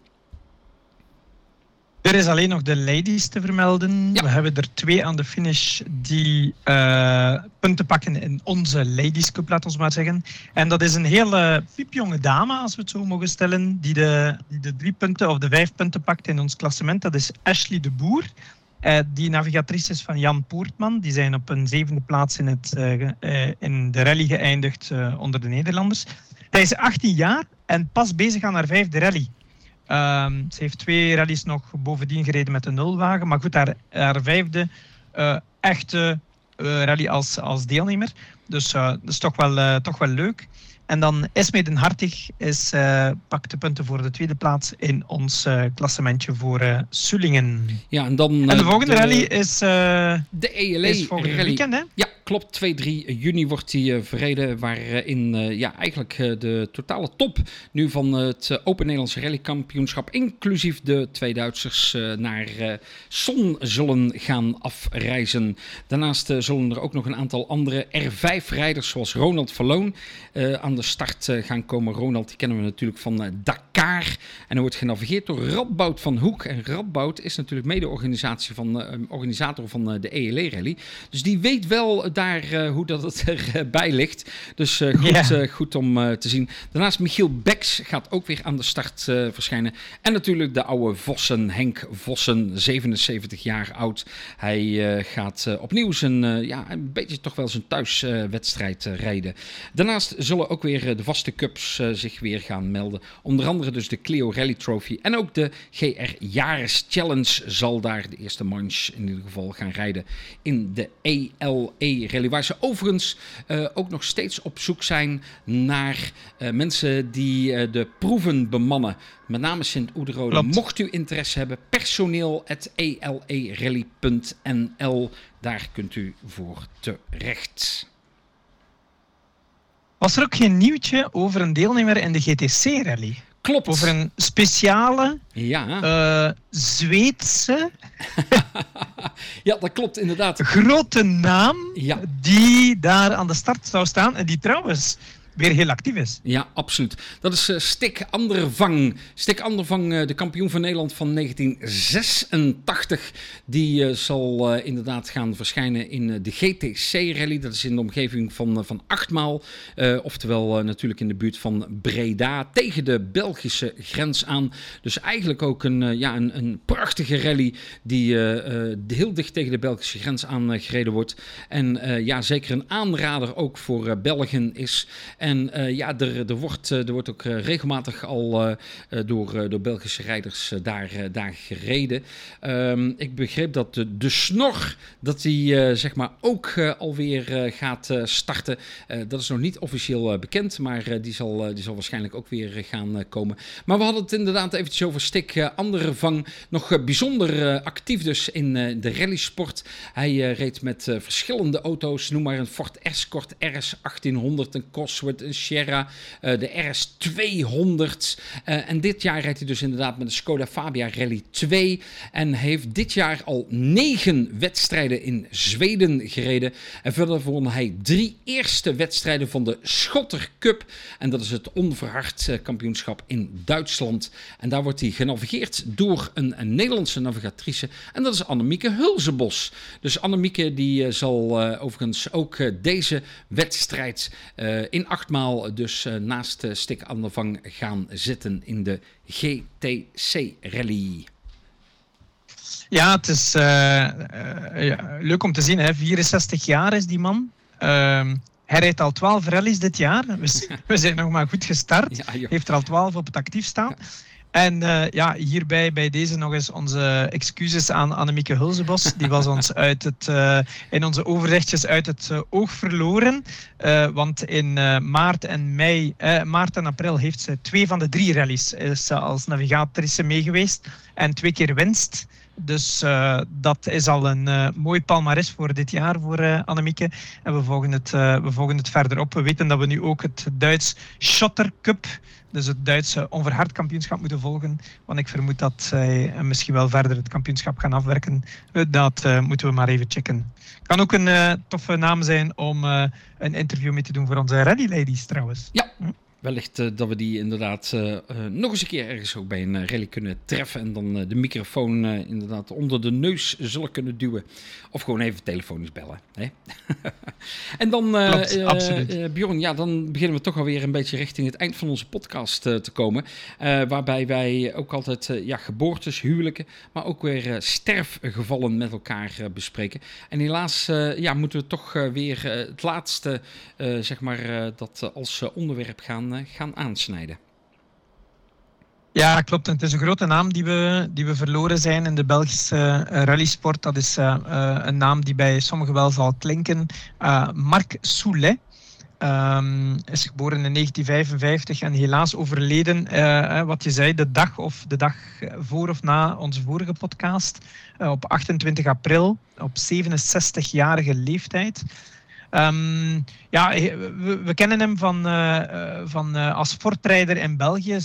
Er is alleen nog de ladies te vermelden. We hebben er twee aan de finish die uh, punten pakken in onze Ladies Cup, laat ons maar zeggen. En dat is een hele piepjonge dame, als we het zo mogen stellen, die de, die de drie punten of de vijf punten pakt in ons klassement. Dat is Ashley de Boer. Uh, die navigatrice is van Jan Poortman. Die zijn op een zevende plaats in, het, uh, uh, in de rally geëindigd onder de Nederlanders. Hij is 18 jaar en pas bezig aan haar vijfde rally. Um, ze heeft twee rallies nog bovendien gereden met een nulwagen. Maar goed, haar, haar vijfde echte rally als, als deelnemer. Dus dat is toch wel, toch wel leuk. En dan Esme den Hartig is, uh, pakt de punten voor de tweede plaats in ons uh, klassementje voor uh. Ja, en, dan, en de volgende rally is, de ELE is volgende rally. weekend, hè? Ja, klopt. 2-3 juni wordt die verreden. Waarin ja, eigenlijk de totale top nu van het Open Nederlandse Rallykampioenschap, inclusief de twee Duitsers, naar Son zullen gaan afreizen. Daarnaast zullen er ook nog een aantal andere R5-rijders, zoals Ronald Verloon, aan de start gaan komen. Ronald, die kennen we natuurlijk van Dakar. En hij wordt genavigeerd door Radboud van Hoek. En Radboud is natuurlijk mede-organisatie van, organisator van de ELE Rally. Dus die weet wel uh, hoe dat het erbij uh, ligt. Dus uh, goed, yeah. goed om te zien. Daarnaast Michiel Beks gaat ook weer aan de start verschijnen. En natuurlijk de oude Vossen, Henk Vossen, 77 jaar oud. Hij gaat opnieuw zijn, ja, een beetje toch wel zijn thuiswedstrijd rijden. Daarnaast zullen ook weer de vaste cups zich weer gaan melden. Onder andere dus de Clio Rally Trophy en ook de GR Jares Challenge zal daar de eerste manche in ieder geval gaan rijden in de ELE Rally. Waar ze overigens uh, ook nog steeds op zoek zijn naar uh, mensen die uh, de proeven bemannen. Met name Sint-Oederode. Mocht u interesse hebben, personeel elerally.nl. Daar kunt u voor terecht. Was er ook geen nieuwtje over een deelnemer in de GTC-rally? Klopt. Over een speciale ja. Zweedse. ja, dat klopt inderdaad. Grote naam ja. die daar aan de start zou staan. En die trouwens weer heel actief is. Ja, absoluut. Dat is uh, Stik Andervang. Stik Andervang, uh, de kampioen van Nederland van 1986. Die uh, zal inderdaad gaan verschijnen in de GTC-rally. Dat is in de omgeving van, van Achtmaal. oftewel natuurlijk in de buurt van Breda. Tegen de Belgische grens aan. Dus eigenlijk ook een, ja, een, een prachtige rally die heel dicht tegen de Belgische grens aan gereden wordt. En ja, zeker een aanrader ook voor Belgen is. En uh, ja, er, er, wordt, er wordt ook regelmatig al door, door Belgische rijders daar, daar gereden. Um, ik begreep dat de, de snor, dat die zeg maar ook alweer gaat starten. dat is nog niet officieel bekend, maar die, zal, die zal waarschijnlijk ook weer gaan komen. Maar we hadden het inderdaad eventjes over Stik Andere Vang. Nog bijzonder actief dus in de rallysport. Hij reed met verschillende auto's, noem maar een Ford Escort RS 1800, een Cosworth Sierra, uh, de RS200. Uh, en dit jaar rijdt hij dus inderdaad met de Skoda Fabia Rally 2. En heeft dit jaar al negen wedstrijden in Zweden gereden. En verder won hij drie eerste wedstrijden van de Schotter Cup. En dat is het onverhard uh, kampioenschap in Duitsland. En daar wordt hij genavigeerd door een, Nederlandse navigatrice. En dat is Annemieke Hulzebos. Dus Annemieke die zal overigens ook deze wedstrijd in acht maal dus uh, naast uh, Stik Andervang gaan zitten in de GTC Rally. Ja, het is uh, ja, leuk om te zien. Hè. 64 jaar is die man. Ehm, hij rijdt al 12 rallies dit jaar. We, zijn nog maar goed gestart. Ja, Heeft er al 12 op het actief staan. En uh, ja, hierbij bij deze nog eens onze excuses aan Annemieke Hulzebos. Die was ons uit het, uh, in onze overzichtjes uit het uh, oog verloren. want in maart en mei, maart en april heeft ze twee van de drie rallies is als navigatrice meegeweest. En twee keer winst. Dus uh, dat is al een uh, mooi palmares voor dit jaar voor uh, Annemieke. En we volgen, het, we volgen het verder op. We weten dat we nu ook het Duits Schotter Cup, dus het Duitse onverhard kampioenschap, moeten volgen. Want ik vermoed dat zij misschien wel verder het kampioenschap gaan afwerken. Dat moeten we maar even checken. Kan ook een toffe naam zijn om een interview mee te doen voor onze Rally Ladies trouwens. Ja. Hm? Wellicht uh, dat we die inderdaad uh, uh, nog eens een keer ergens ook bij een rally kunnen treffen. En dan de microfoon inderdaad onder de neus zullen kunnen duwen. Of gewoon even telefonisch bellen. Hè? en dan, Klopt, Bjorn, ja, dan beginnen we toch alweer een beetje richting het eind van onze podcast te komen. waarbij wij ook altijd ja, geboortes, huwelijken, maar ook weer sterfgevallen met elkaar bespreken. En helaas ja, moeten we toch weer het laatste, zeg maar, dat als onderwerp gaan gaan aansnijden. Ja, klopt. het is een grote naam die we, die we verloren zijn in de Belgische uh, rallysport. Dat is uh, uh, een naam die bij sommigen wel zal klinken. Marc Soulet. Um, is geboren in 1955 en helaas overleden, wat je zei, de dag of de dag voor of na onze vorige podcast, op 28 april, op 67-jarige leeftijd. Ehm, ja, we, kennen hem van, uh, van uh, als sportrijder in België.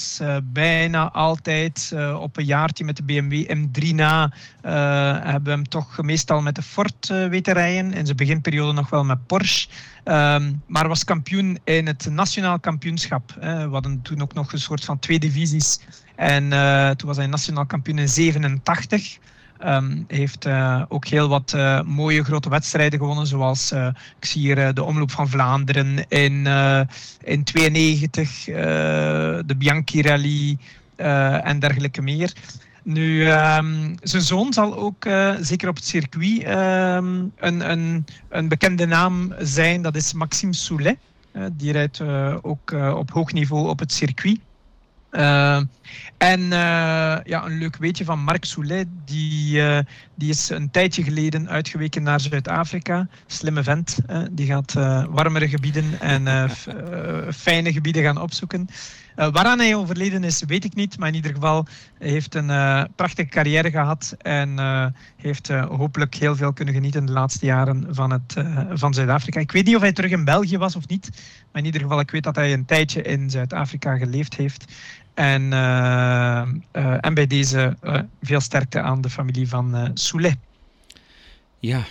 Bijna altijd op een jaartje met de BMW M3 na hebben we hem toch meestal met de Ford weten rijden. In zijn beginperiode nog wel met Porsche. Um, maar was kampioen in het nationaal kampioenschap. we hadden toen ook nog een soort van twee divisies. En toen was hij nationaal kampioen in 87. Um, heeft uh, ook heel wat uh, mooie grote wedstrijden gewonnen, zoals uh, ik zie hier de Omloop van Vlaanderen in, in 92, de Bianchi Rally en dergelijke meer. Nu, um, zijn zoon zal ook zeker op het circuit um, een, een, een bekende naam zijn. Dat is Maxime Soulet. die rijdt ook op hoog niveau op het circuit. Uh, en uh, ja, een leuk weetje van Marc Soulet, die, uh, die is een tijdje geleden uitgeweken naar Zuid-Afrika. Slimme vent, die gaat warmere gebieden en fijne gebieden gaan opzoeken. Waaraan hij overleden is, weet ik niet, maar in ieder geval heeft een prachtige carrière gehad en heeft hopelijk heel veel kunnen genieten de laatste jaren van, het, van Zuid-Afrika. Ik weet niet of hij terug in België was of niet, maar in ieder geval, ik weet dat hij een tijdje in Zuid-Afrika geleefd heeft. En, uh, uh, en bij deze uh, veel sterkte aan de familie van Soulet. Ja, het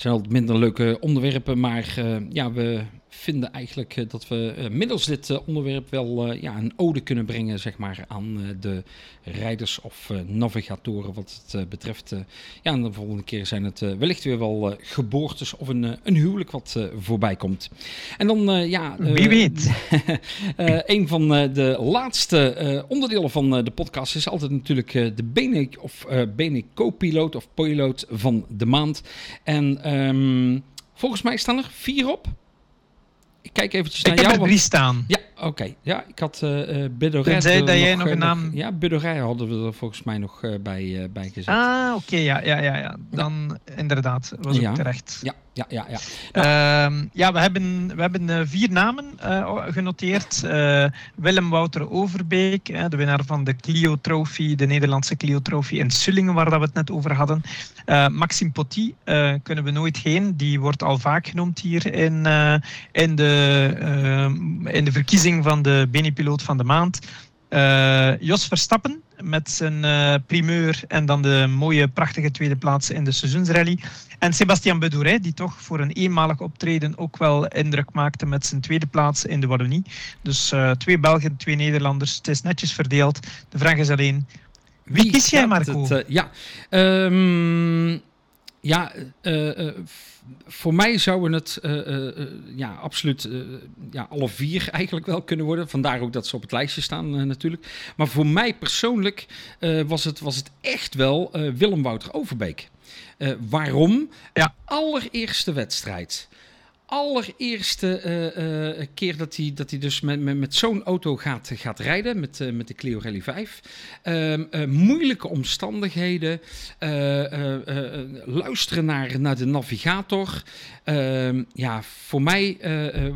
zijn al minder leuke onderwerpen, maar ja, we vinden eigenlijk eh, dat we uh, middels dit uh, onderwerp wel ja, een ode kunnen brengen zeg maar, aan de rijders of navigatoren wat het betreft. ja, en de volgende keer zijn het wellicht weer wel geboortes of een, een huwelijk wat voorbij komt. En dan, ja... Wie weet. een van de laatste onderdelen van de podcast is altijd natuurlijk de Bene, of Bene co-piloot of piloot van de maand. En um, volgens mij staan er vier op kijk eventjes naar ik jou. Ik heb er drie staan. Ja, oké. Ja, ik had uh, uh Bedorij. dat jij nog een naam... ja, Bedorij hadden we er volgens mij nog uh, bij, uh, bij gezet. Ah, oké. Okay, ja, ja, ja, ja. Dan ja. inderdaad. Was ook ja. terecht. Ja, ja, ja. Ja, nou. uh, ja we hebben, we hebben vier namen genoteerd. Willem Wouter Overbeek, de winnaar van de Clio Trophy, de Nederlandse Clio Trophy in Sullingen, waar dat we het net over hadden. Maxime Potty kunnen we nooit heen. Die wordt al vaak genoemd hier in, in, de, in de verkiezing van de Beni-piloot van de maand. Jos Verstappen, met zijn uh, primeur en dan de mooie, prachtige tweede plaats in de seizoensrally. En Sebastian Bedouret, die toch voor een eenmalig optreden ook wel indruk maakte met zijn tweede plaats in de Wallonie. Dus uh, twee Belgen, twee Nederlanders. Het is netjes verdeeld. De vraag is alleen, wie, wie kies jij, Marco? Het, ja, um, ja voor mij zouden het uh, uh, ja, absoluut ja, alle vier eigenlijk wel kunnen worden. Vandaar ook dat ze op het lijstje staan natuurlijk. Maar voor mij persoonlijk was, het, was het echt wel Willem Wouter Overbeek. waarom? Ja. Allereerste wedstrijd allereerste uh, uh, keer dat hij, dat hij dus met, met, met zo'n auto gaat, gaat rijden, met, uh, met de Clio Rally 5. Ehm, moeilijke omstandigheden, luisteren naar, naar de navigator. Ehm, ja, voor mij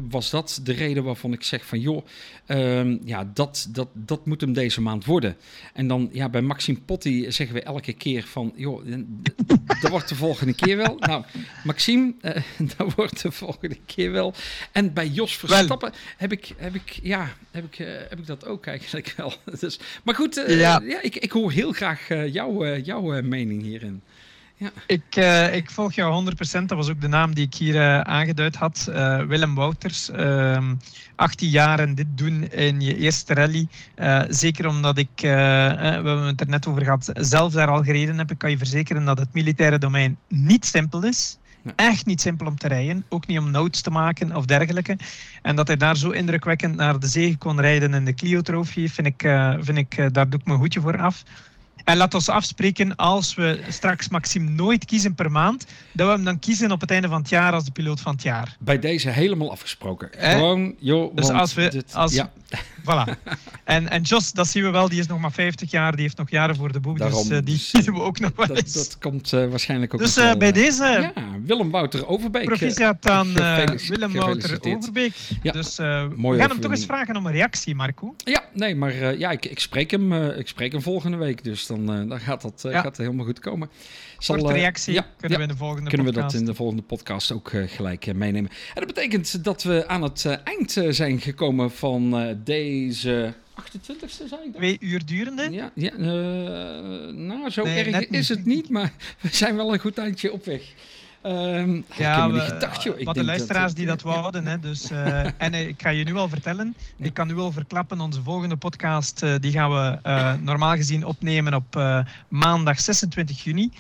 was dat de reden waarvan ik zeg van joh, um, ja, dat, dat, dat moet hem deze maand worden. En dan ja, bij Maxime Potti zeggen we elke keer van joh, dat wordt de volgende keer wel. Nou, Maxime, dat wordt de volgende volgende keer wel. En bij Jos Verstappen heb ik, heb ik, ja, heb ik, uh, heb ik dat ook eigenlijk wel. dus, maar goed, uh, ja. ja. ik, ik hoor heel graag uh, jouw, jouw mening hierin. Ja. Ik, uh, ik volg jou 100%. Dat was ook de naam die ik hier uh, aangeduid had. Uh, Willem Wouters. 18 jaar en dit doen in je eerste rally. zeker omdat ik, we hebben het er net over gehad, zelf daar al gereden heb. Ik kan je verzekeren dat het militaire domein niet simpel is. Echt niet simpel om te rijden. Ook niet om notes te maken of dergelijke. En dat hij daar zo indrukwekkend naar de zege kon rijden in de Clio Trophy, vind ik, uh, vind ik uh, daar doe ik mijn hoedje voor af. En laat ons afspreken, als we straks Maxime nooit kiezen per maand, dat we hem dan kiezen op het einde van het jaar als de piloot van het jaar. Bij deze helemaal afgesproken. Eh? Gewoon, joh. Dus als we, dit, als, ja. Voilà. En, en Jos, dat zien we wel, die is nog maar 50 jaar, die heeft nog jaren voor de boeg. Daarom, dus eh, die zien we ook nog wel Dat, eens. dat komt eh, waarschijnlijk ook dus eh, wel, bij deze, Ja, Willem Wouter Overbeek. proficiat aan Willem Wouter. Overbeek. Ja, Dus we gaan hem toch eens vragen om een reactie, Marco. Ja, nee, maar ja, ik, ik, spreek hem, ik spreek hem volgende week. Dus dan, dan gaat dat Ja. gaat helemaal goed komen. Zal, eh, reactie ja, kunnen ja, we in de volgende kunnen we podcast. dat in de volgende podcast ook eh, gelijk eh, meenemen. En dat betekent dat we aan het eind zijn gekomen van deze 28e, zei ik dat? Twee uur durende. Ja, ja nou, zo Nee, erg is het niet, maar we zijn wel een goed eindje op weg. Ik Ja, we, gedacht, joh. Wat de luisteraars dat, die dat wouden. Hè, dus, en ik ga je nu al vertellen, ik kan nu al verklappen, onze volgende podcast die gaan we normaal gezien opnemen op maandag 26 juni.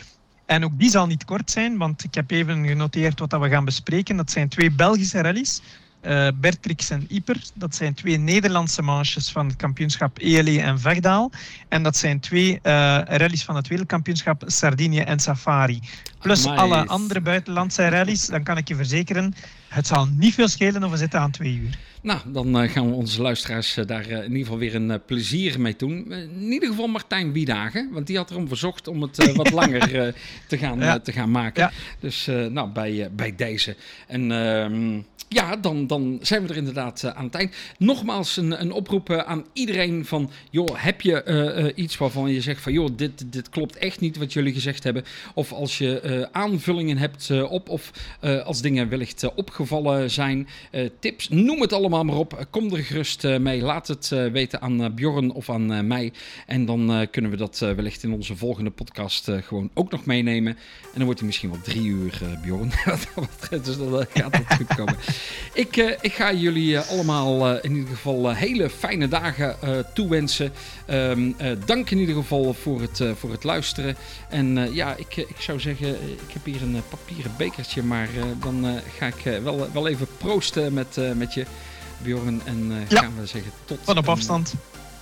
En ook die zal niet kort zijn, want ik heb even genoteerd wat dat we gaan bespreken. Dat zijn twee Belgische rallies. Eh Bertrix en Ieper. Dat zijn twee Nederlandse manches van het kampioenschap ELE en Vegdaal. En dat zijn twee eh rallies van het wereldkampioenschap Sardinië en Safari. Plus Amai. alle andere buitenlandse rallies, dan kan ik je verzekeren, het zal niet veel schelen of we zitten aan twee uur. Nou, dan eh, gaan we onze luisteraars daar in ieder geval weer een plezier mee doen. In ieder geval Martijn Wiedagen, want die had erom verzocht om het wat langer te, gaan, Ja. te gaan maken. Ja. Dus nou, bij, bij deze. En ehm, ja, dan, dan zijn we er inderdaad eh, aan het eind. Nogmaals een, een oproep eh, aan iedereen van... joh, heb je eh, iets waarvan je zegt van... joh, dit, dit klopt echt niet wat jullie gezegd hebben. Of als je aanvullingen hebt op... of als dingen wellicht opgevallen zijn... tips, noem het allemaal maar op. Kom er gerust mee. Laat het weten aan Bjorn of aan mij. En dan kunnen we dat wellicht in onze volgende podcast gewoon ook nog meenemen. En dan wordt hij misschien wel drie uur, Bjorn. Dus dan gaat dat goed komen. Ik, eh, ik ga jullie eh, allemaal eh, in ieder geval hele fijne dagen toewensen. Ehm, eh, dank in ieder geval voor het, voor het luisteren. En ja, ik, ik zou zeggen, ik heb hier een papieren bekertje. Maar dan ga ik wel, wel even proosten met, met je, Bjorn. En Ja. gaan we zeggen tot... Van op afstand.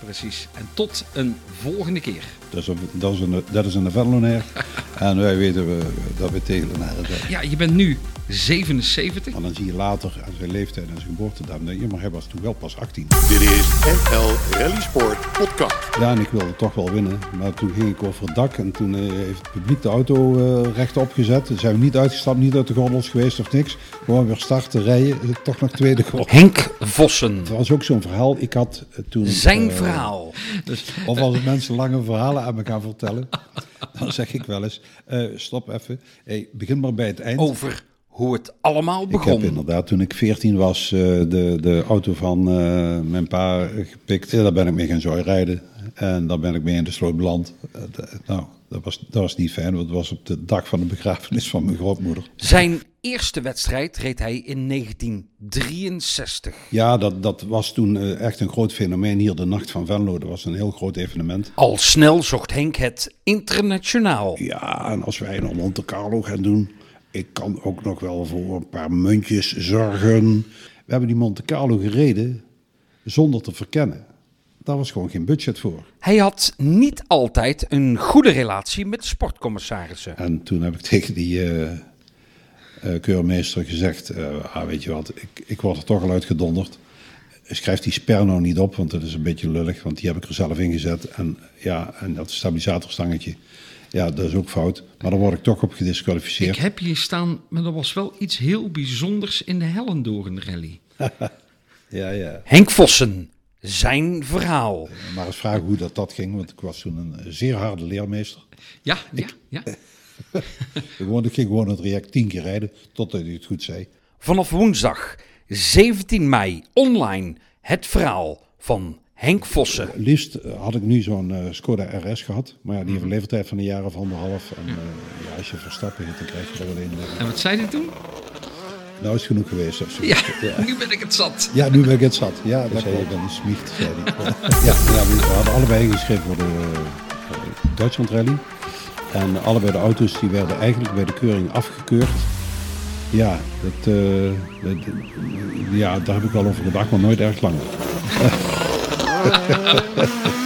Precies. En tot een volgende keer. Dat is, een- dat is een, dat is een Vellonair. en wij weten we, dat we tegen Lenaren zijn. Ja, je bent nu 77. Maar dan zie je later aan zijn leeftijd en zijn geboortedatum, denk je, maar hij was toen wel pas 18. Dit is NL Rally Sport Podcast. Ja, en ik wilde toch wel winnen. Maar toen ging ik over het dak en toen eh, heeft het publiek de auto eh, rechtop gezet. Toen zijn we niet uitgestapt, niet uit de gordels geweest of niks. Gewoon weer starten, rijden, eh, toch nog tweede geworden. Henk Vossen. Het was ook zo'n verhaal. Ik had toen... Zijn eh, verhaal. Dus Of als mensen lange verhalen aan me gaan vertellen, dan zeg ik wel eens, eh, stop even. Hey, begin maar bij het eind. over hoe het allemaal Ik begon. heb inderdaad, toen ik 14 was, eh, de, de auto van eh, mijn pa gepikt. Ja, daar ben ik mee gaan rijden. En daar ben ik mee in de sloot beland. Nou, dat was, dat was niet fijn, want het was op de dag van de begrafenis van mijn grootmoeder. Zijn eerste wedstrijd reed hij in 1963. Ja, dat, dat was toen eh, echt een groot fenomeen hier. De Nacht van Venlo, dat was een heel groot evenement. Al snel zocht Henk het internationaal. Ja, en als wij een Monte Carlo gaan doen, ik kan ook nog wel voor een paar muntjes zorgen. We hebben die Monte Carlo gereden zonder te verkennen. Daar was gewoon geen budget voor. Hij had niet altijd een goede relatie met de sportcommissarissen. En toen heb ik tegen die eh, eh, keurmeester gezegd, eh, ah, weet je wat, ik, ik word er toch al uitgedonderd. Schrijf die sperno niet op, want dat is een beetje lullig, want die heb ik er zelf ingezet. En ja, en dat stabilisatorstangetje, ja, dat is ook fout. Maar dan word ik toch op gedisqualificeerd. Ik heb hier staan, maar er was wel iets heel bijzonders in de Hellendoorn rally. Ja, ja. Henk Vossen, zijn verhaal. Maar eens vragen hoe dat, dat ging, want ik was toen een zeer harde leermeester. Ja, ja, ja. Gewoon, ik ging gewoon het traject tien keer rijden, totdat hij het goed zei. Vanaf woensdag 17 mei online het verhaal van Henk Vossen. Liefst eh, had ik nu zo'n eh, Skoda RS gehad, maar ja, die heeft een levertijd van een jaar of anderhalf. En eh, ja, als je Verstappen hit, dan krijg je er alleen. En wat zei hij toen? Nou is het genoeg geweest of zo. Ja, nu ben ik het zat. Ja, nu ben ik het zat. Ja, dat zei je dan smiegt, zei hij. Ja, ja, we hadden allebei ingeschreven voor de eh, Duitsland Rally. En allebei de auto's die werden eigenlijk bij de keuring afgekeurd. Ja, dat, eh, dat- ja daar heb ik wel over gedacht, maar nooit erg lang.